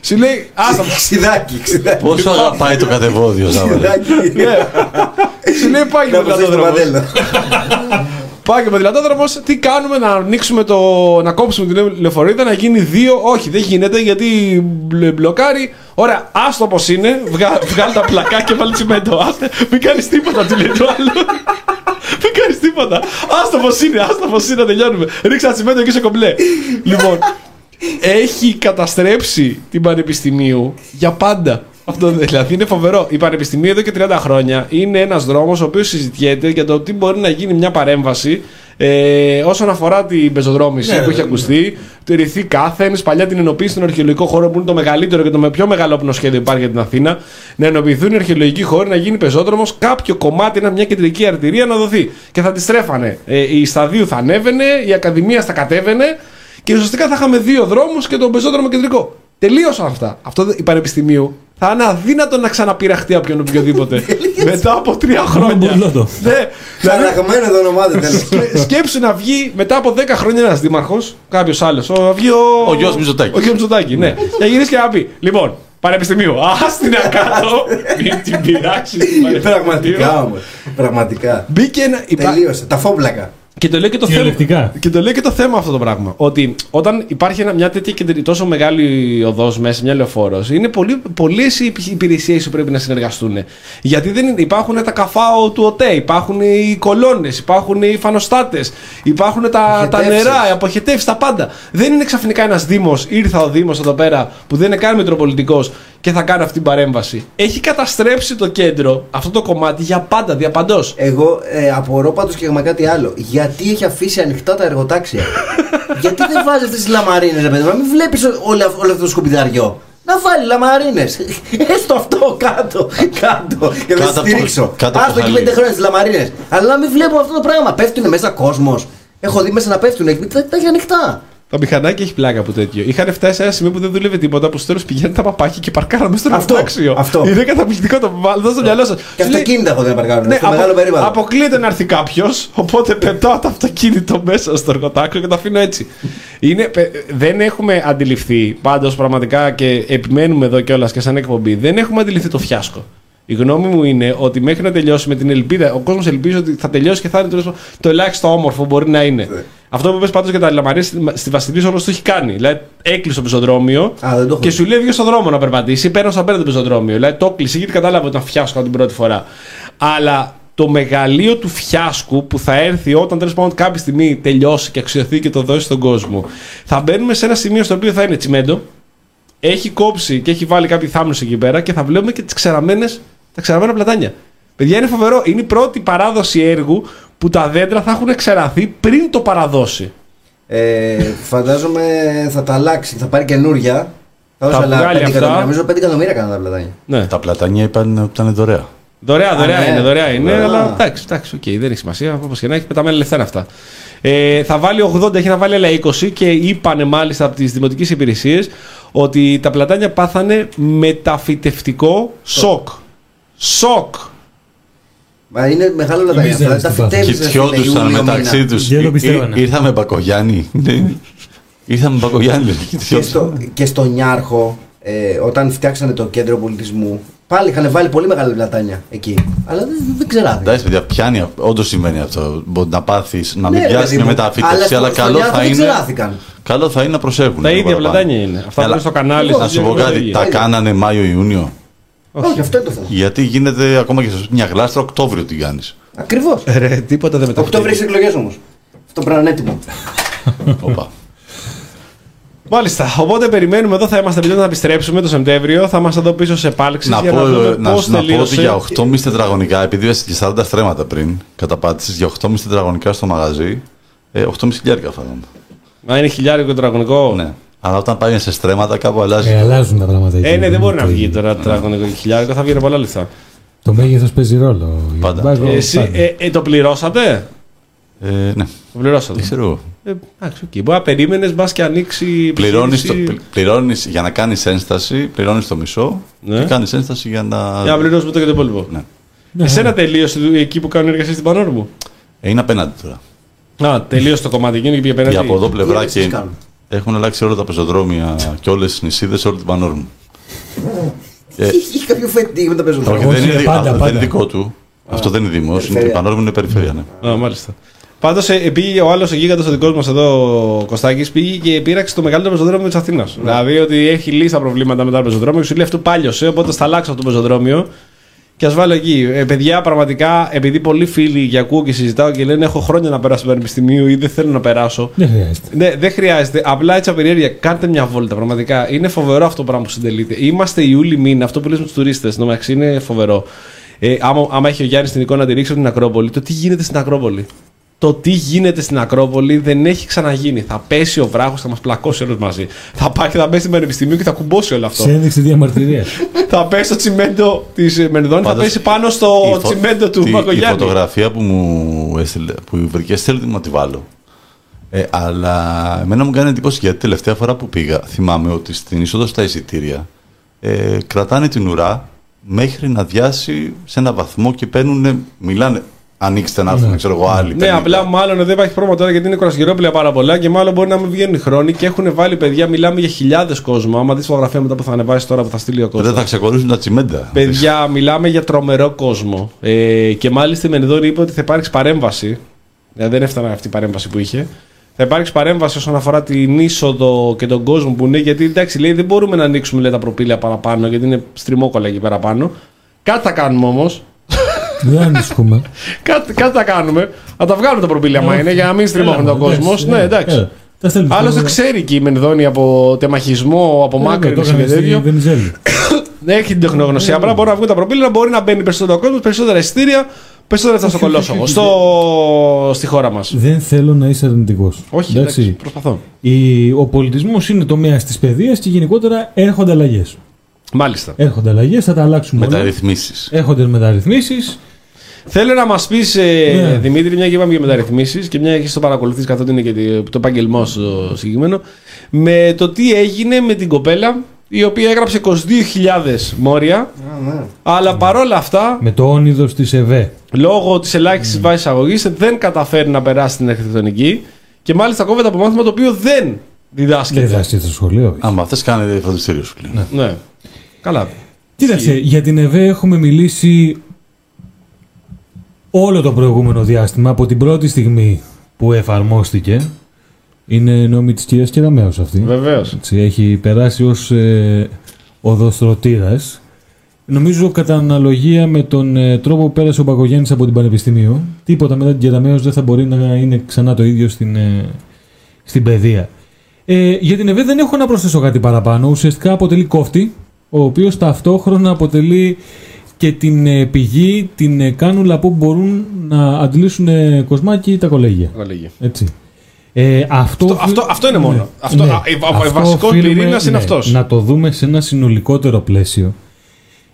Σου λέει, άστα Ξιδάκι, ξιδάκι. Πόσο αγαπάει το κατεβόδιο, Ζάβαλε. Ξιδάκι. Ναι. Σου λέει πάει και Να προσέξει το ποδηλατόδρομος. μαντέλο. Πάει και ποδηλατόδρομο, τι κάνουμε, να ανοίξουμε το. να κόψουμε την λεωφορεία, να γίνει δύο. Όχι, δεν γίνεται γιατί μπλε- μπλοκάρει. Ωραία, άστο όπως είναι, βγα, βγάλει τα πλακά και βάλει τσιμέντο. Άστε, μην κάνεις τίποτα, του λέει το άλλο. μην κάνεις τίποτα. Άστο όπως είναι, άστο όπως είναι, να τελειώνουμε. Ρίξα τσιμέντο και είσαι κομπλέ. λοιπόν, έχει καταστρέψει την Πανεπιστημίου για πάντα. Αυτό δηλαδή είναι φοβερό. Η Πανεπιστημίου εδώ και 30 χρόνια είναι ένας δρόμος ο οποίος συζητιέται για το τι μπορεί να γίνει μια παρέμβαση ε, όσον αφορά την πεζοδρόμηση Ναι, που έχει ναι, ακουστεί, το ρηθή κάθενς, παλιά την ενοποίηση στον αρχαιολογικό χώρο που είναι το μεγαλύτερο και το με πιο μεγαλόπνο σχέδιο που υπάρχει για την Αθήνα. Να ενοποιηθούν οι αρχαιολογικοί χώροι, να γίνει πεζόδρομος, κάποιο κομμάτι, να- μια κεντρική αρτηρία να δοθεί. Και θα τη στρέφανε. Ε, η σταδίου θα ανέβαινε, η Ακαδημία θα κατέβαινε και ουσιαστικά θα είχαμε δύο δρόμους και τον πεζόδρομο κεντρικό. Τελείωσαν αυτά. Αυτό δεν- η Πανεπιστημίου θα είναι αδύνατο να ξαναπειραχτεί από ποιον οποιοδήποτε. μετά από τρία χρόνια. μπουρλότο. Ναι, δηλαδή, Χαραγμένο το όνομά του τέλος. Σκέ- Σκέψου να βγει μετά από 10 χρόνια ένας δήμαρχος, κάποιος άλλος. Να βγει ο. Ο Γιώργος Μητσοτάκης. Ο Γιώργος Μητσοτάκη, ναι. Να γυρίσει και να πει: Λοιπόν, Πανεπιστημίου, α την κάτω, μην την πειράξεις. την Πανεπιστημίου». Πραγματικά όμως. Πραγματικά. Μπήκε ένα. υπά- Τελείωσε. Τα φόμπλακα. Και το λέει και το θέμα. Κυριολεκτικά. Και το λέει και το θέμα αυτό το πράγμα. Ότι όταν υπάρχει ένα, μια τέτοια κεντρική, τόσο μεγάλη οδός μέσα, μια λεωφόρος, είναι πολύ, πολλές οι υπηρεσίες που πρέπει να συνεργαστούν. Γιατί δεν είναι, υπάρχουν τα καφάο του ΟΤΕ, υπάρχουν οι κολόνες, υπάρχουν οι φανοστάτες, υπάρχουν τα, τα Αποχετεύσεις. νερά, οι αποχετεύσεις, τα πάντα. Δεν είναι ξαφνικά ένας Δήμος, ήρθα ο Δήμος εδώ πέρα που δεν είναι καν Μητροπολιτικό και θα κάνει αυτή την παρέμβαση. Έχει καταστρέψει το κέντρο, αυτό το κομμάτι για πάντα, διαπαντός. Εγώ ε, απορώ πάντως και με κάτι άλλο. Γιατί έχει αφήσει ανοιχτά τα εργοτάξια; Γιατί δεν βάζεις αυτές τις λαμαρίνες, ρε παιδί μου, να μην βλέπεις όλο, αυ- όλο αυτό το σκουπιδαριό. Να βάλει λαμαρίνες. Έστω αυτό κάτω. Κάτω. Και να Κάτω σε από- στηρίξω. κάτω από Άστο το εκεί χαλί. πέντε χρόνια τι λαμαρίνες. Αλλά να μην βλέπουμε αυτό το πράγμα. Πέφτουν μέσα κόσμος. Έχω δει μέσα να πέφτουν. εκεί, Τα, τα έχει ανοιχτά. Το μηχανάκι έχει πλάκα από τέτοιο. Είχαν φτάσει σε ένα σημείο που δεν δούλευε τίποτα, που στο τέλο πηγαίνουν τα παπάκια και παρκάραμε στο Αυτό, εργοτάξιο. αυτό. Είναι καταπληκτικό το βάλω στο μυαλό σας. Και αυτοκίνητα έχω δει να παρκάρουν. Ναι, στο απο- μεγάλο περίπατο. αποκλείεται να έρθει κάποιος, οπότε πετάω το αυτοκίνητο μέσα στο εργοτάξιο και το αφήνω έτσι. Είναι, πε- δεν έχουμε αντιληφθεί, πάντως πραγματικά και επιμένουμε εδώ κιόλας και σαν εκπομπή, δεν έχουμε αντιληφθεί το φιάσκο. Η γνώμη μου είναι ότι μέχρι να τελειώσει με την ελπίδα, ο κόσμος ελπίζει ότι θα τελειώσει και θα είναι το, το ελάχιστο όμορφο που μπορεί να είναι. Ναι. Αυτό που είπες πάντως για τα λαμαρία στη, στη Βασιλής όλος το έχει κάνει. Δηλαδή έκλεισε το πεζοδρόμιο Α, δεν το έχω και δει. σου λέει βγει στον δρόμο να περπατήσει. Παίρνω απέναντι το πεζοδρόμιο. Δηλαδή το έκλεισε γιατί κατάλαβε ότι ήταν φιάσκο την πρώτη φορά. Αλλά το μεγαλείο του φιάσκου που θα έρθει όταν τέλος πάντων κάποια στιγμή τελειώσει και αξιωθεί και το δώσει στον κόσμο. Θα μπαίνουμε σε ένα σημείο στο οποίο θα είναι τσιμέντο, έχει κόψει και έχει βάλει κάποιους θάμνους εκεί πέρα και θα βλέπουμε και τις ξεραμένες, τα ξεραμένα πλατάνια. Παιδιά είναι φοβερό. Είναι η πρώτη παράδοση έργου που τα δέντρα θα έχουν ξεραθεί πριν το παραδώσει. Ε, φαντάζομαι θα τα αλλάξει, θα πάρει καινούρια. Θα δώσει άλλα βγάλει 5 αυτά. εκατομμύρια. Νομίζω 5 εκατομμύρια κάνουν τα πλατάνια. Ναι. Τα πλατάνια είπαν ότι ήταν δωρεά. Δωρεά, δωρεά ναι. είναι, δωρεά είναι, Α. αλλά εντάξει, εντάξει, οκ, δεν έχει σημασία. Όπως και να έχει, πεταμένα λεφτά είναι αυτά. Ε, θα βάλει 80, έχει να βάλει άλλα 20 και είπανε μάλιστα από τις δημοτικές υπηρεσίες ότι τα πλατάνια πάθανε μεταφυτευτικό σοκ. Σοκ! Μα είναι μεγάλο πλατάνια Εμείς δεν αυτά. Τα είμαστε φυτεύεις, ρε φίλε, Κοιτιόντουσαν Ιούλιο μεταξύ μήνα. τους. Δεν το πιστεύανε. Ήρθαμε Μπακογιάννη. Ναι. Ήρθαμε Μπακογιάννη. Και στο, και στο Νιάρχο, ε, όταν φτιάξανε το κέντρο πολιτισμού, πάλι είχαν βάλει πολύ μεγάλα πλατάνια εκεί. Αλλά δεν, δεν ξεράδι. Εντάξει, παιδιά, πιάνει. Όντως σημαίνει αυτό. Μπορεί να πάθεις, να μην Ναι, ρε πιάσεις παιδί με μου, μεταφύτευση, στο- αλλά στο καλό Νιάρχο θα δεν είναι. ξεράθηκαν. Καλό θα είναι να προσέχουν. Τα λίγο ίδια παραπάνω. πλατάνια είναι. Αυτά που Αλλά- είναι στο κανάλι. Να σου πω κάτι, τα κάνανε Μάιο-Ιούνιο. Όχι, αυτό είναι το θέμα. Γιατί γίνεται ακόμα και σε μια γλάστρα Οκτώβριο την κάνεις. Ακριβώς. Ρε, τίποτα δεν Οκτώβριο έχεις εκλογές όμως. Αυτό πρέπει να είναι έτοιμο. Όπα. Μάλιστα. Οπότε περιμένουμε εδώ, θα είμαστε επιτέλου να επιστρέψουμε το Σεπτέμβριο. Θα είμαστε εδώ πίσω σε επάλξει Να για πω, να δούμε να, πώς σου- να πω ότι τελείωσε. για 8,5 τετραγωνικά, επειδή είσαι και 40 στρέμματα πριν, καταπάτησες για 8,5 τετραγωνικά στο μαγαζί, ε, 8,5 χιλιάρικα φάγαμε. Μα είναι χιλιάρικο τετραγωνικό. Ναι. Αλλά όταν πάει σε στρέμματα κάπου αλλάζει. Ε, αλλάζουν τα πράγματα εκεί. Ε, ναι, δεν μπορεί να Το- βγει τώρα τετραγωνικό και χιλιάρικο, θα βγει πολλά λεφτά. Το μέγεθος παίζει ρόλο. Πάντα. Βάζω Εσύ, πάντα. ε, ε, το πληρώσατε; Ε, ναι, Το πληρώσατε. δεν ξέρω εγώ. Ε, εντάξει, οκ. Μπορεί να περίμενες, μπας και ανοίξει. η Πληρώνεις, το, επιχείρηση. πλη- πληρώνεις για να κάνεις ένσταση, πληρώνεις το μισό Ναι. και κάνεις ένσταση για να... Για να πληρώσουμε το και το υπόλοιπο. Ναι. Ναι, Εσένα τελείωσε εκεί που κάνουν εργασία στην Πανόρμου. Ε, είναι απέναντι τώρα. Α, τελείωσε το κομμάτι εκείνο και πήγε πέρα. Και από εδώ πλευρά Τι και κάνουν. Έχουν αλλάξει όλα τα πεζοδρόμια και όλες τις νησίδες, όλη την Πανόρμου. Ε, Έχει κάποιο φετί με τα όχι, πεζοδρόμια; Όχι, δεν είναι, είναι δι- πάντα, αυτό δεν πάντα. είναι δικό του. Αυτό δεν είναι δημός, είναι, η Περιφέρεια. Πανόρμου είναι περιφέρεια. Ναι. Α, μάλιστα. Πάντως ε, πήγε ο άλλος ο γίγαντα ο δικός μας εδώ, ο Κωστάκης, πήγε και πήραξε το μεγαλύτερο πεζοδρόμιο της Αθήνας. Δηλαδή ότι έχει λύσει τα προβλήματα με το άλλο πεζοδρόμιο και σου λέει αυτό πάλιωσε, οπότε θα αλλάξω αυτό το πεζοδρόμιο και ας βάλω εκεί. Ε, παιδιά, πραγματικά, επειδή πολλοί φίλοι και ακούω και συζητάω και λένε έχω χρόνια να περάσω στο πανεπιστημίο ή δεν θέλω να περάσω. Δεν χρειάζεται. Ναι, δεν χρειάζεται. Απλά έτσι απεριέργεια. Κάντε μια βόλτα. Πραγματικά είναι φοβερό αυτό το πράγμα που συντελείτε. Είμαστε Ιούλη μήνα. Αυτό που λες με του τουρίστε. Νομαξύ είναι φοβερό. Ε, άμα, άμα έχει ο Γιάννης την εικόνα να τη ρίξει από την Ακρόπολη, το τι γίνεται στην Ακρόπολη; Το τι γίνεται στην Ακρόπολη δεν έχει ξαναγίνει. Θα πέσει ο βράχος, θα μας πλακώσει όλους μαζί. Θα πάει και θα μπει στην Πανεπιστημίου και θα κουμπώσει όλο αυτό. Σε ένδειξη διαμαρτυρίας. θα πέσει το τσιμέντο της Μενδόνη, θα Πάντως, πέσει πάνω στο Η φω- τσιμέντο του τη- Η Μακογιάννη. φωτογραφία που μου έστειλε, που βρήκε, θέλω να τη βάλω. Ε, αλλά εμένα μου κάνει εντύπωση γιατί τελευταία φορά που πήγα, θυμάμαι ότι στην είσοδο στα εισιτήρια ε, κρατάνε την ουρά μέχρι να διάσει σε ένα βαθμό και παίρνουν, μιλάνε. Ανοίξτε να έρθουν, Ναι. ξέρω εγώ, άλλοι. Ναι, 50. απλά μάλλον δεν υπάρχει πρόβλημα τώρα γιατί είναι κουρασγερόπλαια πάρα πολλά και μάλλον μπορεί να μην βγαίνουν οι χρόνοι και έχουν βάλει παιδιά, μιλάμε για χιλιάδες κόσμο. Άμα δεις φωτογραφία μετά που θα ανεβάσεις τώρα που θα στείλει ο κόσμος. Δεν θα ξεκολλήσουν τα τσιμέντα. Παιδιά, μιλάμε για τρομερό κόσμο. Ε, και μάλιστα η Μενδόρη είπε ότι θα υπάρξει παρέμβαση. Ε, δεν έφτανε αυτή η παρέμβαση που είχε. Θα υπάρξει παρέμβαση όσον αφορά την είσοδο και τον κόσμο που είναι. Γιατί εντάξει, λέει δεν μπορούμε να ανοίξουμε λέει, τα προπήλαια παραπάνω γιατί είναι στριμόκολα εκεί πέρα πάνω. Κάτι θα κάνουμε όμως. Δεν ανησυχούμε. Κάτι, κάτι θα κάνουμε. Θα τα βγάλουμε τα προπήλαια μα είναι για να μην στριμώχνει τον κόσμο. Ναι, εντάξει. Έλα, Τα στέλνουμε. Άλλωστε ξέρει και η Μενδόνη από τεμαχισμό, από Ε, μάκρυνση και τέτοιο. Βενιζέλη. Δεν έχει την τεχνογνωσία. Απλά μπορεί να βγουν τα προπήλαια, μπορεί να μπαίνει περισσότερο κόσμος, περισσότερα εισιτήρια, περισσότερα λεφτά στο Όχι, όχι, κολόσωμο. όχι, Στο... Στη χώρα μας. Δεν θέλω να είσαι αρνητικός. Όχι, εντάξει, προσπαθώ. Η, ο πολιτισμός είναι τομέα τη παιδεία και γενικότερα έρχονται αλλαγές. Μάλιστα. Έρχονται αλλαγές, θα τα αλλάξουμε όλα. Μεταρρυθμίσεις. Έρχονται μεταρρυθμίσεις. Θέλω να μας πεις, ε, Ναι. Δημήτρη, μια και είπαμε για μεταρρυθμίσεις και μια και έχεις το παρακολουθείς καθότι είναι και το επάγγελμό σου συγκεκριμένο, με το τι έγινε με την κοπέλα η οποία έγραψε 22.000 μόρια, Α, ναι. αλλά παρόλα αυτά Με το όνειδος της ΕΒΕ. λόγω της ελάχιστης Ναι. βάσης αγωγής δεν καταφέρει να περάσει την αρχιτεκτονική και μάλιστα κόβεται από μάθημα το οποίο δεν διδάσκεται. Δεν διδάσκεται στο σχολείο. όχι. Άμα θες, κάνε φροντιστήριο σου λέει. Ναι. Καλά. Κοίταξε, για την ΕΒΕ έχουμε μιλήσει όλο το προηγούμενο διάστημα από την πρώτη στιγμή που εφαρμόστηκε. Είναι νόμη της κυρίας Κεραμέως αυτή. Βεβαίως. Έτσι, έχει περάσει ως ε, οδοστρωτήρας. Νομίζω κατά αναλογία με τον ε, τρόπο που πέρασε ο Μπακογιάννης από την Πανεπιστημίου, τίποτα μετά την Κεραμέως δεν θα μπορεί να είναι ξανά το ίδιο στην, ε, στην παιδεία. Ε, για την ΕΒΕ δεν έχω να προσθέσω κάτι παραπάνω. Ουσιαστικά αποτελεί κόφτη, ο οποίος ταυτόχρονα αποτελεί και την ε, πηγή, την ε, κάνουλα που μπορούν να αντλήσουν ε, κοσμάκι τα κολέγια. Κολέγια. Έτσι. Ε, αυτό, Αυτό, αυτό, αυτό είναι μόνο. Ναι. Αυτό, Ναι. α, η- ο Αυτό βασικό οφείλουμε, πυρήνας είναι ναι, αυτός. Να το δούμε σε ένα συνολικότερο πλαίσιο.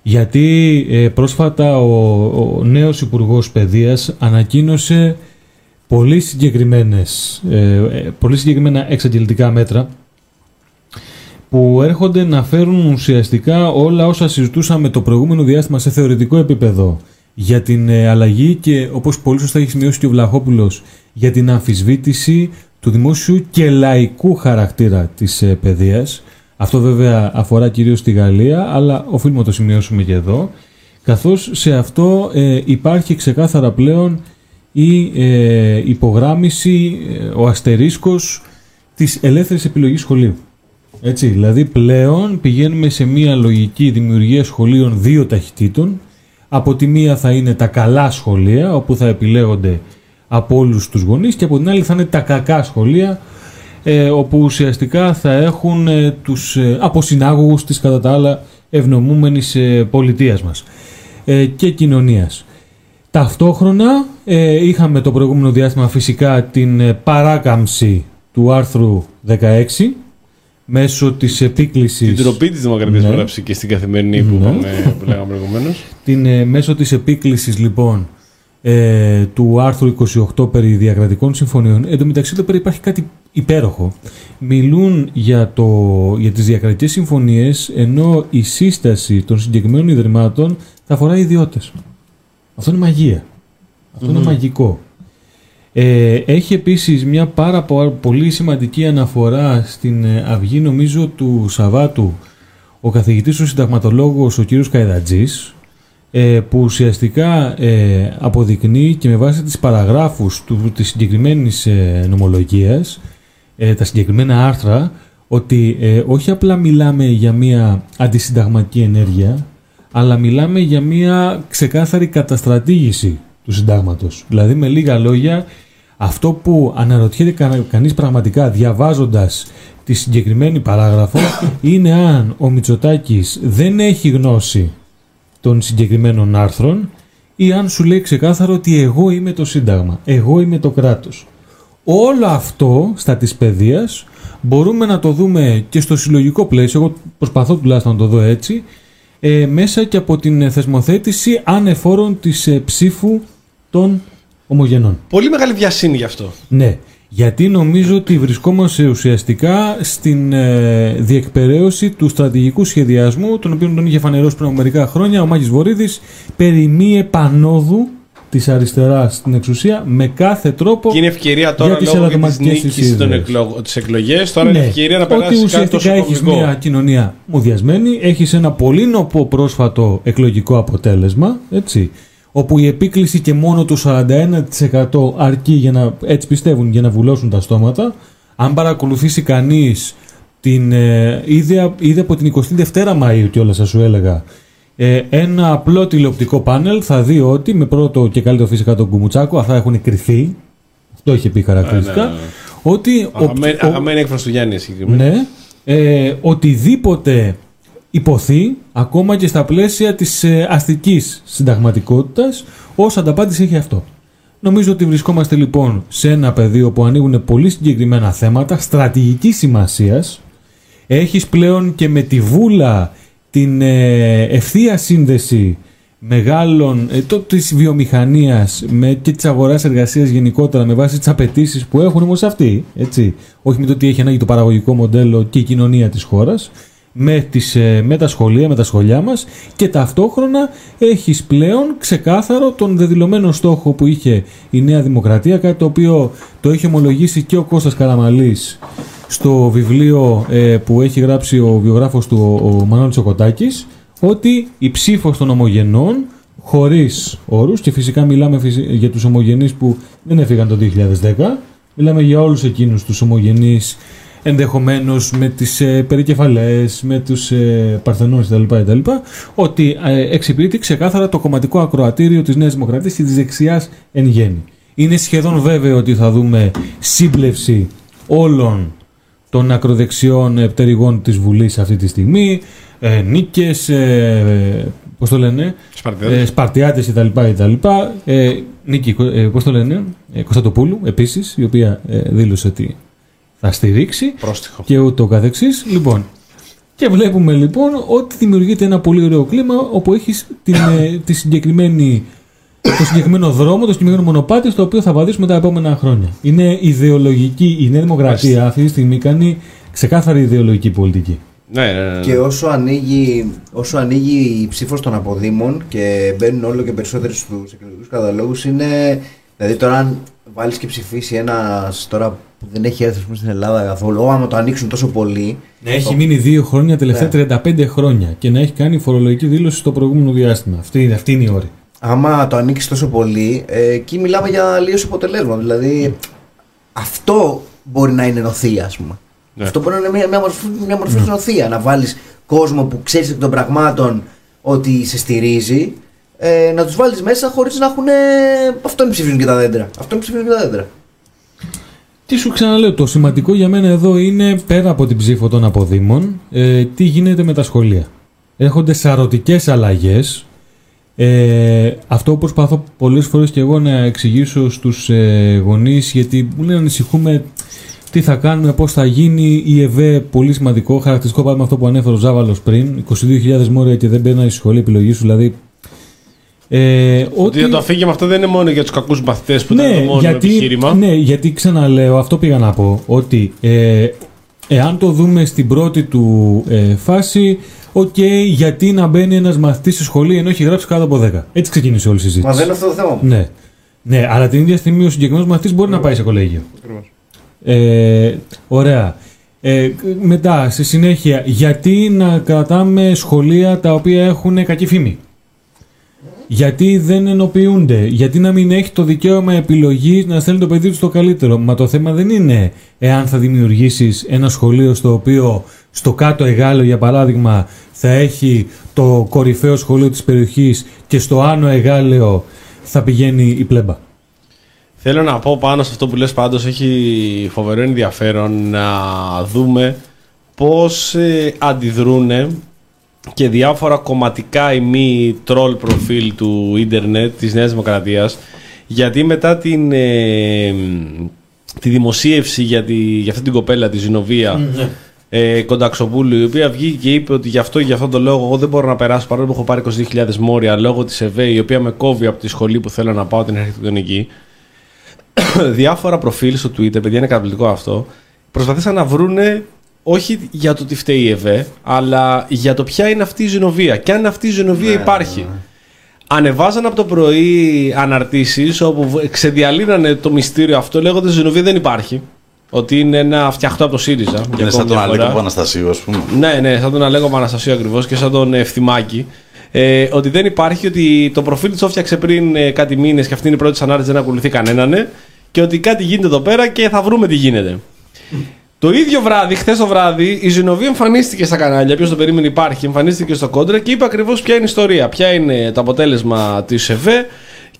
Γιατί ε, πρόσφατα ο, ο νέος Υπουργός Παιδείας ανακοίνωσε πολύ, συγκεκριμένες, ε, ε, πολύ συγκεκριμένα εξαγγελτικά μέτρα που έρχονται να φέρουν ουσιαστικά όλα όσα συζητούσαμε το προηγούμενο διάστημα σε θεωρητικό επίπεδο για την ε, αλλαγή και όπως πολύ σωστά έχει σημειώσει και ο Βλαχόπουλος για την αμφισβήτηση του δημόσιου και λαϊκού χαρακτήρα της ε, παιδείας. Αυτό βέβαια αφορά κυρίως τη Γαλλία, αλλά οφείλουμε να το σημειώσουμε και εδώ. Καθώς σε αυτό ε, υπάρχει ξεκάθαρα πλέον η ε, υπογράμμιση, ε, ο αστερίσκος της ελεύθερης επιλογής σχολείου. Έτσι, δηλαδή πλέον πηγαίνουμε σε μια λογική δημιουργία σχολείων δύο ταχυτήτων. Από τη μία θα είναι τα καλά σχολεία, όπου θα επιλέγονται από όλους τους γονείς και από την άλλη θα είναι τα κακά σχολεία, ε, όπου ουσιαστικά θα έχουν ε, τους ε, αποσυνάγωγους της κατά τα άλλα ευνομούμενης ε, πολιτείας μας ε, και κοινωνίας. Ταυτόχρονα ε, είχαμε το προηγούμενο διάστημα φυσικά την ε, παράκαμψη του άρθρου 16 μέσω της επίκλησης Την τροπή της Δημοκρατίας Ναι. που έγραψε και στην καθημερινή που, Ναι. είπαμε, που λέγαμε προηγουμένως. την, ε, μέσω της επίκλησης λοιπόν ε, του άρθρου 28 περί διακρατικών συμφωνιών. Εν τω μεταξύ εδώ πέρα υπάρχει κάτι υπέροχο. Μιλούν για, το, για τις διακρατικές συμφωνίες ενώ η σύσταση των συγκεκριμένων ιδρυμάτων θα αφορά ιδιώτες. Αυτό είναι μαγεία. Αυτό είναι μαγικό. Ε, έχει επίσης μια πάρα πο- πολύ σημαντική αναφορά στην ε, αυγή νομίζω του Σαββάτου ο καθηγητής ο συνταγματολόγος ο κύριος Καϊδατζής ε, που ουσιαστικά ε, αποδεικνύει και με βάση τις παραγράφους του, της συγκεκριμένης ε, νομολογίας ε, τα συγκεκριμένα άρθρα ότι ε, όχι απλά μιλάμε για μια αντισυνταγματική ενέργεια αλλά μιλάμε για μια ξεκάθαρη καταστρατήγηση του συντάγματος. Δηλαδή με λίγα λόγια αυτό που αναρωτιέται κα, κανείς πραγματικά διαβάζοντας τη συγκεκριμένη παράγραφο είναι αν ο Μητσοτάκης δεν έχει γνώση των συγκεκριμένων άρθρων ή αν σου λέει ξεκάθαρο ότι εγώ είμαι το Σύνταγμα, εγώ είμαι το κράτος. Όλο αυτό στα της παιδείας μπορούμε να το δούμε και στο συλλογικό πλαίσιο, εγώ προσπαθώ τουλάχιστον να το δω έτσι, ε, μέσα και από την ε, θεσμοθέτηση ανεφόρων της ε, ψήφου των ομογενών. Πολύ μεγάλη βιασύνη γι' αυτό. Ναι, γιατί νομίζω ότι βρισκόμαστε ουσιαστικά στην ε, διεκπαιρέωση του στρατηγικού σχεδιασμού, τον οποίο τον είχε φανερώσει πριν από μερικά χρόνια ο Μάκης Βορύδης, περί μη επανόδου της αριστεράς στην εξουσία με κάθε τρόπο Και είναι ευκαιρία τώρα για τις λόγω και της ελαττωματικές νίκης των ιδέες. εκλογ... τις εκλογές. Τώρα είναι Ναι, ευκαιρία να ότι περάσει κάτι ουσιαστικά τόσο έχεις κομβικό. μια κοινωνία μουδιασμένη, έχεις ένα πολύ νοπό πρόσφατο εκλογικό αποτέλεσμα, έτσι, όπου η επίκληση και μόνο του 41% αρκεί για να, έτσι πιστεύουν, για να βουλώσουν τα στόματα. Αν παρακολουθήσει κανείς την, ε, είδε, είδε από την 22η Μαΐου και όλα σας σου έλεγα, ε, ένα απλό τηλεοπτικό πάνελ θα δει ότι με πρώτο και καλύτερο φυσικά τον Κουμουτσάκο, αυτά έχουν κρυθεί, αυτό είχε πει χαρακτηριστικά, ναι, ναι. ότι ο- Αγαπημένη- ο- Αγαπημένη έκφραση του Γιάννη συγκεκριμένα. ναι, ε, οτιδήποτε υποθεί, ακόμα και στα πλαίσια της ε, αστικής συνταγματικότητας, ως ανταπάντηση έχει αυτό. Νομίζω ότι βρισκόμαστε λοιπόν σε ένα πεδίο που ανοίγουν πολύ συγκεκριμένα θέματα στρατηγικής σημασίας. Έχεις πλέον και με τη βούλα την ε, ευθεία σύνδεση μεγάλων ε, το, της βιομηχανίας με, και της αγοράς εργασίας γενικότερα με βάση τις απαιτήσεις που έχουν όμως αυτοί, έτσι. Όχι με το ότι έχει ανάγκη το παραγωγικό μοντέλο και η κοινωνία της χώρας, με, τις, ε, με τα σχολεία, με τα σχολιά μας και ταυτόχρονα έχεις πλέον ξεκάθαρο τον δεδηλωμένο στόχο που είχε η Νέα Δημοκρατία, κάτι το οποίο το έχει ομολογήσει και ο Κώστας Καραμαλής στο βιβλίο ε, που έχει γράψει ο βιογράφος του ο, ο Μανώλης Οκοτάκης ότι η ψήφος των ομογενών χωρίς όρους και φυσικά μιλάμε φυσι- για τους ομογενείς που δεν έφυγαν το 2010 μιλάμε για όλους εκείνους τους ομογενείς ενδεχομένως με τις ε, περικεφαλές, με τους ε, παρθενώνες κτλ. κτλ, ότι ε, εξυπηρετεί ξεκάθαρα το κομματικό ακροατήριο της Νέας Δημοκρατίας και της δεξιάς εν γέννη. Είναι σχεδόν βέβαιο ότι θα δούμε σύμπλευση όλων των ακροδεξιών ε, πτερυγών της Βουλής αυτή τη στιγμή, ε, νίκες, ε, πώς το λένε, Σπαρτιάτες. ε, Σπαρτιάτες κτλ. κτλ. Ε, Νίκη, ε, πώς το λένε, ε, Κωνσταντοπούλου επίσης, η οποία ε, δήλωσε ότι θα στηρίξει Πρόστιχο. και ούτω καθεξής. Λοιπόν, και βλέπουμε λοιπόν ότι δημιουργείται ένα πολύ ωραίο κλίμα όπου έχεις την, ε, τη συγκεκριμένη, το συγκεκριμένο δρόμο, το συγκεκριμένο μονοπάτι στο οποίο θα βαδίσουμε τα επόμενα χρόνια. Είναι ιδεολογική, η Νέα Δημοκρατία αυτή τη στιγμή κάνει ξεκάθαρη ιδεολογική πολιτική. Ναι, ναι, ναι. Και όσο ανοίγει, όσο ανοίγει η ψήφος των αποδήμων και μπαίνουν όλο και περισσότεροι στους εκλογικούς καταλόγους είναι... Δηλαδή τώρα αν βάλεις και ψηφίσεις ένας τώρα που δεν έχει έρθει ας πούμε, στην Ελλάδα καθόλου, «Ω, άμα το ανοίξουν τόσο πολύ, Να έχει μείνει δύο χρόνια, τελευταία 35 χρόνια και να έχει κάνει φορολογική δήλωση στο προηγούμενο διάστημα. Αυτή, είναι- αυτή είναι η όρη. άμα το ανοίξεις τόσο πολύ, ε, εκεί μιλάμε για λίωση αποτελέσμα. Δηλαδή αυτό μπορεί να είναι νοθεία, ας πούμε. Ναι. Αυτό μπορεί να είναι μια, μια μορφή, μια μορφή νοθεία. Να βάλεις κόσμο που ξέρεις εκ των πραγμάτων ότι σε στηρίζει, ε, να τους βάλεις μέσα χωρίς να έχουν. Αυτό ψηφίζουν και τα δέντρα. Αυτό ψηφίζουν και τα δέντρα. Τι σου ξαναλέω, το σημαντικό για μένα εδώ είναι πέρα από την ψήφο των αποδήμων, ε, τι γίνεται με τα σχολεία. Έρχονται σαρωτικές αλλαγές. Ε, αυτό που προσπαθώ πολλές φορές και εγώ να εξηγήσω στους ε, γονείς, γιατί μου λένε ανησυχούμε τι θα κάνουμε, πώς θα γίνει η ΕΒΕ, πολύ σημαντικό, χαρακτηριστικό παράδειγμα αυτό που ανέφερε ο Ζάβαλος πριν, 22.000 μόρια και δεν μπαίνουν στη σχολή επιλογής σου, δηλαδή ε, Ότι το αφήγημα αυτό δεν είναι μόνο για τους κακούς μαθητές που ήταν το μόνο γιατί, επιχείρημα. Ναι, γιατί ξαναλέω, αυτό πήγα να πω, ότι ε, εάν το δούμε στην πρώτη του ε, φάση, οκ, γιατί να μπαίνει ένας μαθητής στη σχολή ενώ έχει γράψει κάτω από 10. Έτσι ξεκίνησε όλη η συζήτηση. Μα δεν είναι αυτό το θέμα. μου. Ναι. ναι, αλλά την ίδια στιγμή ο συγκεκριμένος μαθητής μπορεί να πάει σε κολέγιο. Ε, ωραία. Ε, μετά, στη συνέχεια, γιατί να κρατάμε σχολεία τα οποία έχουν κακή φήμη; Γιατί δεν ενοποιούνται, γιατί να μην έχει το δικαίωμα επιλογής να στέλνει το παιδί του στο καλύτερο; Μα το θέμα δεν είναι εάν θα δημιουργήσεις ένα σχολείο στο οποίο στο κάτω εγάλο για παράδειγμα θα έχει το κορυφαίο σχολείο της περιοχής και στο άνω εγάλεο θα πηγαίνει η πλέμπα. Θέλω να πω πάνω σε αυτό που λες πάντως έχει φοβερό ενδιαφέρον να δούμε πώς ε, αντιδρούν και διάφορα κομματικά ή μη troll προφίλ του ίντερνετ της Νέας Δημοκρατίας γιατί μετά την, ε, τη δημοσίευση για, τη, για αυτή την κοπέλα τη Ζηνοβία ε, Κονταξοπούλου η οποία βγήκε και είπε ότι γι' αυτό γι' αυτόν τον λόγο εγώ δεν μπορώ να περάσω παρόλο που έχω πάρει 22.000 μόρια λόγω της ΕΒΕ η οποία με κόβει από τη σχολή που θέλω να πάω την αρχιτεκτονική διάφορα προφίλ στο Twitter, παιδιά είναι καταπληκτικό αυτό, προσπαθήσαν να βρούνε όχι για το τι φταίει η ΕΒΕ, αλλά για το ποια είναι αυτή η ζενοβία. Και αν αυτή η ζενοβία υπάρχει. Ανεβάζαν από το πρωί αναρτήσεις όπου β- ξεδιαλύνανε το μυστήριο αυτό λέγοντας η ζενοβία δεν υπάρχει. Ότι είναι ένα φτιαχτό από το ΣΥΡΙΖΑ. για Είναι σαν ακόμη τον μια Αλέκο φορά. Παναστασίου, ας πούμε. Ναι, ναι, σαν τον Αλέγο Παναστασίου ακριβώς και σαν τον Ευθυμάκη. Ε, ότι δεν υπάρχει, ότι το προφίλ τη έφτιαξε πριν ε, κάτι μήνες και αυτή είναι η πρώτη ανάρτηση, δεν ακολουθεί κανέναν. ε, Και ότι κάτι γίνεται εδώ πέρα και θα βρούμε τι γίνεται. Το ίδιο βράδυ, χθες το βράδυ, η Ζηνοβή εμφανίστηκε στα κανάλια. Ποιος το περίμενε υπάρχει, εμφανίστηκε στο κόντρα και είπε ακριβώς ποια είναι η ιστορία. Ποια είναι το αποτέλεσμα της ΕΒΕ.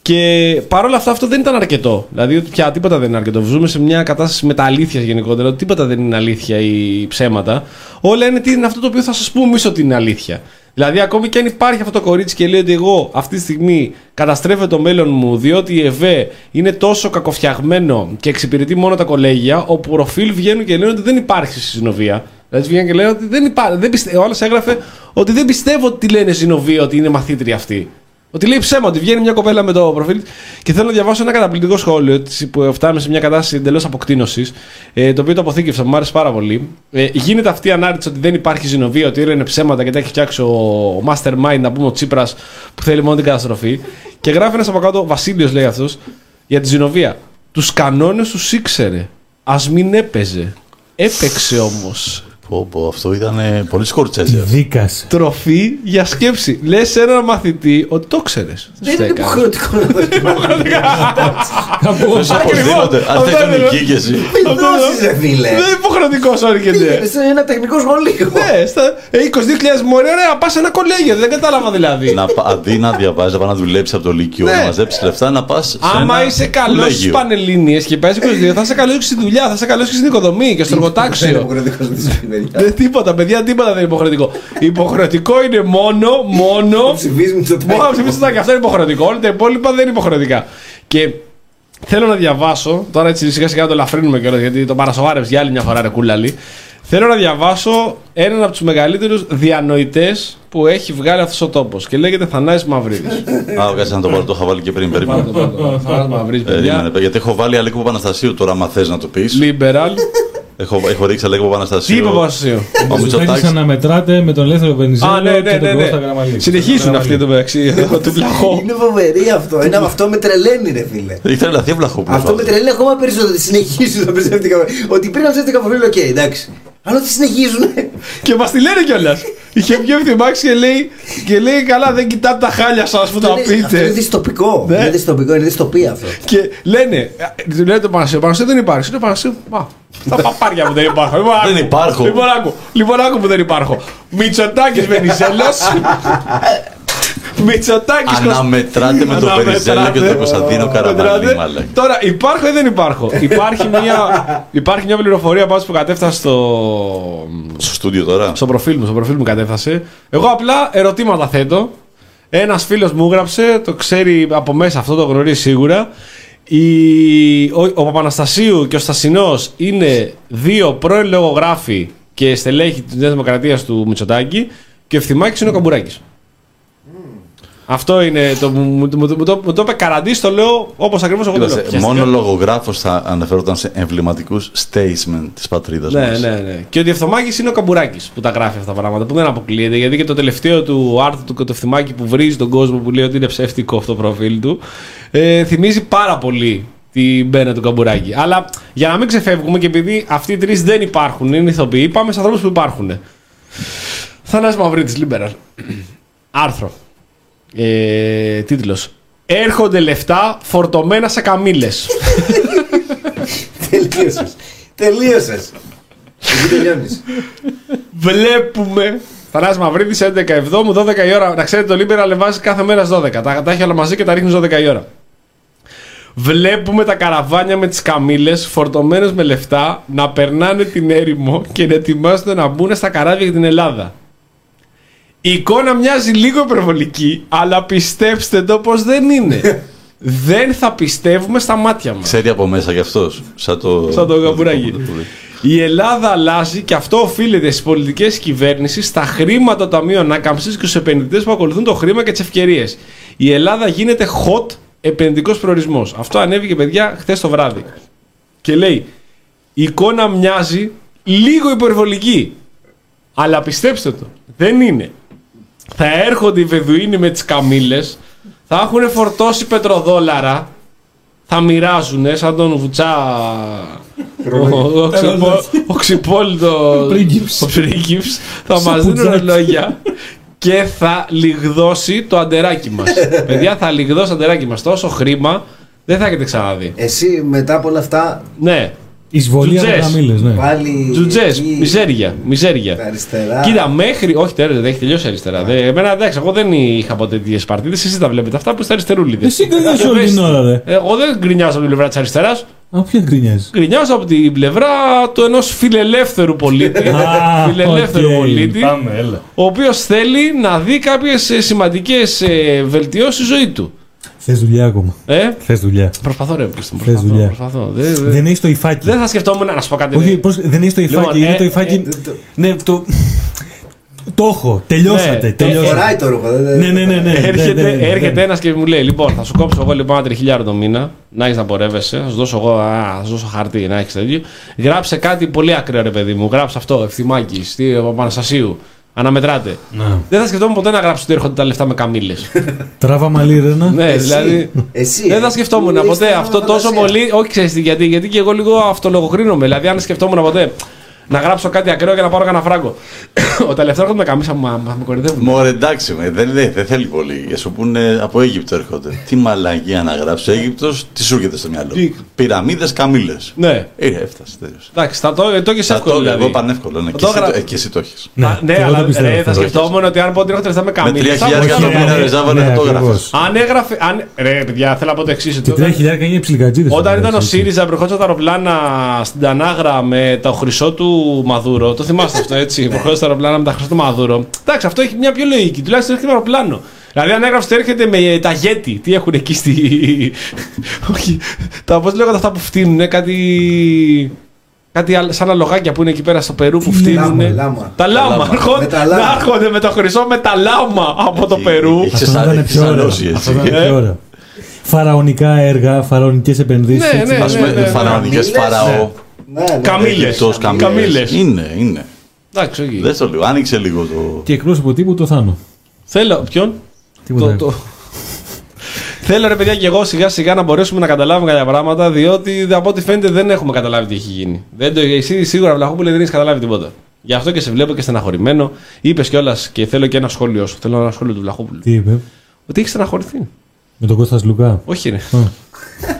Και παρόλα αυτά αυτό δεν ήταν αρκετό. Δηλαδή ότι πια τίποτα δεν είναι αρκετό. Ζούμε σε μια κατάσταση με τα αλήθειας γενικότερα. Ότι τίποτα δεν είναι αλήθεια ή ψέματα. Όλα είναι τι είναι αυτό το οποίο θα σας πούμε εμείς ότι είναι αλήθεια. Δηλαδή, ακόμη και αν υπάρχει αυτό το κορίτσι και λέει ότι εγώ αυτή τη στιγμή καταστρέφω το μέλλον μου διότι η ΕΒΕ είναι τόσο κακοφτιαγμένο και εξυπηρετεί μόνο τα κολέγια, ο προφίλ βγαίνουν και λένε ότι δεν υπάρχει συνοβία. Δηλαδή, βγαίνουν και λένε ότι δεν υπάρχει. Δεν πιστε... Ο άλλος έγραφε ότι δεν πιστεύω ότι τη λένε συνοβία ότι είναι μαθήτρια αυτή. Ότι λέει ψέμα, ότι βγαίνει μια κοπέλα με το προφίλ. Και θέλω να διαβάσω ένα καταπληκτικό σχόλιο της, που φτάνουμε σε μια κατάσταση εντελώς αποκτήνωσης, ε, το οποίο το αποθήκευσα, μου άρεσε πάρα πολύ. Ε, γίνεται αυτή η ανάρτηση ότι δεν υπάρχει ζηνοβία, ότι όλα είναι ψέματα και τα έχει φτιάξει ο, ο Mastermind, να πούμε ο Τσίπρας, που θέλει μόνο την καταστροφή. Και γράφει ένας από κάτω, Βασίλειος λέει αυτός, για τη ζηνοβία. Τους κανόνες του ήξερε. Α μην έπαιζε. Έπαιξε όμως. Πω, πω, αυτό ήταν ε, πολύ σκορτσέζε. Δίκασε. Τροφή για σκέψη. Λες σε έναν μαθητή ότι το ξέρεις. Δεν είναι υποχρεωτικό να δοκιμάσεις. Κάπως. Οπωσδήποτε. Αν Αυτό θες είναι. νικήκεσαι. Μην δώσεις ρε φίλε. Δεν είναι υποχρεωτικός όρκεται. Είναι σε ένα τεχνικό σχολείο. Ναι, στα ε, 22.000 μόρια, ωραία, πας σε ένα κολέγιο. Δεν κατάλαβα δηλαδή. Να, πα- αντί να διαβάζεις, να πάει να δουλέψεις από το Λύκειο, Ναι. να μαζέψεις λεφτά, να πας. Άμα είσαι καλός στι πανελίνε και παίζεις 22, θα είσαι καλός και στη δουλειά, θα είσαι καλός και στην οικοδομή και στο Δεν είναι εργοτάξιο. Υποχρεωτικό να δώσεις παιδιά. Δεν τίποτα, παιδιά, τίποτα δεν είναι υποχρεωτικό. Υποχρεωτικό είναι μόνο, μόνο. Ψηφίζουμε το Μόνο να ψηφίσει το Αυτό είναι υποχρεωτικό. Όλα τα υπόλοιπα δεν είναι υποχρεωτικά. Και θέλω να διαβάσω, τώρα έτσι σιγά σιγά το ελαφρύνουμε κιόλας γιατί το παρασοβάρευε για άλλη μια φορά ρε κούλαλη. Θέλω να διαβάσω έναν από τους μεγαλύτερους διανοητές που έχει βγάλει αυτός ο τόπος και λέγεται Θανάης Μαυρίδης. Α, κάτσε να το βάλω, το είχα βάλει και πριν. Περίμενε. Θανάης Μαυρίδης, Περίμενε, παιδιά. γιατί έχω βάλει Αλέκο Παπαναστασίου τώρα, άμα θες να το πεις. Liberal. Έχω, έχω ρίξει Αλέκο Τι Παπαναστασίου. είπε ο Παπασίου. Ο Θέλεις Μητσοτάκης να μετράτε με τον Ελεύθερο Βενιζέλο Α, ναι, ναι, και ναι. τον ναι. Κώστα Γραμμαλή. Συνεχίζουν αυτοί εδώ μεταξύ του βλαχώ. Είναι φοβερή αυτό. Είναι, αυτό με τρελαίνει, ρε φίλε. Έχει τρελαθεί Βλαχόπουλο. Αυτό με τρελαίνει ακόμα περισσότερο. Ότι συνεχίζουν να ψεύτικα. Ότι πριν να ψεύτικα προφίλ, οκ, εντάξει. Αλλά ότι συνεχίζουν. Και μας τη λένε κιόλας. Είχε βγει ο Ευθυμάκη και λέει, και λέει καλά, δεν κοιτάτε τα χάλια σας που τα Αυτό είναι- Αυτό είναι πείτε. δυστοπικό. Ναι. Είναι δυστοπικό, είναι δυστοπία αυτό. Και λένε, του λένε το Πανασίου, Πανασίου δεν υπάρχει. Είναι Πανασίου, μα, τα παπάρια μου δεν υπάρχουν. Λοιπόν, Δεν άκου. υπάρχω. Λοιπόν, άκου, λοιπόν, άκου που δεν υπάρχω. Μητσοτάκης Βενιζέλος. Μητσοτάκης Αναμετράτε με τον Βενιζέλο και τον Κωνσταντίνο Καραμαλή, μάλλον. Τώρα, υπάρχω ή δεν υπάρχω; υπάρχει, μια, υπάρχει μια πληροφορία πάντως που κατέφτασε στο, Στο στούντιο τώρα. στο προφίλ μου, στο προφίλ μου κατέφτασε. Εγώ απλά ερωτήματα θέτω. Ένας φίλος μου έγραψε, το ξέρει από μέσα, αυτό το γνωρίζει σίγουρα. Η, ο, ο Παπαναστασίου και ο Στασινός είναι δύο πρώην λογογράφοι και στελέχη της Νέας Δημοκρατίας του Μητσοτάκη και ο Ευθυμάκη είναι ο Καμπουράκης. Αυτό είναι το. Μου, μου, μου, μου το, μου το είπε καραντής, το λέω όπως ακριβώς εγώ το λέω. Κοίταξε, μόνο λογογράφος θα αναφερόταν σε εμβληματικούς statement της πατρίδας Ναι, μας. ναι, ναι. Και ο Διευθωμάκη είναι ο Καμπουράκης που τα γράφει αυτά τα πράγματα, που δεν αποκλείεται. Γιατί και το τελευταίο του άρθρο του Κοτοφθημάκη που βρίζει τον κόσμο που λέει ότι είναι ψεύτικο αυτό το προφίλ του, ε, θυμίζει πάρα πολύ την μπένα του Καμπουράκη. Αλλά για να μην ξεφεύγουμε και επειδή αυτοί οι τρεις δεν υπάρχουν, είναι ηθοποιοί, πάμε σε ανθρώπους που υπάρχουν. Θανάσης Μαυρίτης, Liberal. Άρθρο. Ε, τίτλος. Έρχονται λεφτά φορτωμένα σε καμήλες. Τελείωσες. Τελείωσες. Εκεί τελειώνεις. Βλέπουμε. Θανάσης Μαυρίδης 11 Εβδόμου, 12 η ώρα. Να ξέρετε, το Liberal βάζει κάθε μέρα στις 12. Τα, τα έχει όλα μαζί και τα ρίχνει στις 12 η ώρα. Βλέπουμε τα καραβάνια με τις καμήλες φορτωμένες με λεφτά να περνάνε την έρημο και να ετοιμάζονται να μπουν στα καράβια για την Ελλάδα. Η εικόνα μοιάζει λίγο υπερβολική, αλλά πιστέψτε το πως δεν είναι. δεν θα πιστεύουμε στα μάτια μας. Ξέρει από μέσα κι αυτός. Σαν το. Σαν το καμπουράκι. Η Ελλάδα αλλάζει και αυτό οφείλεται στις πολιτικές κυβέρνηση, στα χρήματα των ταμείων ανάκαμψης και στους επενδυτές που ακολουθούν το χρήμα και τις ευκαιρίες. Η Ελλάδα γίνεται hot επενδυτικός προορισμός. Αυτό ανέβηκε, παιδιά, χθες το βράδυ. Και λέει: Η εικόνα μοιάζει λίγο υπερβολική. Αλλά πιστέψτε το, δεν είναι. Θα έρχονται οι Βεδουίνοι με τις καμήλες, θα έχουν φορτώσει πετροδόλαρα, θα μοιράζουν σαν τον Βουτσά ο, ο, ξυπο- ο ξυπόλυτο Πρίγκιψ. ο πρίγκιψ, θα Σαν μας δίνουν πουτζάκι. ρολόγια και θα λιγδώσει το αντεράκι μας. Παιδιά θα λιγδώσει το αντεράκι μας. Τόσο χρήμα δεν θα έχετε ξαναδεί. Εσύ μετά από όλα αυτά Ναι, Εισβολή από Τζουτζές. καμήλες, ναι. πάλι. τζουτζές, εκεί, μιζέρια, μιζέρια. τα Αριστερά. Κοίτα, μέχρι. Όχι, τέλος, δεν έχει τελειώσει αριστερά. Δεν, εμένα εντάξει, εγώ δεν είχα ποτέ τέτοιε παρτίδε. Εσείς τα βλέπετε αυτά που είστε αριστερούλιδες. Εσύ γκρινιάζεις όλη την ώρα, ρε. Εγώ δεν γκρινιάζω από την πλευρά της αριστεράς. Α, ποια γκρινιάζει; Γκρινιάζω από την πλευρά του ενός φιλελεύθερου πολίτη. Α, φιλελεύθερου οκ. πολίτη. Πάμε, έλα. Ο οποίος θέλει να δει κάποιες σημαντικές βελτιώσεις στη ζωή του. Θες δουλειά ακόμα. Ε, Θες δουλειά. προσπαθώ, ρε, Πλήστον, Θες προσπαθώ. δουλειά. προσπαθώ. Δεν, δεν- Δεν έχεις το υφάκι. δεν θα σκεφτόμουν να σου πω κάτι. Όχι, ρε. πώς, δεν έχεις το υφάκι. Λοιπόν, είναι ε, το υφάκι. ε, το- Ναι, το. Το έχω. Τελειώσατε. Ναι, το τελειώσατε. Φοράει το ρούχο. δεν- δεν- Ναι, ναι, ναι. ναι, έρχεται ναι, ναι, ναι, έρχεται ναι. ένας και μου λέει: Λοιπόν, θα σου κόψω εγώ λοιπόν ένα τριχιλιάρο το μήνα, να έχεις να πορεύεσαι, θα σου δώσω εγώ α, θα σου δώσω χαρτί, να έχεις τέτοιο. Γράψε κάτι πολύ ακραίο, ρε παιδί μου. Γράψε αυτό, ευθυμάκι, στη Παναστασίου. Αναμετράτε. Να. Δεν θα σκεφτόμουν ποτέ να γράψω ότι έρχονται τα λεφτά με καμήλες. Τράβα μαλλί, ρε, να. ναι, Εσύ, δηλαδή. Εσύ. Δεν ε, θα σκεφτόμουν που ποτέ είσαι αυτό τόσο φαντασία. πολύ. Όχι, ξέρεις γιατί, γιατί και εγώ λίγο αυτολογοκρίνομαι. Δηλαδή, αν σκεφτόμουν ποτέ να γράψω κάτι ακραίο για να πάρω κανένα φράγκο. Ο τελευταίος έρχονται με καμίσα μου, μα, μα με κορυδεύουν. Μωρέ, εντάξει, με, δεν, δεν, δεν θέλει πολύ. Για σου πούνε από Αίγυπτο έρχονται. τι μαλαγία να γράψει Αίγυπτος, τι σου έρχεται στο μυαλό; Τι; Πυραμίδες, καμίλε. Ναι. Ε, έφτασε, τέλειωσε. Εντάξει, θα το, το έχεις Θα εύκολο το δηλαδή. εγώ πανεύκολο. Ναι, Θα και, το εσύ, έγρα- το- ε, και εσύ το έχεις. Α, ναι, και εγώ αλλά το πιστεύω ρε, θα αυτό. σκεφτόμουν ότι αν πω ότι έρχονται θα με Με καμίλες. θα 3.000 μπορούσα να εκατομμύρια πω. ρε Ζάβα, Ναι, δεν το έγραφε. ακριβώς. Αν έγραφε. Αν, ρε, παιδιά, θέλω να πω το εξής. Και 3.000 είναι ψιλικατζίδες. Όταν ήταν ο ΣΥΡΙΖΑ προχώρησε τα αεροπλάνα στην Τανάγρα με το χρυσό του Μαδούρο. Το θυμάστε αυτό έτσι. Προχώρησε τα αεροπλάνα με τα χρυσό του Μαδούρο. Εντάξει, αυτό έχει μια πιο λογική. Τουλάχιστον έρχεται με αεροπλάνο. Δηλαδή, αν έγραψε ότι έρχεται με τα γέτη, τι έχουν εκεί στη. Όχι. Τα πώς λέγονται αυτά που φτύνουν, κάτι. Κάτι άλλο- σαν αλογάκια που είναι εκεί πέρα στο Περού που φτύνουν. Λάμα, λάμα. Τα λάμα. λάμα. Έρχονται- Με τα λάμα. να έρχονται με το χρυσό με τα λάμα από το Έχει- Περού. έχει Αυτό σαν- ήταν έχει πιο ωραίο. σαλώσει, Αυτό έτσι. ήταν Ε. πιο ωραίο. Φαραωνικά έργα, φαραωνικές επενδύσεις. Ναι, ναι, Α πούμε, ναι, ναι. φαραωνικές Καμήλες, φαραώ. Ναι, ναι. Καμήλες. Αίγυπτος, καμήλες. Καμήλες. Είναι, είναι. Εντάξει, όχι. Δεν το λέω. Άνοιξε λίγο το. Και εκπρόσωπο τύπου το Θάνο. Θέλω. Ποιον; Τίποτα. Το, το... Θέλω ρε παιδιά και εγώ σιγά σιγά να μπορέσουμε να καταλάβουμε κάποια πράγματα διότι από ό,τι φαίνεται δεν έχουμε καταλάβει τι έχει γίνει. Δεν το, εσύ σίγουρα Βλαχόπουλε δεν έχεις καταλάβει τίποτα. Γι' αυτό και σε βλέπω και στεναχωρημένο. Είπες κιόλας και θέλω και ένα σχόλιο σου. Θέλω ένα σχόλιο του Βλαχόπουλου. Τι είπε; Ότι έχει στεναχωρηθεί. Με τον Κώστας Λουκά. Όχι, ρε.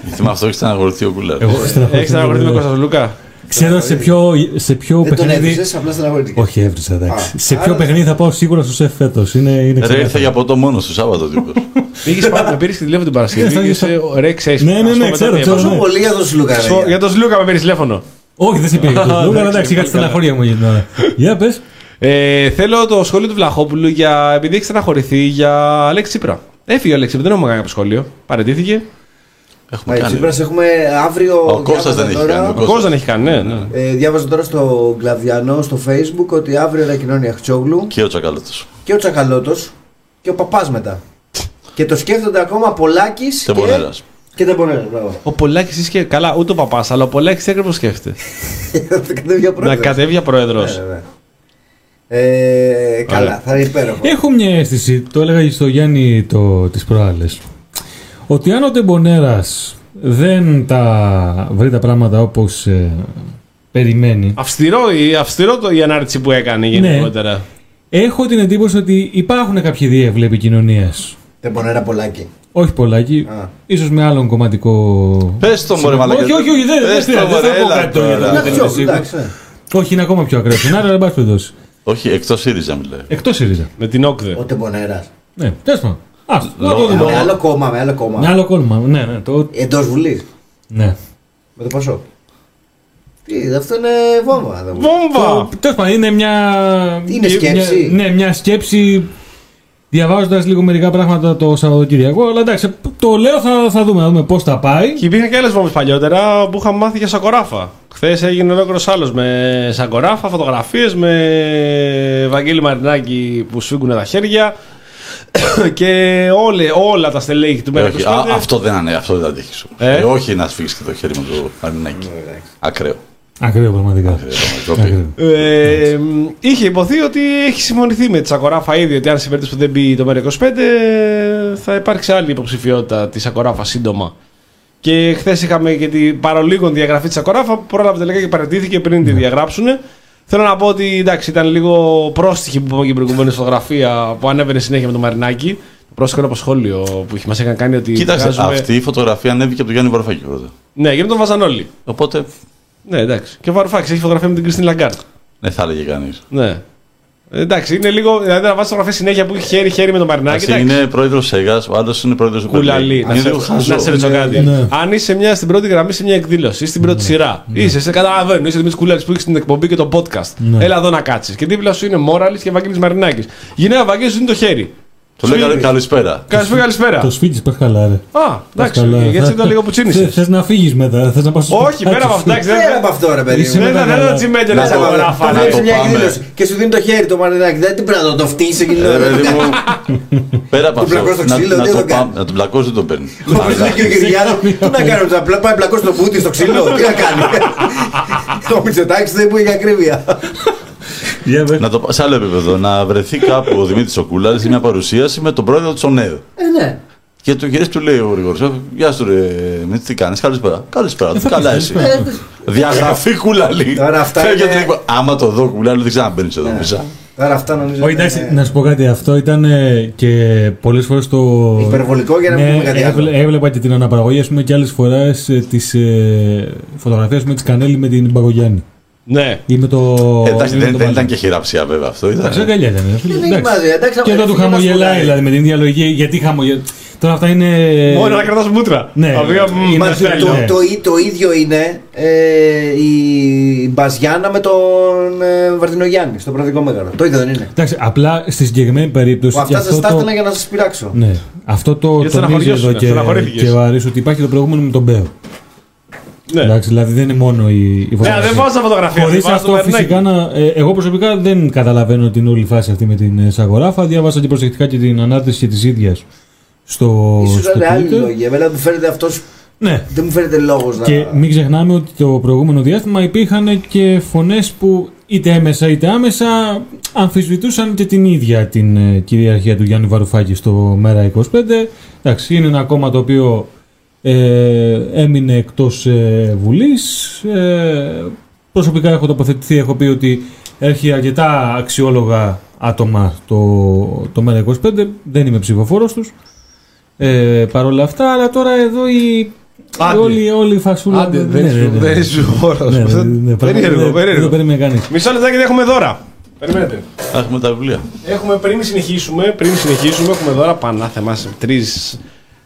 Γιατί με αυτό έχει στεναχωρηθεί ο κουλάρ. Εγώ Έχει στεναχωρηθεί με Κώστας Λούκα. Ξέρω σε ποιο, σε ποιο Δεν τον παιχνίδι. έβριζες, απλά στεναχωρήθηκες. Όχι, έβρισα εντάξει. Α, σε ποιο άρα- παιχνίδι θα πάω σίγουρα στο σεφ φέτος. Είναι, είναι Ρε, ξεκάθαρο. ήρθε για ποτό μόνος του Σάββατο τύπος. Πήγες πάνω, με πήρες τη τηλέφωνο την Παρασκευή. Ναι, και είσαι ρε, ξέρεις. Ναι, ναι, ναι, ξέρω, ξέρω. Πόσο ναι. πολύ για τον Σλούκα, ρε. Για τον Σλούκα με πήρες τηλέφωνο. Όχι, δεν σε πήγε. Α, Λούκα, εντάξει, εντάξει, είχα τη καλά. στεναχώρια μου για την ώρα. Για πες. Ε, θέλω το σχόλιο του Βλαχόπουλου για, επειδή έχει στεναχωρηθεί για Αλέξη Τσίπρα. Έφυγε ο Αλέξη Τσίπρα, δεν έχουμε κάνει κάποιο σχόλιο. Παρετήθηκε. Έχουμε Μα, κάνει. Τσίπρας έχουμε αύριο. Ο Κώστας διάβαζα δεν έχει τώρα- κάνει, ο Ο Κώστας. κόσμο δεν έχει κάνει, ναι. ναι. Ε, διάβαζα τώρα στο Γκλαβιανό στο facebook ότι αύριο ανακοινώνει η Αχτσόγλου Και ο Τσακαλώτος. και ο Τσακαλώτος και ο Παπάς μετά. και το σκέφτονται ακόμα Πολάκης και... Τεμπονέρα. Και Τεμπονέρας, μπράβο. Ο Πολάκης είσαι και καλά, ούτε ο παπάς, αλλά ο Πολάκης τι ακριβώ σκέφτεται. Θα κατέβει για να πρόεδρος. κατέβει για πρόεδρος. Ναι, ναι, ναι. Ε, καλά, Ωραία. θα είναι υπέροχο. Έχω μια αίσθηση, το έλεγα και στο Γιάννη το, τις προάλλες, ότι αν ο Τεμπονέρας δεν τα βρει τα πράγματα όπως ε, περιμένει, Αυστηρό, η, αυστηρό το, η ανάρτηση που έκανε γενικότερα. έχω την εντύπωση ότι υπάρχουν κάποιοι διεύλοι επικοινωνίας. Τεμπονέρα Πολάκη. Όχι πολλάκι, Α. ίσως με άλλον κομματικό... Πες το μωρέ μαλακά. Όχι, όχι, όχι, δεν, δεν Πες το, χρειάζεται, μωρέ, δεν θα πω έλα κάτι τώρα. τώρα. για το Εντάξει, ότι είναι όχι, σίγουρος. εντάξει, ναι. Όχι, είναι ακόμα πιο ακραίο. Άρα, δεν πάση περιπτώσει. Όχι, εκτός ΣΥΡΙΖΑ μιλάει. Εκτός ΣΥΡΙΖΑ. Με την Όκδε. Ο Τεμπονέρας. Ναι, τέλος πάντων. Α, να το Λόγω- δούμε. Με άλλο κόμμα, με άλλο κόμμα. Με άλλο κόλμα. Ναι, ναι. Το... Εντός Βουλής. ναι. Με το Πασό. Τι, αυτό είναι βόμβα. δεν μου. Βόμβα! Τέλος πάντων, είναι μια. Είναι μια- σκέψη. ναι, μια σκέψη. Διαβάζοντας λίγο μερικά πράγματα το Σαββατοκύριακο. Αλλά εντάξει, το λέω, θα, θα δούμε, να δούμε πώς θα πάει. Και υπήρχαν και άλλες βόμβες παλιότερα που είχαμε μάθει για σακοράφα. Χθες έγινε ολόκληρος άλλος με σακοράφα, φωτογραφίες με Βαγγέλη Μαρινάκη που σφίγγουν τα χέρια. και όλε, όλα τα στελέχη του Ε, Μέρκου όχι, α, αυτό δεν είναι, αυτό δεν θα τύχει σου. Ε; Ε, όχι να σφίξεις και το χέρι με το μαρινάκι. Ακραίο. Ακραίο πραγματικά. Ακραίο, πραγματικά. Ακραίο. Ε, είχε υποθεί ότι έχει συμφωνηθεί με τη Σακοράφα ήδη ότι αν σε περίπτωση που δεν μπει το ΜΕΡΑ25 θα υπάρξει άλλη υποψηφιότητα της Σακοράφα σύντομα. Και χθες είχαμε και την παρολίγων διαγραφή της Σακοράφα που πρόλαβε τελικά και παραιτήθηκε πριν τη διαγράψουν. Θέλω να πω ότι εντάξει, ήταν λίγο πρόστιχη που είπαμε και την προηγούμενη φωτογραφία που ανέβαινε συνέχεια με το Μαρινάκι. Το πρόστιχο είναι από σχόλιο που μας είχαν κάνει ότι. Κοίταξε, βγάζουμε- αυτή η φωτογραφία ανέβηκε από τον Γιάννη Βαρουφάκη πρώτα. Ναι, γιατί τον βάζαν όλοι. Οπότε, Ναι, εντάξει. Και ο Βαρουφάκης έχει φωτογραφία με την Κριστίν Λαγκάρντ. δεν θα έλεγε κανείς. Ναι. Εντάξει, είναι λίγο. Δηλαδή να βάζεις φωτογραφία συνέχεια που έχει χέρι-χέρι με το Μαρινάκι. εντάξει. είναι πρόεδρος ΣΕΓΑ, ο άλλο είναι πρόεδρος του Κουλαλή. Να Είναι σε, λίγο χαζό. να σε ρωτήσω κάτι. Ναι. Αν είσαι μια, στην πρώτη γραμμή σε μια εκδήλωση ή στην πρώτη σειρά, είσαι, σε καταλαβαίνω, είσαι Δημήτρη Κουλάλης που έχει την εκπομπή και το podcast. Ναι. Έλα εδώ να κάτσεις. Και δίπλα σου είναι Μόραλης και Ευαγγέλης Μαρινάκης. Γυναίκα Βαγγέλη σου δίνει το χέρι. Του λέει καλη- καλησπέρα. Καλησπέρα, καλησπέρα. Το σπίτι πα καλά, ρε. Α, εντάξει, Πας καλά. γιατί ήταν λίγο που τσίνησε. Θε να φύγεις μετά, θες να πας Όχι, πέρα από αυτό. εντάξει, δεν- Πέρα από αυτό, ρε παιδί Είσαι μου. Δεν με- ήταν ένα τσιμέντιο να Να σε το γράφανε. να σε το μια πάμε. εκδήλωση και σου δίνει το χέρι το μαρινάκι. Δεν την πρέπει να το φτύσεις εκείνο. Ε, παιδί μου, πέρα από Του αυτό, πλακώσει το να, ξύλο, να τι το θα κάνει. πάμε- να τον πλακώσει δεν τον παίρνει. Όπως λέει και ο Κυριάκος, τι να κάνει, θα πλα- πάει πλακώσει το μπούτι στο ξύλο, τι να κάνει. Ο Μητσοτάκης δεν που έχει ακρίβεια. Για πες. Να το, πά- σε άλλο επίπεδο, να βρεθεί κάπου ο Δημήτρης Οκούλα σε μια παρουσίαση με τον πρόεδρο τη ΟΝΕΔ. Ε, ναι. Και το γυρίσει του λέει ο Γρηγόρης. Γεια σου, ρε, με τι κάνεις, καλησπέρα. Καλησπέρα, Ε, θα καλά πεις, εσύ. καλησπέρα. Διαγραφή κουλαλή. Τώρα αυτά Φεύγει είναι- από την εκπο- Άμα το δω κουλαλή, δεν ξαναμπαίνεις εδώ μέσα. Τώρα αυτά νομίζω. Όχι, είναι εντάξει, να σου πω κάτι. Αυτό ήταν ε, και πολλές φορές το. Υπερβολικό για να μην ναι, πούμε κάτι άλλο. έβλε- Έβλεπα και την αναπαραγωγή, ας πούμε, και άλλες φορές τις ε, φωτογραφίες με τη Κανέλη με την Παγκογιάννη. Ναι. Ή με το. Ε, Εντάξει, ή με δεν το δεν ήταν Μάζι. και χειραψία βέβαια αυτό. ήταν- Εντάξει, αγκαλιά ήταν. ρε φίλε, Δεν εντάξει. έχει μάθει, εντάξει, Και άμα όταν του φίλοι μας χαμογελάει, πουλάει. δηλαδή με την ίδια λογική, γιατί χαμογελάει. Τώρα αυτά είναι. Μόνο να κρατάς μούτρα. Ναι. Τα οποία, μ, Είναι μας αυτό θέλει. Το, Ναι. το, ί- το ίδιο είναι ε, η Μπαζιάννα με τον ε, Βαρδινογιάννη στο προοδικό μέγαρο. Το ίδιο δεν είναι. Εντάξει, απλά στη συγκεκριμένη περίπτωση. Που και αυτά σα αυτό τα το- έστελνα για να σας πειράξω. Ναι. Αυτό το Γιατί τονίζει στεναχωριέσαι, εδώ και, στεναχωρήθηκες. και ο Αρής ότι υπάρχει το προηγούμενο με τον Μπέο. Ναι. Εντάξει, δηλαδή δεν είναι μόνο η, η Ναι, φωτογραφία. δεν βάζω φωτογραφία. Χωρίς βάζω αυτό το Βερνάκη. φυσικά να. ε, εγώ προσωπικά δεν καταλαβαίνω την όλη φάση αυτή με την ε, Σαγοράφα. Διάβασα και προσεκτικά και την ανάρτηση και της ίδιας στο, Ίσως στο είναι άλλη Twitter. λόγη. Εμένα μου φαίνεται αυτό. Ναι. Δεν μου φαίνεται λόγος να. Και μην ξεχνάμε ότι το προηγούμενο διάστημα υπήρχαν και φωνές που είτε έμεσα είτε άμεσα αμφισβητούσαν και την ίδια την ε, κυριαρχία του Γιάννη Βαρουφάκη στο Μέρα 25. Εντάξει, είναι ένα κόμμα το οποίο ε, έμεινε εκτός ε, Βουλής. Ε, προσωπικά έχω τοποθετηθεί, έχω πει ότι έχει αρκετά αξιόλογα άτομα το, το Μέρα 25. Δεν είμαι ψηφοφόρος τους. Ε, Παρ' όλα αυτά, αλλά τώρα εδώ η, Άντε. όλη, όλη η φασούλα... Άντε, Ναι, δεν ναι, είσαι- ναι. δεν είσαι όρος. Ναι, ναι, ναι, ναι, Περίεργο, δεν- Δεν το περίεργο. περίμενε κανείς. Μισό λεπτάκι γιατί έχουμε δώρα. Περιμένετε. Έχουμε τα βιβλία. Έχουμε πριν συνεχίσουμε, πριν συνεχίσουμε, έχουμε δώρα πανάθεμα σε τρεις.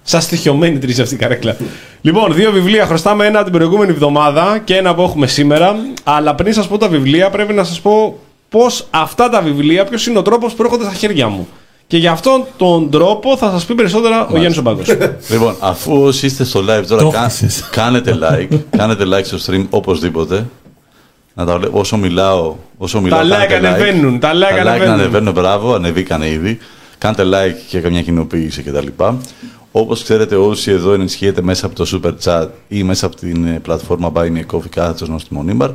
Σα στοιχειωμένοι τρει αυτή η καρέκλα. λοιπόν, δύο βιβλία χρωστάμε ένα την προηγούμενη εβδομάδα και ένα που έχουμε σήμερα. Αλλά πριν σας πω τα βιβλία, πρέπει να σας πω πώς αυτά τα βιβλία, ποιος είναι ο τρόπος που έρχονται στα χέρια μου. Και για αυτόν τον τρόπο θα σας πει περισσότερα ο Γιάννης Ομπάκος. Λοιπόν, αφού όσοι είστε στο live τώρα, Το κα- χτίσες. κάνετε like. κάνετε like στο stream οπωσδήποτε. Να τα βλέπω όσο μιλάω, όσο μιλάω. like κάνετε ανεβαίνουν, τα like τα like να ανεβαίνουν. ανεβαίνουν, μπράβο, ανεβήκανε ήδη. Κάντε like και καμιά κοινοποίηση κτλ. Όπως ξέρετε, όσοι εδώ ενισχύετε μέσα από το super chat ή μέσα από την ε, πλατφόρμα Buy Me a Coffee κάθετο νόστιμο Νίμπαρ,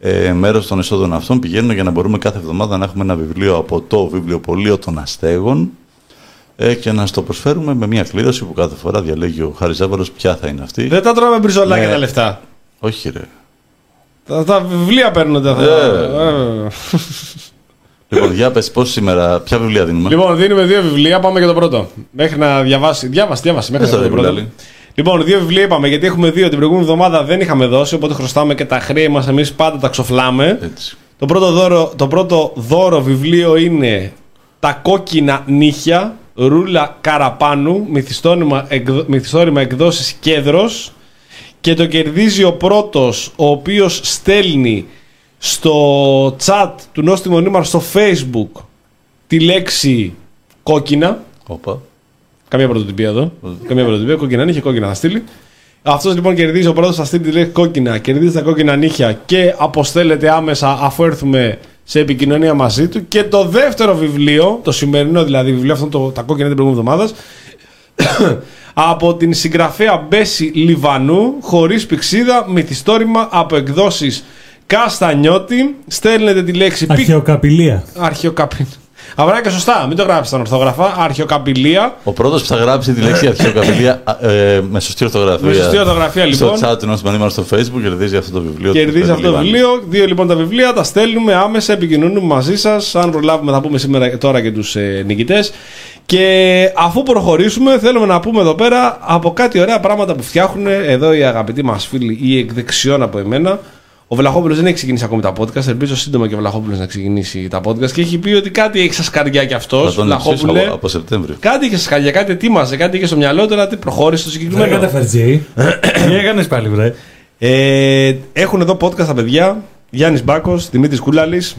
ε, μέρος των εσόδων αυτών πηγαίνουν για να μπορούμε κάθε εβδομάδα να έχουμε ένα βιβλίο από το βιβλιοπωλείο των Αστέγων ε, και να σας το προσφέρουμε με μια κλήρωση που κάθε φορά διαλέγει ο Χάρης Ζάβαρος ποια θα είναι αυτή. Δεν τα τρώμε μπριζολάκια Ναι. τα λεφτά. Όχι ρε. Τα, τα βιβλία παίρνονται αυτά. Ε. Ε. λοιπόν, για πες πώς σήμερα, ποια βιβλία δίνουμε; Λοιπόν, δίνουμε δύο βιβλία, πάμε για το πρώτο. Μέχρι να διαβάσει. Διάβασε, διάβασε. Μέχρι Πες να τα το πρώτο. βιβλία, Λοιπόν, δύο βιβλία είπαμε γιατί έχουμε δύο. Την προηγούμενη εβδομάδα δεν είχαμε δώσει, οπότε χρωστάμε και τα χρέη μας. Εμείς πάντα τα ξοφλάμε. Έτσι. Το πρώτο, δώρο, το πρώτο δώρο βιβλίο είναι Τα κόκκινα νύχια, Ρούλα Καραπάνου, μυθιστόρημα, εκδο, μυθιστόρημα εκδόσεις Κέντρος και το κερδίζει ο πρώτος, ο οποίος στέλνει στο chat του Νόστιμου Νήμαρ στο facebook τη λέξη κόκκινα, Όπα. Καμία πρωτοτυπία εδώ. Καμία πρωτοτυπία. Κόκκινα νύχια, κόκκινα θα στείλει. Αυτός λοιπόν κερδίζει ο πρώτος, θα στείλει τη λέξη κόκκινα, κερδίζει τα κόκκινα νύχια και αποστέλλεται άμεσα αφού έρθουμε σε επικοινωνία μαζί του. Και το δεύτερο βιβλίο, το σημερινό δηλαδή βιβλίο, αυτό το, τα κόκκινα την προηγούμενη εβδομάδα, από την συγγραφέα Μπέση Λιβανού, χωρίς πηξίδα, μυθιστόρημα από εκδόσεις Καστανιώτη. Στέλνετε τη λέξη πι- Αρχαιοκαπηλεία. Αρχαιοκαπηλία. Αυρά και σωστά, μην το γράψεις στον ορθόγραφα. Αρχαιοκαπηλία. Ο πρώτος που θα γράψει τη λέξη αρχαιοκαπηλεία α, ε, με σωστή ορθογραφία. Με σωστή ορθογραφία, λοιπόν. Στο chat του Νόστιμο Νίμπαρ στο facebook κερδίζει αυτό το βιβλίο. Κερδίζει του αυτό το Λιβάνη. βιβλίο. Δύο λοιπόν τα βιβλία, τα στέλνουμε άμεσα, επικοινωνούμε μαζί σας. Αν προλάβουμε, θα πούμε σήμερα τώρα και τους ε, νικητές. Και αφού προχωρήσουμε, θέλουμε να πούμε εδώ πέρα από κάτι ωραία πράγματα που φτιάχνουν εδώ οι αγαπητοί μας φίλοι, ή εκ δεξιών από εμένα. Ο Βλαχόπουλος δεν έχει ξεκινήσει ακόμη τα podcast. Ελπίζω σύντομα και ο Βλαχόπουλος να ξεκινήσει τα podcast. Και έχει πει ότι κάτι έχει στα σκαριά κι αυτός. Θα τον εξηγήσω Βλαχόπουλε. από, από Σεπτέμβριο. Κάτι είχε στα σκαριά, κάτι ετοίμαζε, κάτι είχε στο μυαλό του, αλλά τι προχώρησε στο Δεν συγκεκριμένο. καταφέρει. Τι έκανες πάλι, βρε; Ε, έχουν εδώ podcast τα παιδιά. Γιάννης Μπάκος, Δημήτρης Κούλαλης,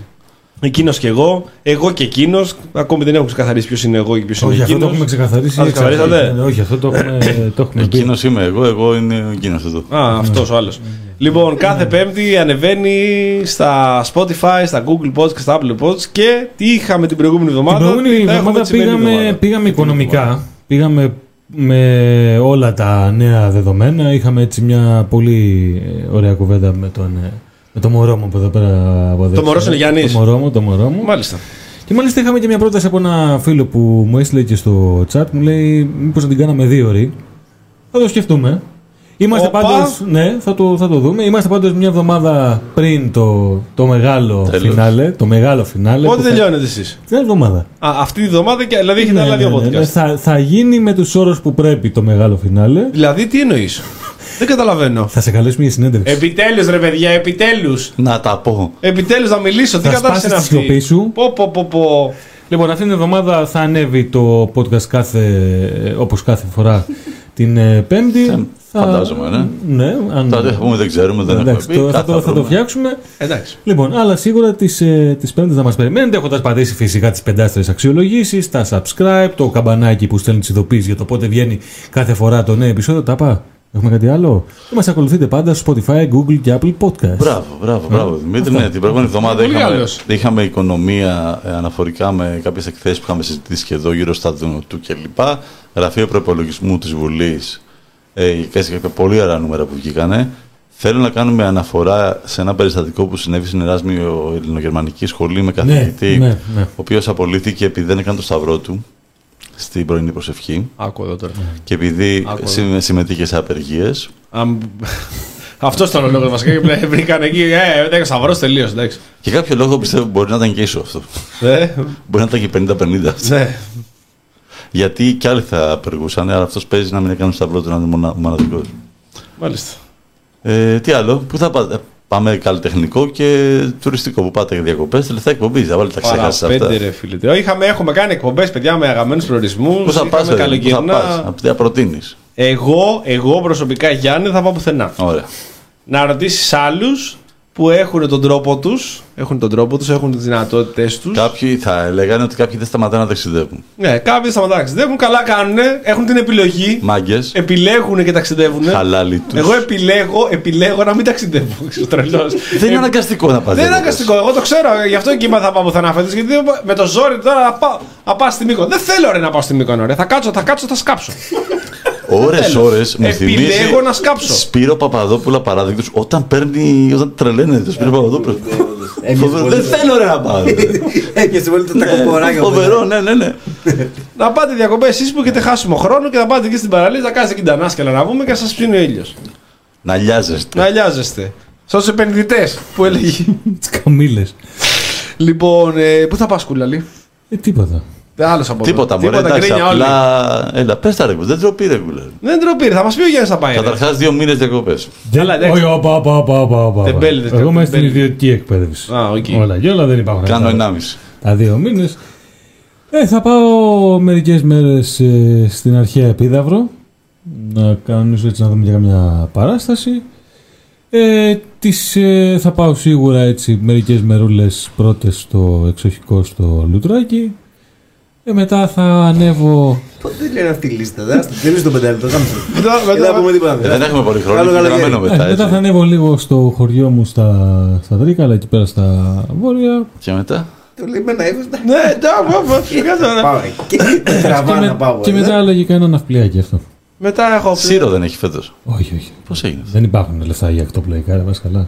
εκείνος και εγώ, εγώ και εκείνος. Ακόμη δεν έχω ξεκαθαρίσει ποιος είναι εγώ και ποιος είναι Όχι, αυτό το εκείνο. έχουμε ξεκαθαρίσει. Α, το ξεκαθαρίσατε; Ναι, Όχι, αυτό το έχουμε, το έχουμε πει. Εκείνος είμαι εγώ, εγώ είναι εκείνος εδώ. Α, αυτός ο άλλος. Λοιπόν, κάθε Πέμπτη ανεβαίνει στα Spotify, στα Google Podcast και στα Apple Podcast και τι είχαμε την προηγούμενη Την εβδομάδα; προηγούμενη τι θα έχουμε εβδομάδα τη σημερινή πήγαμε, εβδομάδα. πήγαμε οικονομικά. Πήγαμε με όλα τα νέα δεδομένα. Είχαμε έτσι μια πολύ ε, ωραία κουβέντα με τον, ε, με το μωρό μου που εδώ πέρα αποδέχεται. Το μωρό σου είναι Γιάννης; Το μωρό μου, το μωρό μου. Μάλιστα. Και μάλιστα είχαμε και μια πρόταση από ένα φίλο που μου έστειλε και στο chat. Μου λέει, Μήπως να την κάναμε δύο ώρε. Θα το σκεφτούμε. Είμαστε Οπα. πάντως, ναι, θα το, θα το δούμε. Είμαστε πάντως μια εβδομάδα πριν το, το μεγάλο Τέλος. φινάλε. Το μεγάλο φινάλε. Πότε που θα- τελειώνετε εσείς; Την άλλη εβδομάδα. Αυτή τη βδομάδα και δηλαδή έχετε Ναι, άλλα δύο ναι, ναι, ναι. podcast. Θα, θα γίνει με τους όρους που πρέπει το μεγάλο φινάλε. Δηλαδή τι εννοείς; Δεν καταλαβαίνω. Θα σε καλέσουμε για συνέντευξη. Επιτέλους, ρε παιδιά, επιτέλους. Να τα πω. Επιτέλους να μιλήσω. Τι Θα κατάσταση είναι σπάσεις τη αυτή; σιωπή σου. Πω, πω, πω, πω. Λοιπόν, αυτήν την εβδομάδα θα ανέβει το podcast κάθε, όπως κάθε φορά την ε, Πέμπτη. Θα- φαντάζομαι, ναι. Ναι, αν... Τώρα θα πούμε δεν ξέρουμε, δεν έχουμε Εντάξει, πει. το- θα, κάτι το, θα το βρούμε. φτιάξουμε. Εντάξει. Λοιπόν, αλλά σίγουρα τις, ε, τις Πέμπτες να μας περιμένετε έχοντας πατήσει φυσικά τις πεντάστερες αξιολογήσεις, τα subscribe, το καμπανάκι που στέλνει τις ειδοποίησεις για το πότε βγαίνει κάθε φορά το νέο επεισόδιο. Τα πά. Έχουμε κάτι άλλο; Και μας ακολουθείτε πάντα στο Spotify, Google και Apple Podcast. Μπράβο, μπράβο, μπράβο. Δημήτρη, ναι, την προηγούμενη εβδομάδα Πολύ είχαμε, καλός. είχαμε οικονομία ε, αναφορικά με κάποιες εκθέσεις που είχαμε συζητήσει και εδώ γύρω στα Δουνουτού κλπ. Γραφείο προπολογισμού της Βουλής ε, και σε κάποια πολύ ωραία νούμερα που βγήκανε. Θέλω να κάνουμε αναφορά σε ένα περιστατικό που συνέβη στην Εράσμιο Ελληνογερμανικής Σχολή με καθηγητή, ναι, ναι. ο οποίος απολύθηκε επειδή δεν έκανε το σταυρό του στην πρωινή προσευχή Άκου εδώ τώρα. και επειδή Άκου εδώ. συμ- συμμετείχε σε απεργίες. Αυτό ήταν ο λόγος βασικά. και Βρήκαν εκεί. Ε, δεν έχει σταυρός τελείω. Εντάξει. Και κάποιο λόγο πιστεύω μπορεί να ήταν και ίσο αυτό. Ε, Μπορεί να ήταν και 50-50 αυτό. Ναι. Γιατί κι άλλοι θα απεργούσαν, αλλά αυτός παίζει να μην έκανε σταυρό του να είναι μονα, μοναδικός. Μάλιστα. Ε, τι άλλο, πού θα πάτε. Πάμε καλλιτεχνικό και τουριστικό που πάτε για διακοπέ. Τελευταία εκπομπή, δεν βάλετε τα ξεχάσεις αυτά. Παραπέντε, ρε φίλε. Ε, Είχαμε, έχουμε κάνει εκπομπές, παιδιά, με αγαπημένους προορισμούς. Πού θα πας, πού θα πας, από τι θα προτείνεις. Εγώ, εγώ προσωπικά, Γιάννη, δεν θα πάω πουθενά. Ωραία. Να ρωτήσεις άλλους που έχουν τον τρόπο τους, έχουν τον τρόπο τους, έχουν τις δυνατότητέ τους. Κάποιοι θα λέγανε ότι κάποιοι δεν σταματάνε να ταξιδεύουν. Ναι, κάποιοι σταματάνε να ταξιδεύουν, καλά κάνουν, έχουν την επιλογή. Μάγκες, Επιλέγουν και ταξιδεύουν. χαλάλι του. Εγώ επιλέγω, επιλέγω να μην ταξιδεύω. Ξέρω, τρελός. Δεν είναι αναγκαστικό να πας. Δεν είναι αναγκαστικό. Εγώ το ξέρω. Γι' αυτό εκεί θα πάω πουθενά φέτο. Γιατί με το ζόρι τώρα να πάω, να πάω στη Μύκονο. Δεν θέλω ρε, να πάω στη Μύκονο. Ρε. Θα κάτσω, θα κάτσω, θα σκάψω. Ώρες, ώρες μου θυμίζει. Επιλέγω να σκάψω. Σπύρο Παπαδόπουλο παράδειγμα όταν παίρνει, όταν τρελαίνεται το Σπύρο Παπαδόπουλο. Φοβερό. Δεν θέλω ρε να πάω. Έπιασε πολύ τα κομποράκια. Φοβερό, ναι, ναι, ναι. να πάτε διακοπές εσείς που έχετε χάσιμο χρόνο και να πάτε εκεί στην παραλία, να κάνετε εκεί τα νάσκελα να βγούμε και να σας ψήνει ο ήλιος. Να λιάζεστε. Να λιάζεστε. Στους επενδυτές που έλεγε. Τις καμίλες. λοιπόν, ε, πού θα πας, Κούλαλη. Ε, τίποτα. Άλλος από εδώ. Τίποτα μωρέ, εντάξει, γκρίνια όλοι. απλά... Έλα, πες τα ρε, δεν ντροπή ρε κουλέ. Δεν ντροπή ρε, θα μας πει ο Γιάννης θα πάει. ρε. Καταρχάς δύο μήνες διακοπές. Καλά, εντάξει. Όχι, όπα, όπα, όπα, όπα, όπα. Τεμπέληδες, Εγώ είμαι στην τεμπέληδες. ιδιωτική εκπαίδευση. Α, οκ. Όλα και όλα δεν υπάρχουν. Κάνω τα- ενάμιση. Τα δύο μήνες. Ε, θα πάω μερικές μέρες ε, στην αρχαία Επίδαυρο. Να κανονίσω έτσι να δούμε για καμιά παράσταση. Ε, τις, ε, θα πάω σίγουρα έτσι μερικές μερούλες πρώτες στο εξοχικό στο Λουτράκι. Ε, μετά θα ανέβω... Πότε τελειώνει αυτή η λίστα, δεν θα τελειώσει το πεντάλεπτο. κάμψε. Μετά- Δεν μετά- θα πούμε τίποτα. Ε, Δεν έχουμε πολύ χρόνο, Καλό είναι καλοκαίρι. γραμμένο Ε, μετά, μετά θα έτσι. ανέβω λίγο στο χωριό μου στα, στα Τρίκαλα, εκεί πέρα στα Βόρεια. Και μετά; Το λέει με ένα ύφος, ναι. Ναι, εντάξει, σιγά τώρα. Πάω εκεί. Τραβά και, να με- πάω. και ε, μετά λογικά ένα ναυπλιάκι αυτό. Μετά έχω. Σύρο δεν έχει φέτος. Όχι, όχι. Πώς έγινε αυτό; Δεν υπάρχουν λεφτά για ακτοπλοϊκά, ρε, βάζεις καλά.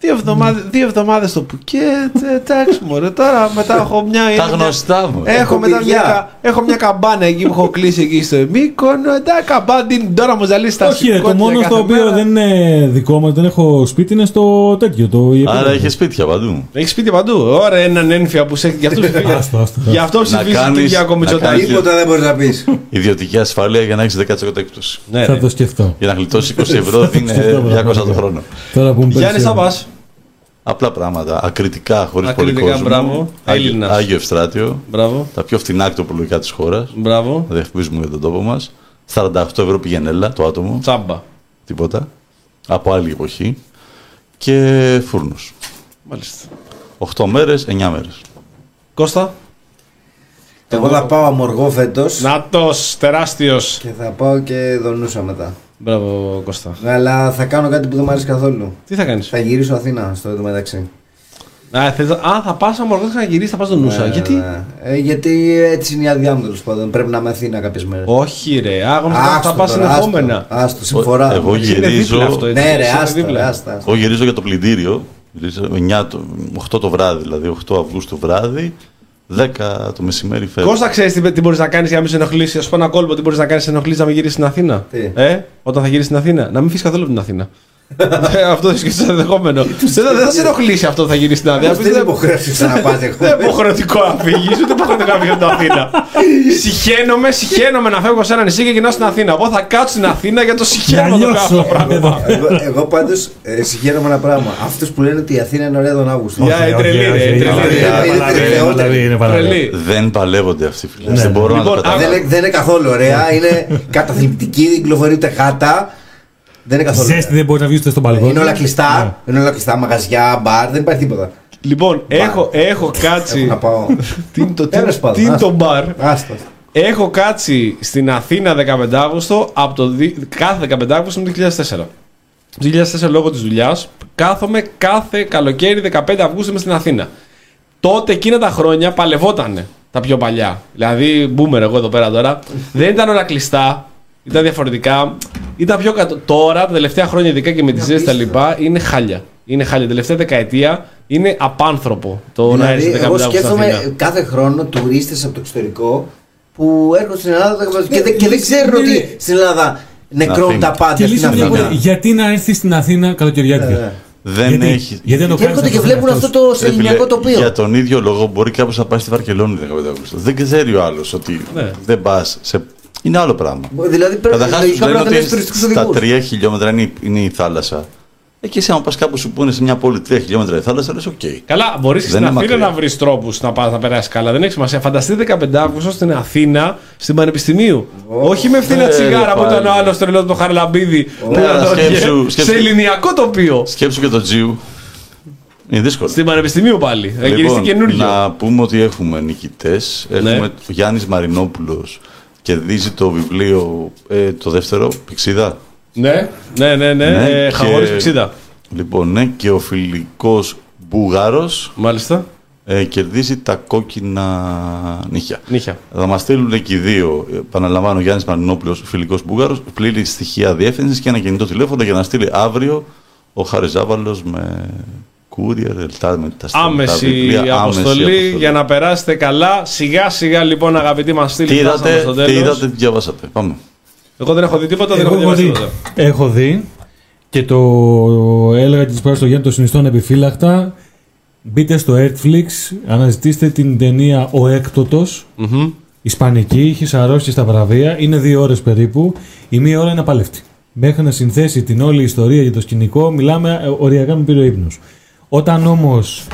Δύο εβδομάδες, δύο εβδομάδες στο Πουκέτ, ε, εντάξει μωρέ, τώρα μετά έχω μια... Τα μια- γνωστά μου. Έχω, μετά παιδιά. μια, κα- έχω μια καμπάνα εκεί που έχω κλείσει εκεί στο Μύκονο. Εντάξει, καμπάνα την τώρα μου ζαλίσει τα Όχι, ρε, το σηκώτια μόνο κάθε στο οποίο μέρα. δεν είναι δικό μα, δεν έχω σπίτι, είναι στο τέτοιο. Το η Άρα επίδομα. είχε σπίτια παντού. Έχεις σπίτι παντού. Ωραία, έναν ένφια που σε έχει. Γι' αυτό ψηφίζει- Άστο, άστο. Γι' αυτό ψηφίζεις κάνεις- την Κυριάκο να Μητσοτάκη. κάνεις- Τίποτα δεν μπορείς να πεις. Ιδιωτική ασφάλεια για να έχεις 10% έκπτωση. Ναι, Θα ρε. το σκεφτώ. Για να γλιτώσεις 20 ευρώ δίνει Σκεφτώ, 200 το πραγματικά. χρόνο. Τώρα που μου Γιάννη, πέρασε- θα πας. Απλά πράγματα. Ακριτικά, χωρίς πολύ Ακριτικά, κόσμο. μπράβο. Άγιο, Έλληνας. Άγιο Ευστράτιο. Μπράβο. Τα πιο φτηνά ακτοπλοϊκά της χώρας. Μπράβο. Να διαφημίζουμε για τον τόπο μας. 48 ευρώ πηγαίνελα το άτομο. Τσάμπα. Τίποτα. Από άλλη εποχή. Και φούρνου. Μάλιστα. 8 μέρες, 9 μέρες. Κώστα. Εγώ θα πάω αμοργό φέτος Νάτο, τεράστιος. και θα πάω και δονούσα μετά. Μπράβο, Κώστα. Αλλά θα κάνω κάτι που δεν μου αρέσει καθόλου. Τι θα κάνεις; Θα γυρίσω Αθήνα στο μεταξύ. Α, θες, α, θα πας αμοργό και να γυρίσεις, θα πας στον Νούσα. Ναι, Γιατί; ναι. Ε, γιατί έτσι είναι η άδειά μου τέλος πάντων. Πρέπει να είμαι Αθήνα κάποιες μέρες. Όχι, ρε. Άγνωστα θα πας συνεχόμενα. Άστο, συμφορά. Εγώ Είναι δίπλα γυρίζω. αυτό, έτσι. Ναι, ρε, Είναι άστα, δίπλα. ρε, άστα. άστα. Εγώ γυρίζω για το πλυντήριο. Γυρίζω 9 το, 8 το βράδυ, δηλαδή 8 Αυγούστου βράδυ. 10 το μεσημέρι φεύγω. Κώστα, ξέρεις τι, τι μπορείς να κάνεις για να μην σε ενοχλήσει; Α σου πω ένα κόλπο τι μπορείς να κάνεις σε ενοχλήσει να μην γυρίσεις στην Αθήνα; Τι; Ε, όταν θα γυρίσεις στην Αθήνα, να μην φύγει καθόλου από την Αθήνα. Ε, αυτό είναι και το ενδεχόμενο. δεν, θα- δεν θα σε ενοχλήσει αυτό που θα γυρίσει στην Αθήνα. Δεν είναι υποχρέωση να πας Δεν είναι υποχρεωτικό να φύγει, ούτε υποχρεωτικό να φύγει από την Αθήνα. συχαίνομαι, συχαίνομαι να φεύγω σε ένα νησί και γυρνάω στην Αθήνα. Εγώ θα κάτσω στην Αθήνα για το συχαίνομαι Να το κάνω αυτό νιώσω. το πράγμα. Εδώ. Εγώ, εγώ πάντως ε, συγχαίρομαι ένα πράγμα. Αυτούς που λένε ότι η Αθήνα είναι ωραία τον Αύγουστο. Για Όχι, ε, τρελή, όχι, ρε, όχι, τρελή, είναι ρε. είναι παλαβή, τρελή. είναι παλαβή, είναι παλαβή. Τρελή. Δεν παλεύονται αυτοί, φίλε. Ναι. Δεν μπορώ Λοιπόν, να το Δεν καταλάβω. είναι, δεν είναι καθόλου ωραία. Είναι καταθλιπτική, δεν κυκλοφορεί ούτε χάτα. Δεν είναι καθόλου. Ζέστη ωραία. δεν μπορεί να βγει ούτε στον μπαλκόνι. Είναι όλα κλειστά. Είναι όλα κλειστά. Μαγαζιά, μπαρ, δεν υπάρχει τίποτα. Λοιπόν, έχω, έχω κάτσει. Έχω να πάω. Τι είναι το- τι- Τέλος πάντων, τι είναι άστα. το μπαρ; Άστα. Έχω κάτσει στην Αθήνα 15 Αύγουστο από το δι- κάθε 15 Αύγουστο με το 2004. Το 2004 λόγω της δουλειάς κάθομαι κάθε καλοκαίρι 15 Αυγούστου είμαι στην Αθήνα. Τότε εκείνα τα χρόνια παλευότανε τα πιο παλιά. Δηλαδή, boomer εγώ εδώ πέρα τώρα. δεν ήταν όλα κλειστά, ήταν διαφορετικά. Ήταν πιο κατω... Τώρα, τα τελευταία χρόνια, ειδικά και με τη ζέστη τα λοιπά, είναι χάλια. Είναι χάλια. Την τελευταία δεκαετία είναι απάνθρωπο το να έρθεις Δηλαδή, 15 εγώ Αυγούστου στην Αθήνα. σκέφτομαι κάθε χρόνο τουρίστες από το εξωτερικό που έρχονται στην Ελλάδα και, δεν- και δεν ναι, ξέρουν ναι, ότι ναι. στην Ελλάδα νεκρώνουν Αθήνα. τα πάντα Και στην λύση μια Αθήνα. κουβέντα. Γιατί να έρθεις στην Αθήνα Ναι, καλοκαιριάτικα; ναι. Δεν γιατί, έχει. γιατί να το Και κάνεις έρχονται και αυτό βλέπουν στον αυτό εαυτό το σου. Ρε φίλε, ελληνικό τοπίο. Για τον ίδιο λόγο μπορεί κάποιος να πάει στη Βαρκελόνη 15 Αυγούστου. Δεν ξέρει ο άλλος ότι Ναι. δεν πας σε. Είναι άλλο πράγμα. Δηλαδή πρέπει Καταρχάς, λογικά λένε πρέπει να ότι θέλει τουριστικούς στα οδηγούς. 3 χιλιόμετρα είναι, η- είναι η θάλασσα. Εκεί εσύ, άμα πας κάπου σου πούνε σε μια πόλη 3 χιλιόμετρα η θάλασσα, λες: Οκ. Καλά, μπορείς στην Δεν είναι Αθήνα μακριά. να βρεις τρόπους να πας να περάσεις καλά. Δεν έχει σημασία. Φανταστείτε 15 Αύγουστο στην Αθήνα, στην Πανεπιστημίου. Όχι με φθηνά Ε, τσιγάρα ρε, που ήταν ο πάλι. άλλο τρελό το Χαρλαμπίδη. που Ναι, να αλλά το σκέψου- είχε σκέψου- Σε ελληνιακό τοπίο. Σκέψου και το Τζιου. Είναι δύσκολο. Στην Πανεπιστημίου πάλι. Θα γυριστεί καινούριο. Λοιπόν, να πούμε ότι έχουμε νικητές. Ναι. Έχουμε ο Γιάννης Μαρινόπουλος κερδίζει το βιβλίο ε, το δεύτερο, Πηξίδα. Ναι, ναι, ναι, ναι. Ναι, ε, και- Χαγόρης Πηξίδα. Λοιπόν, ναι, και ο φιλικός Μπούγαρος Μάλιστα. ε, κερδίζει τα κόκκινα νύχια. Νύχια. Θα μας στείλουν και οι δύο. Επαναλαμβάνω, Γιάννης Μαρινόπουλος, φιλικός Μπούγαρο, πλήρη στοιχεία διεύθυνσης και ένα κινητό τηλέφωνο για να στείλει αύριο ο Χάρης Ζάβαλος με courier, ελτά, με τα στέλνει τα Άμεση βιβλία, αποστολή για να περάσετε καλά. Σιγά σιγά λοιπόν αγαπητοί μας Τι φίλοι, φτάσαμε είδατε, στο τι τέλος. είδατε, τι διαβάσατε; Πάμε. Εγώ δεν έχω δει τίποτα, δεν Εγώ έχω έχω διαβάσει δει, τίποτα. έχω δει και το έλεγα και τη πράγμα στο Γιάννη το συνιστώ επιφύλακτα. Μπείτε στο Netflix, αναζητήστε την ταινία Ο Έκτοτος, Μμμ. Ισπανική, είχε σαρώσει στα βραβεία, είναι δύο ώρες περίπου, η μία ώρα είναι απαλεύτη. Μέχρι να συνθέσει την όλη ιστορία για το σκηνικό, μιλάμε ε, οριακά με πήρε ο ύπνος. Όταν όμως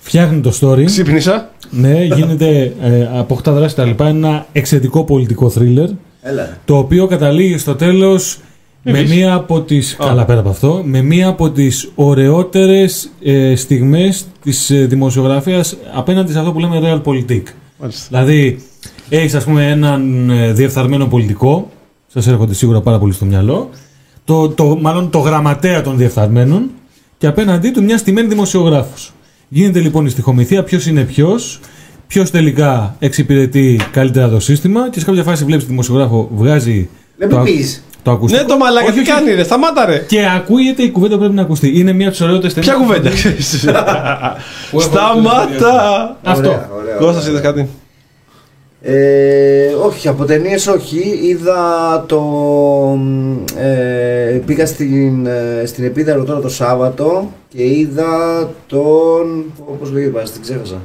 φτιάχνει το story, Ξύπνησα. ναι, γίνεται, ε, αποκτά δράση τα λοιπά, είναι ένα εξαιρετικό πολιτικό thriller, Έλα. το οποίο καταλήγει στο τέλος με Εμείς. μία από τις, Α. καλά πέρα από αυτό, με μία από τις ωραιότερες ε, στιγμές της ε, δημοσιογραφίας απέναντι σε αυτό που λέμε realpolitik. Μάλιστα. Δηλαδή, έχεις ας πούμε έναν ε, διεφθαρμένο πολιτικό, σας έρχονται σίγουρα πάρα πολύ στο μυαλό, το, το, μάλλον το γραμματέα των διεφθαρμένων και απέναντί του μια στημένη δημοσιογράφος. Γίνεται λοιπόν η στοιχομηθεία ποιος είναι ποιος, ποιος τελικά εξυπηρετεί καλύτερα το σύστημα και σε κάποια φάση βλέπεις τη δημοσιογράφο βγάζει Δεν το, μου α- πεις. το ακουστικό. Ναι, το μαλάκα Όχι, τι όχι. κάνει, ρε. Σταμάτα, ρε. Και ακούγεται η κουβέντα που πρέπει να ακουστεί. Είναι μια από τις ωραιότερες Ποια κουβέντα, ξέρεις. Σταμάτα. Αυτό. Ωραία, ωραία, Κώστας, ωραία. είδες κάτι; Ε, όχι, από ταινίες όχι. Είδα το. Ε, πήγα στην, ε, στην Επίδαρο τώρα το Σάββατο και είδα τον. Όπω λέγεται, πας, την ξέχασα.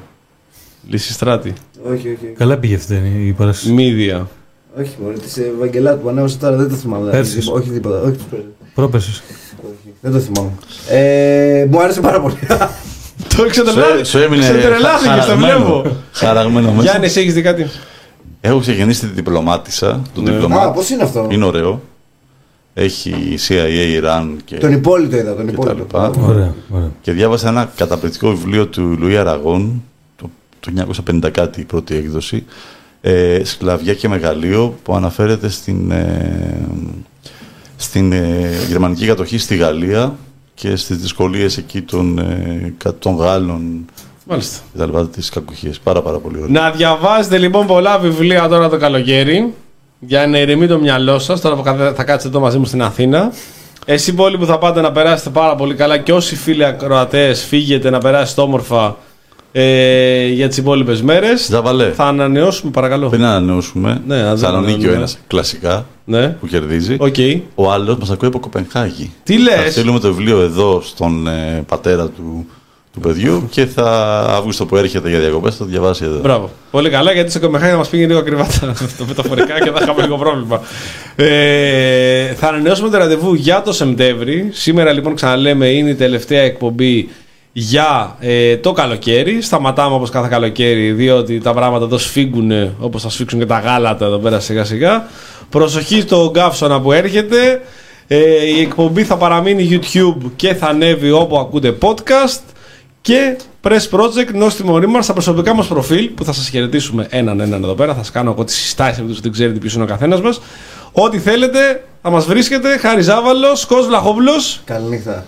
Λυσιστράτη. Όχι, όχι. Καλά πήγε αυτή η παράσταση. Μίδια. Όχι, μόνο της Ευαγγελάτου που ανέβασε τώρα δεν το θυμάμαι. Πέρσις. Όχι τίποτα. Όχι, της πέρσι. Πρόπερσε. όχι, δεν το θυμάμαι. Ε, μου άρεσε πάρα πολύ. Το εξετρελάθηκε. Σου έμεινε Ξετρελάθηκε, το χαραγμένο. βλέπω. Χαραγμένο μέσα. Γιάννης, εσύ έχεις δει κάτι; Έχω ξεκινήσει τη διπλωμάτισα. Το Ναι. Α, διπλωμάτη. πώς είναι αυτό; Είναι ωραίο. Έχει CIA, Iran και, Τον υπόλοιπο είδα, τον και τα υπόλοιπο. λοιπά. Ωραία, ωραία. Και διάβασα ένα καταπληκτικό βιβλίο του Λουί Αραγών, το, το 1950 κάτι η πρώτη έκδοση, ε, «Σκλαβιά και μεγαλείο», που αναφέρεται στην, ε, στην ε, γερμανική κατοχή στη Γαλλία και στις δυσκολίες εκεί των, ε, κα- των Γάλλων Μάλιστα. και τα λοιπά, τις κακοχίες. Πάρα πάρα πολύ ωραίο. Να διαβάζετε λοιπόν πολλά βιβλία τώρα το καλοκαίρι για να ηρεμεί το μυαλό σας τώρα που θα- θα κάτσετε εδώ μαζί μου στην Αθήνα. Εσείς όλοι που θα πάτε να περάσετε πάρα πολύ καλά και όσοι φίλοι ακροατές φύγετε να περάσετε όμορφα ε, για τις υπόλοιπες μέρες. Ζαβαλέ. Θα ανανεώσουμε, παρακαλώ. Πριν ανανεώσουμε, Ναι, αν δεν Θεσσαλονίκη ο ανανεώνουμε. ένας κλασικά Ναι, που κερδίζει. οκ. Ο άλλος μας ακούει από Κοπενχάγη. Τι λες; Θα στείλουμε το βιβλίο εδώ στον ε, πατέρα του, του παιδιού και θα Αύγουστο που έρχεται για διακοπές θα το διαβάσει εδώ. Μπράβο. Πολύ καλά, γιατί σε Κοπενχάγη θα μας πήγε λίγο ακριβά τα τα μεταφορικά και θα είχαμε λίγο πρόβλημα. Ε, θα ανανεώσουμε το ραντεβού για το Σεπτέμβρη. Σήμερα λοιπόν ξαναλέμε είναι η τελευταία εκπομπή για ε, το καλοκαίρι. Σταματάμε όπως κάθε καλοκαίρι, διότι τα πράγματα εδώ σφίγγουν όπως θα σφίξουν και τα γάλατα εδώ πέρα σιγά σιγά. Προσοχή στο γκάφσονα που έρχεται. Ε, η εκπομπή θα παραμείνει YouTube και θα ανέβει όπου ακούτε podcast. Και Press Project, νόστιμο ρήμα στα προσωπικά μας προφίλ που θα σας χαιρετήσουμε έναν έναν εδώ πέρα. Θα σας κάνω εγώ τις συστάσεις επειδή δεν ξέρετε ποιος είναι ο καθένας μας. Ό,τι θέλετε θα μας βρίσκετε. Χάρη Ζάβαλος, Κο Βλαχόπουλος, Καληνύχτα.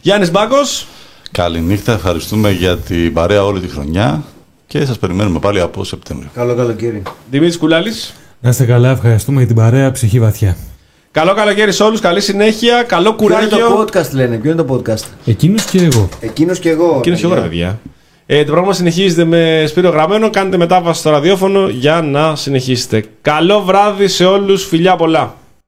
Γιάννης Μπάκος. Καληνύχτα, ευχαριστούμε για την παρέα όλη τη χρονιά και σας περιμένουμε πάλι από Σεπτέμβριο. Καλό καλοκαίρι. Δημήτρης Κουλάλης. Να είστε καλά, ευχαριστούμε για την παρέα ψυχή βαθιά. Καλό καλοκαίρι σε όλους. Καλή συνέχεια. Καλό Ποιο είναι κουράγιο. το podcast λένε, ποιο είναι το podcast; Εκείνος και εγώ. Εκείνος και εγώ. Εκείνος και εγώ, ρε παιδιά. παιδιά. Ε, το πρόγραμμα συνεχίζεται με Σπύρο Γραμμένο. Κάντε μετάβαση στο ραδιόφωνο για να συνεχίσετε. Καλό βράδυ σε όλους. Φιλιά πολλά.